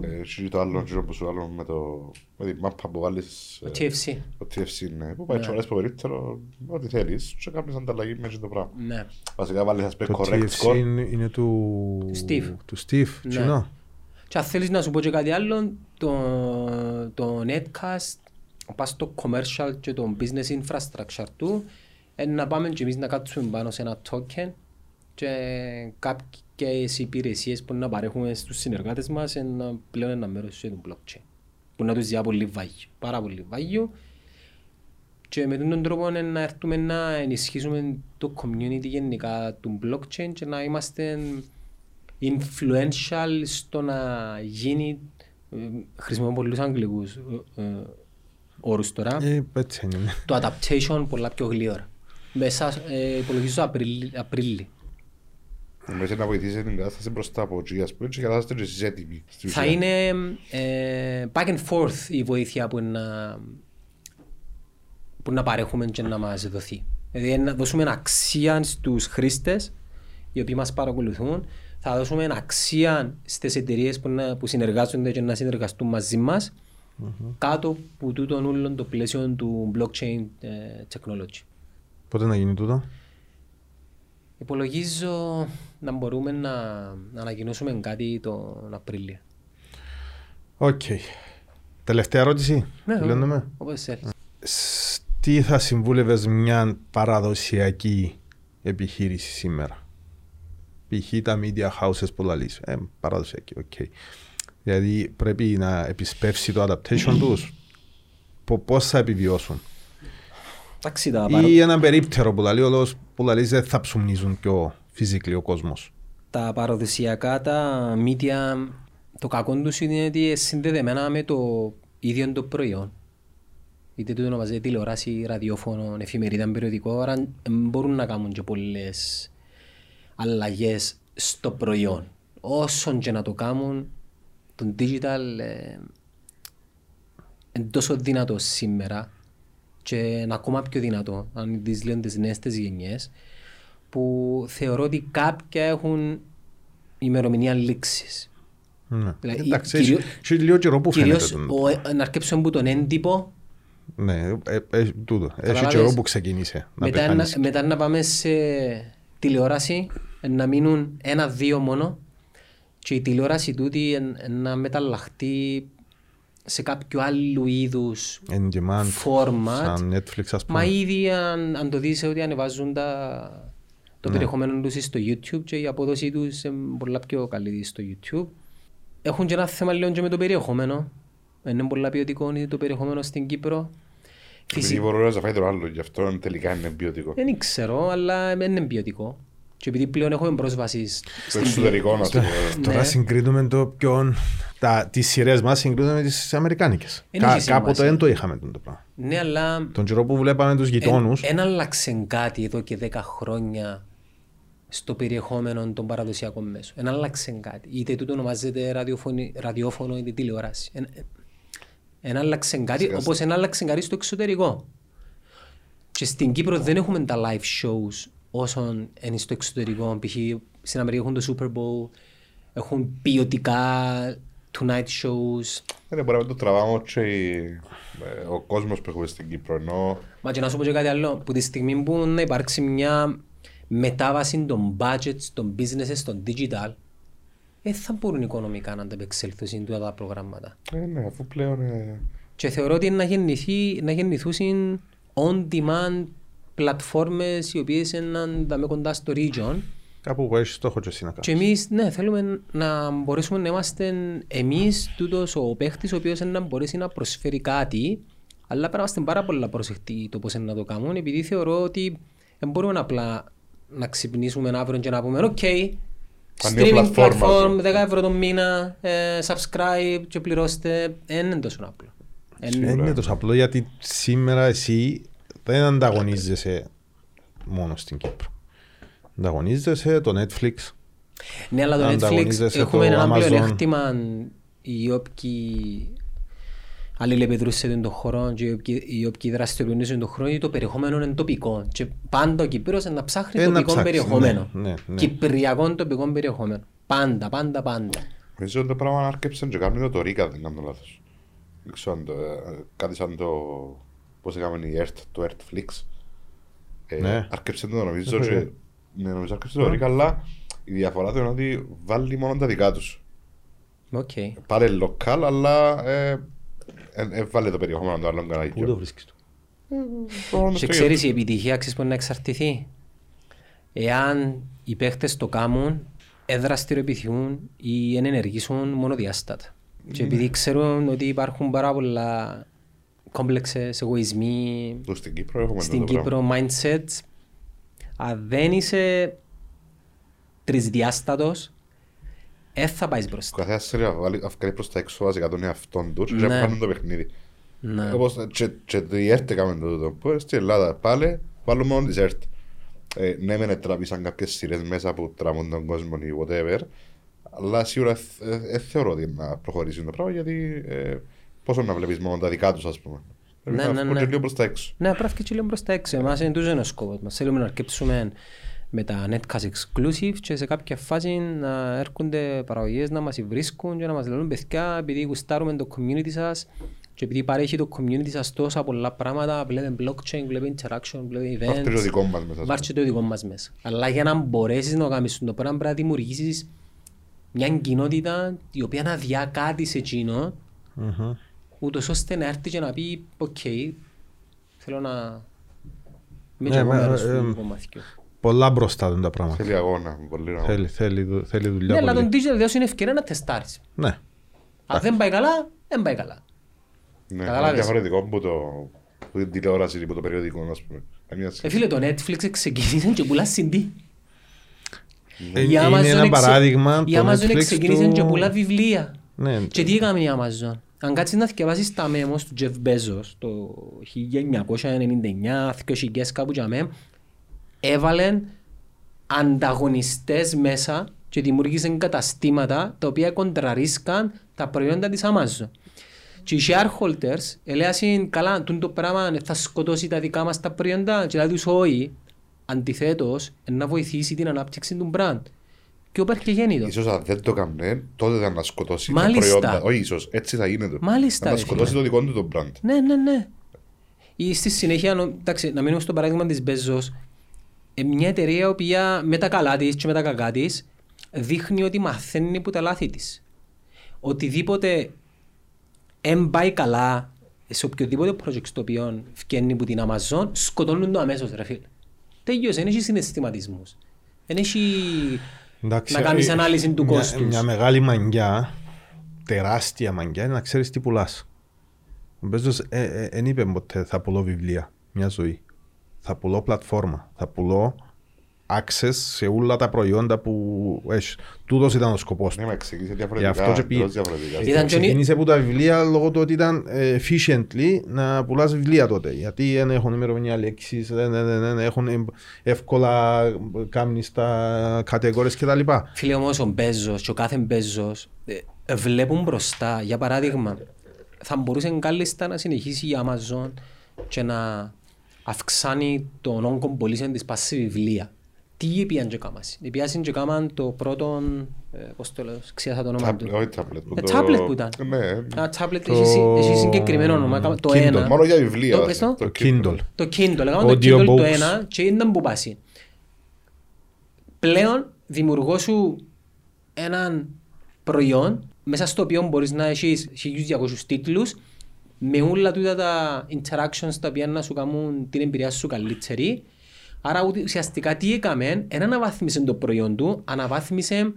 Ε, Έχει το άλλο γύρο που σου άλλο με, το, με τη μάπα που βάλεις ε, Το TFC. το TFC, ναι. Που πάει και ωραίες περίπτερο, ό,τι θέλεις και κάνεις ανταλλαγή με το πράγμα. Ναι. Βασικά βάλεις ας πούμε Το correct TFC score. είναι, είναι του... Του Steve. Του Steve. Ναι. Τσινό. Και αν θέλεις να σου πω και κάτι άλλο, το, το Netcast, πας στο commercial και το business infrastructure του, είναι να πάμε και εμείς να κάτσουμε πάνω σε ένα token και κάποιες υπηρεσίες που να παρέχουμε στους συνεργάτες μας είναι πλέον ένα μέρος του blockchain. Που να τους διά πολύ βάγιο, πάρα πολύ βάγιο. Και με τον τρόπο είναι να έρθουμε να ενισχύσουμε το community γενικά του blockchain και να είμαστε influential στο να γίνει, ε, χρησιμοποιώ πολλούς αγγλικούς ε, ε, όρους τώρα, Ε, έτσι είναι. ναι. το adaptation πολλά πιο γλύωρα. Μέσα, ε, υπολογίζω Απρίλη, Απρίλη. Μέσα να βοηθήσει την κατάσταση μπροστά από εκεί, ας πούμε, και κατάσταση και εσείς έτοιμοι. στη Θα ουσία. είναι ε, back and forth η βοήθεια που να, που να παρέχουμε και να μας δοθεί. Δηλαδή να δώσουμε αξία στους χρήστες οι οποίοι μας παρακολουθούν, θα δώσουμε αξία στις εταιρείες που, να, που συνεργάζονται και να συνεργαστούν μαζί μας κάτω από τούτον όλων το πλαίσιο του blockchain ε, technology. Πότε να γίνει τούτο; Υπολογίζω να μπορούμε να, να ανακοινώσουμε κάτι τον Απρίλιο. Οκ. Τελευταία ερώτηση. Ναι, Τελειώνουμε. όπως θέλεις. Σ- Τι θα συμβούλευες μια παραδοσιακή επιχείρηση σήμερα; Π.χ. τα media houses που λαλείς. Ε, παραδοσιακή, οκ. Δηλαδή πρέπει να επισπεύσει το adaptation τους. Πο- Πώς θα επιβιώσουν; Εντάξει, τα παρο- Ή έναν περίπτερο που λαλεί όλος που λαλείς δεν θα ψουμνίζουν πιο φυσικά ο κόσμος. τα παραδοσιακά τα media, το κακό τους είναι ότι είναι συνδεδεμένα με το ίδιο το προϊόν. Είτε το ονομάζεται τηλεόραση, ραδιόφωνο, εφημερίδα, περιοδικό, άρα δεν μπορούν να κάνουν και πολλές αλλαγές στο προϊόν. Όσον και να το κάνουν, το digital ε, είναι τόσο δυνατό σήμερα και είναι ακόμα πιο δυνατό αν δεις λίγο τις νέες τις γενιές που θεωρώ ότι κάποια έχουν ημερομηνία λήξης. Ναι. Δηλαδή, Εντάξει, κυρίω- έχει- έχει λίγο καιρό που φαίνεται. Κυρίως τον- ο, ε, να αρκέψουμε από τον έντυπο Ναι, ε, ε, τούτο. Έχει Καταλάβες. καιρό που ξεκίνησε να μετά, να, πεθάνεις. μετά να πάμε σε τηλεόραση να μείνουν ένα-δύο μόνο και η τηλεόραση τούτη εν- εν να μεταλλαχτεί σε κάποιο άλλου είδους In demand, format. σαν Netflix ας πούμε. Μα ήδη αν, αν το δεις ότι ανεβάζουν τα, το Ναι. περιεχόμενο τους στο YouTube και η απόδοση τους είναι πολλά πιο καλή στο YouTube. Έχουν και ένα θέμα λίγο και με το περιεχόμενο. Είναι πολλά ποιοτικό το περιεχόμενο στην Κύπρο. Επειδή Φυσικά, μπορεί να φάει το άλλο, γι' αυτό τελικά είναι ποιοτικό. δεν ξέρω, αλλά δεν είναι ποιοτικό. Και επειδή πλέον έχουμε πρόσβαση Στο στην εξωτερικό, να πούμε. Τώρα Ναι. συγκρίνουμε το ποιον... Τα, τις σειρές μας συγκρίνουμε με τις Αμερικάνικες. Εν Κα, έχει κάποτε σημασία. δεν το είχαμε το πράγμα. Ναι, αλλά Τον καιρό που βλέπαμε τους γειτόνους, δεν άλλαξε κάτι εδώ και 10 χρόνια στο περιεχόμενο των παραδοσιακών μέσων. Δεν άλλαξε κάτι. Είτε τούτο ονομάζεται ραδιοφωνη- ραδιόφωνο είτε τηλεόραση. Δεν άλλαξε κάτι Σιγά όπως δεν άλλαξε κάτι στο εξωτερικό. Και στην Κύπρο δεν έχουμε τα live shows όσων είναι στο εξωτερικό. Π.χ. στην Αμερική έχουν το Super Bowl, έχουν ποιοτικά tonight shows. Δεν μπορεί να το τραβάμε και η- ε, ο κόσμος που έχουμε στην Κύπρο. Ενώ Μα και να σου πω και κάτι άλλο, που τη στιγμή που να υπάρξει μια μετάβαση των budgets, των businesses, των digital, δεν θα μπορούν οικονομικά να ανταπεξέλθουν σε τούτα τα προγράμματα. ε, ναι, αφού πλέον. ε, Και θεωρώ ότι να, γεννηθεί, να γεννηθούν on-demand πλατφόρμες οι οποίες είναι να δάμε κοντά στο region κάπου που έχεις στόχο και εσύ να και κάνεις. εμείς ναι, θέλουμε να μπορέσουμε να είμαστε εμείς τούτος ο παίχτης ο οποίος είναι να μπορέσει να προσφέρει κάτι αλλά πρέπει να είμαστε πάρα πολύ προσεκτικοί το πώς είναι να το κάνουν επειδή θεωρώ ότι δεν μπορούμε απλά να ξυπνήσουμε αύριο και να πούμε «ΟΚ, Ανοίγω streaming πλατφόρμα, platform, ναι. 10 ευρώ το μήνα, ε, subscribe και πληρώστε». Δεν είναι τόσο απλό. Εν- Δεν είναι τόσο απλό γιατί σήμερα εσύ δεν ανταγωνίζεσαι μόνο στην Κύπρο. Ανταγωνίζεσαι το Netflix. Ναι, αλλά το Netflix Ανταγωνίζεσαι έχουμε το ένα Amazon. πλεονέκτημα οι όποιοι αλληλεπιδρούν σε τον χώρο και οι όποιοι- οι όποιοι δραστηριοποιούνται σε τον χώρο είναι το περιεχόμενο είναι τοπικό και πάντα ο Κύπρος είναι να ψάχνει Ε, να τοπικό ψάξει, περιεχόμενο. ναι, ναι, ναι. Κυπριακό τοπικό περιεχόμενο. Πάντα, πάντα, πάντα. Νομίζω ότι το πράγμα άρκεψε και κάνει το το ΡΙΚ, α δεν κάνω λάθος. Δεν ξέρω αν το, ε, κάτι σαν το... Πώς έκαμε η ERT, το ERTFlix. Ε, Ναι. Άρκεψε το νομίζω Ε, και... Ναι, νομίζω άρκεψε το ΡΙΚ, αλλά η διαφορά του είναι ότι βάλει μόνο τα δικά τους. Οκ. Πάρε local, αλλά ε, ε, ε, βάλε το περιεχόμενο του άλλων κανάλι. Πού το βρίσκεις το; Προφανώς Και το ξέρεις η επιτυχία ξέρεις μπορεί να εξαρτηθεί; Εάν οι παίχτες το κάνουν, εδραστηριοποιηθούν ή εν ενεργήσουν μονοδιάστατα. Και επειδή ξέρουν ότι υπάρχουν πάρα πολλά κόμπλεξες, εγωισμοί Το στην Κύπρο έχουμε στην το πράγμα. Κύπρο, mindsets, αν δεν είσαι τρισδιάστατος, δεν θα πάεις Ο μπροστά. καθένας θέλει να βάλει- να βγάλει προς τα έξω βασικά τον εαυτόν τους και Ναι. να κάνουν το παιχνίδι. Ναι. Όπως και, και το ERT έκαμε το τούτο. Που στην Ελλάδα πάλι βάλουμε μόνο τις ERT. Ε, ναι μεν τραβήσαν κάποιες σειρές μέσα που τραβούν τον κόσμο ή whatever αλλά σίγουρα δεν θεωρώ ότι να προχωρήσει το πράγμα γιατί ε, πόσο να βλέπεις μόνο τα δικά τους ας πούμε. Πρέπει Ναι, να ναι, βγουν ναι. και λίγο προς τα έξω. Ναι, πρέπει και λίγο προς τα έξω. Εμάς είναι τούτος είναι ο σκόπος μας. Θέλουμε να αρκέψουμε με τα Netcast Exclusive και σε κάποια φάση να έρχονται παραγωγές να μας βρίσκουν και να μας λένε παιδιά επειδή γουστάρουμε το community σας Και επειδή παρέχει το community σας τόσα πολλά πράγματα, βλέπετε blockchain, βλέπετε interaction, βλέπετε Αυτό είναι το events, δικό μας μέσα. βάρει και το δικό μας μέσα. Αλλά για να μπορέσεις να κάνεις το πράγμα πρέπει να δημιουργήσεις μια κοινότητα η οποία να διά κάτι σε εκείνο Μμμ. Ούτως ώστε να έρθει και να πει «ΟΚ, θέλω να είμαι Ναι, και εγώ μα, μέρος ε, του κομμάτιου». Πολλά μπροστά είναι τα πράγματα. Θέλει αγώνα, πολύ αγώνα. Θέλει, θέλει, δου- θέλει Ναι, δουλειά αλλά τον πολύ. digital δέος είναι ευκαιρία να τεστάρεις. Ναι. Αν δεν πάει καλά, δεν πάει καλά. Ναι, Καταλάβες. είναι διαφορετικό που, το, που την τηλεόραση ή που το περιοδικό, ας πούμε. Καμία Ε, σχέση. φίλε, το Netflix ξεκίνησε και πουλάς CD. Ε, Η Είναι Amazon ένα εξε- παράδειγμα Η το Amazon Netflix ξεκίνησε του- και πουλά βιβλία. Ναι, Και τι έκαμε η Amazon; Αν κάτσεις να θυκευάσεις τα memos του Jeff Bezos το 1999, 2000 κάπου για μέ, έβαλαν ανταγωνιστές μέσα και δημιούργησαν καταστήματα τα οποία κοντραρίσκαν τα προϊόντα της Amazon. Και οι shareholders έλεγαν καλά, τούτο το πράγμα θα σκοτώσει τα δικά μας τα προϊόντα και λέει τους όχι, αντιθέτως να βοηθήσει την ανάπτυξη του brand. Και όπερ και γέννητο. Ίσως αν δεν το έκανε, τότε θα να σκοτώσει Μάλιστα. τα προϊόντα. Όχι ίσως, έτσι θα γίνεται. Μάλιστα, Θα να ρε σκοτώσει φίλε. το δικό του το brand. Ναι, ναι, ναι. Ή στη συνέχεια, νο- εντάξει, να μείνουμε στο παράδειγμα της Bezos, ε, μια εταιρεία η οποία με τα καλά της και με τα κακά της δείχνει ότι μαθαίνει από τα λάθη της. Οτιδήποτε δεν πάει καλά σε οποιοδήποτε project στο οποίο βγαίνει από την Amazon, σκοτώνουν το αμέσως, ρε φίλε. Τέλειωσε, δεν έχει συναισθηματισμούς. Δεν έχει Εντάξει, να κάνεις ε, ανάλυση του μια- κόστους. Μια μεγάλη μαγιά, τεράστια μαγιά, είναι να ξέρεις τι πουλάς. Ο Μπέζος δεν είπε ποτέ θα πουλώ βιβλία μια ζωή. Θα πουλώ πλατφόρμα. Θα πουλώ access σε όλα τα προϊόντα που έχεις. Τούτος ήταν ο σκοπός Ναι, του. μα ξεκίνησε Γι' διαφορετικά. αυτό και πήγε. εντελώς διαφορετικά. Ήταν και ο Νι- Ξεκίνησε από τα βιβλία λόγω του ότι ήταν ε, efficiently να πουλάς βιβλία τότε. Γιατί δεν έχουν ημερομηνία λέξης, δεν, δεν, δεν, δεν έχουν ε, εύκολα κάνεις τα κατηγορίες κτλ. Φίλε όμως ο Μπέζος και ο κάθε Μπέζος ε, βλέπουν μπροστά. Για παράδειγμα, θα μπορούσε κάλλιστα να συνεχίσει η Amazon και να αυξάνει τον όγκο πωλήσεων της πάση σε βιβλία. Τι έπιαν και κάμασι. Έπιαν και κάμαν το πρώτο, ε, πώς το λέω, ξέχασα το όνομα του. Τάμπλετ, όχι τάμπλετ. που Ε, το- τάμπλετ που ήταν. Ναι. Ένα τάμπλετ Το- έχει συ- έχει συγκεκριμένο όνομα. Κάμα- Το Kindle. ένα. Μόνο για βιβλία. Το, πες το; το Kindle. Το Kindle. Λέγαμε το Kindle το Audiobooks. ένα και ήταν που πάσει. Πλέον δημιουργώ σου έναν προϊόν μέσα στο οποίο μπορείς να έχεις 1200 τίτλους με όλα τούτα τα interactions τα οποία να σου κάνουν την εμπειρία σου καλύτερη. Άρα ουτι- ουσιαστικά τι έκαμε, δεν αναβάθμισε το προϊόν του, αναβάθμισε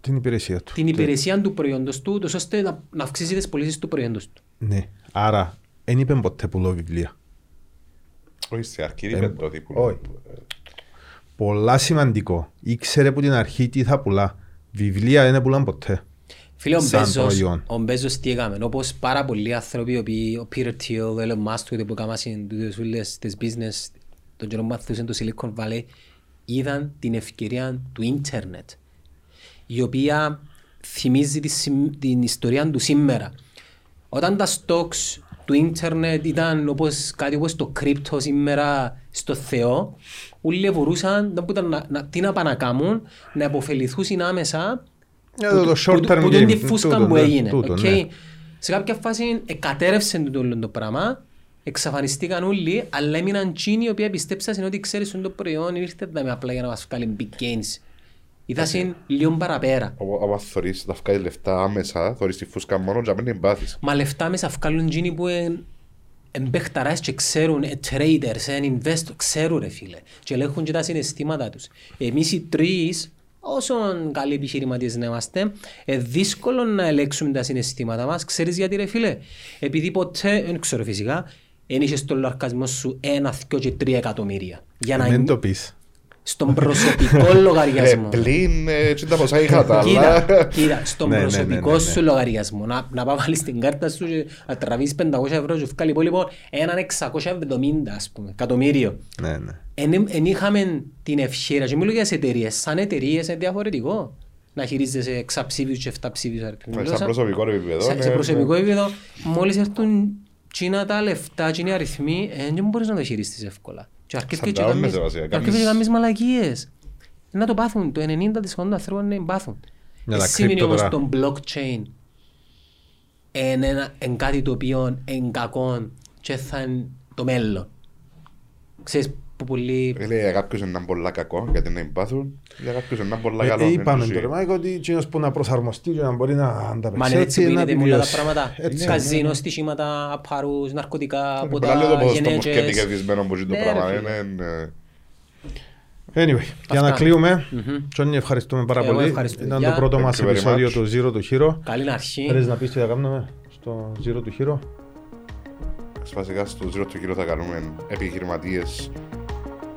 Την υπηρεσία του. την υπηρεσία του προϊόντος του, τόσο ώστε να, να αυξήσει τις πωλήσεις του προϊόντος του. Ναι. Άρα, δεν είπε ποτέ πουλώ βιβλία. Όχι, στην αρχή Ε, είπε το τύπου. όχι. Πολλά σημαντικό. Ήξερε από την αρχή τι θα πουλά. Βιβλία δεν πουλάν ποτέ. Φίλε, ο Σαν Μπέζος, προϊόν. ο Μπέζος τι έκαμε, όπως πάρα πολλοί άνθρωποι, οι οποίοι- ο Peter Thiel, ο Elon Musk, τότε που έκαναν τις ούλες της business, τον καιρό που μαθούσαν το Silicon Valley, είδαν την ευκαιρία του ίντερνετ, η οποία θυμίζει τη, συμ- την ιστορία του σήμερα. Όταν τα stocks του ίντερνετ ήταν όπως κάτι όπως το crypto σήμερα στο Θεό, όλοι μπορούσαν να, ήταν να, να, τι να πάνε να κάνουν, να αποφεληθούν άμεσα Για που, το- το του- short που, term που, που, game. τη φούσκα Τούτο, που ναι, έγινε. τούτο, οκ. ναι. Σε κάποια φάση εκατέρευσε το όλο το πράγμα, εξαφανιστήκαν όλοι, αλλά έμειναν τσίνοι οι οποίοι πιστέψαν ότι ξέρεις ότι το προϊόν ήρθε να με απλά για να μας βγάλει big gains. Είδασαν λίγο παραπέρα. Αν θωρείς να βγάλεις λεφτά άμεσα, θωρείς τη φούσκα μόνο και να μην εμπάθεις. Μα λεφτά μέσα βγάλουν τσίνοι που εν, εμπέχταράς και ξέρουν, ε, traders, ε, investors, ξέρουν ρε φίλε. Και ελέγχουν και τα συναισθήματα τους. Εμείς οι τρεις, όσο καλοί επιχειρηματίες να είμαστε, ε, δύσκολο να ελέγξουμε τα συναισθήματα μας. Ξέρεις γιατί ρε φίλε; Επειδή ποτέ, δεν ξέρω φυσικά, δεν είχες στον λογαριασμό σου ένα, δυο και τρία εκατομμύρια. Για να Μην το πεις. στον προσωπικό λογαριασμό. Ε, Πλην, ε, έτσι τα ποσά είχα τα Κοίτα, άλλα. κοίτα, στον Ναι, ναι, προσωπικό ναι, ναι, ναι. σου λογαριασμό να, να πάω βάλεις την κάρτα σου και να τραβείς 500 ευρώ και βγάλει υπόλοιπο έναν 670 ας πούμε, εκατομμύριο. Ναι, ναι. Εν, εν είχαμε την ευχαίρεια και μιλώ για τις εταιρείες. Σαν εταιρείες είναι διαφορετικό να χειρίζεσαι εξαψήφιους και εφταψήφιους αριθμούς. Ε, Σαν προσωπικό επίπεδο. Σε, ναι, σε ναι. προσωπικό επίπεδο, μόλις έρθουν τσίνα τα λεφτά, τσίνοι αριθμοί, ε, δεν μπορείς να το χειριστείς εύκολα. Και αρκεύει και Σανταώνεσαι, κάνεις- βασικά. και αρκεύει και Κάνεις- κάνεις μαλακίες. Να το πάθουν, το 90% των ανθρώπων είναι πάθουν. Για τα Εσύ σημαίνει crypto όμως τώρα. το blockchain είναι ένα- εν κάτι το οποίο είναι κακό και θα είναι το μέλλον. Ξέρεις που πολλοί... Λέει για κάποιους είναι ένα πολλά κακό γιατί να εμπάθουν, για κάποιους είναι ένα πολλά καλό. Ε, είναι Είπαμε ζωή. το ρεμάκι ότι εκείνος που να προσαρμοστεί και να μπορεί να Μα ανταπεξέλθει είναι έτσι που να γίνεται με όλα τα επιβιώσει. πράγματα. Έτσι, Καζίνο, στοιχήματα, απαρούς, ναρκωτικά, Είναι ποτά, πολλά λίγο το ποσοστό που σκέφτηκε γενέτες. κερδισμένο που ζει το Ναι, πράγμα. ρε, Είναι, φίλε. ε, Anyway, για να Αυτά. κλείουμε, Μμμ. Τζόνι ευχαριστούμε πάρα Εγώ πολύ. ευχαριστώ, Ήταν παιδιά. το πρώτο Thank μας you very επεισόδιο much. του Zero του Hero. Καλή αρχή. Θέλεις να πεις τι θα κάνουμε στο Zero του Hero; Βασικά στο Zero to Hero θα κάνουμε επιχειρηματίες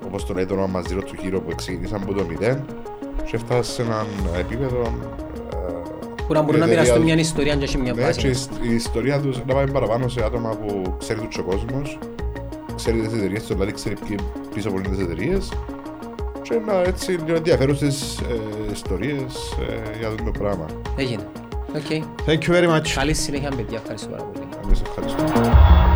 όπως το λέει το όνομα μας Zero to Hero που ξεκινήσαν από το 0 και φτάσαν σε έναν επίπεδο ε, Που να μπορούν να η εταιρεία μοιραστούν τους- μια ιστορία και έχει μια Ναι, και βάση. η σ- η ιστορία τους να πάει παραπάνω σε άτομα που ξέρει τους ο κόσμος ξέρει τις εταιρείες τους, δηλαδή ξέρει ποιοι πίσω από είναι τις εταιρείες και να έτσι λίγο ενδιαφέρουσες ε, ιστορίες ε, για αυτό το πράγμα. Έγινε. OK. Thank you very much. Καλή συνέχεια παιδιά. Ευχαριστώ πάρα πολύ. Εμείς ευχαριστούμε.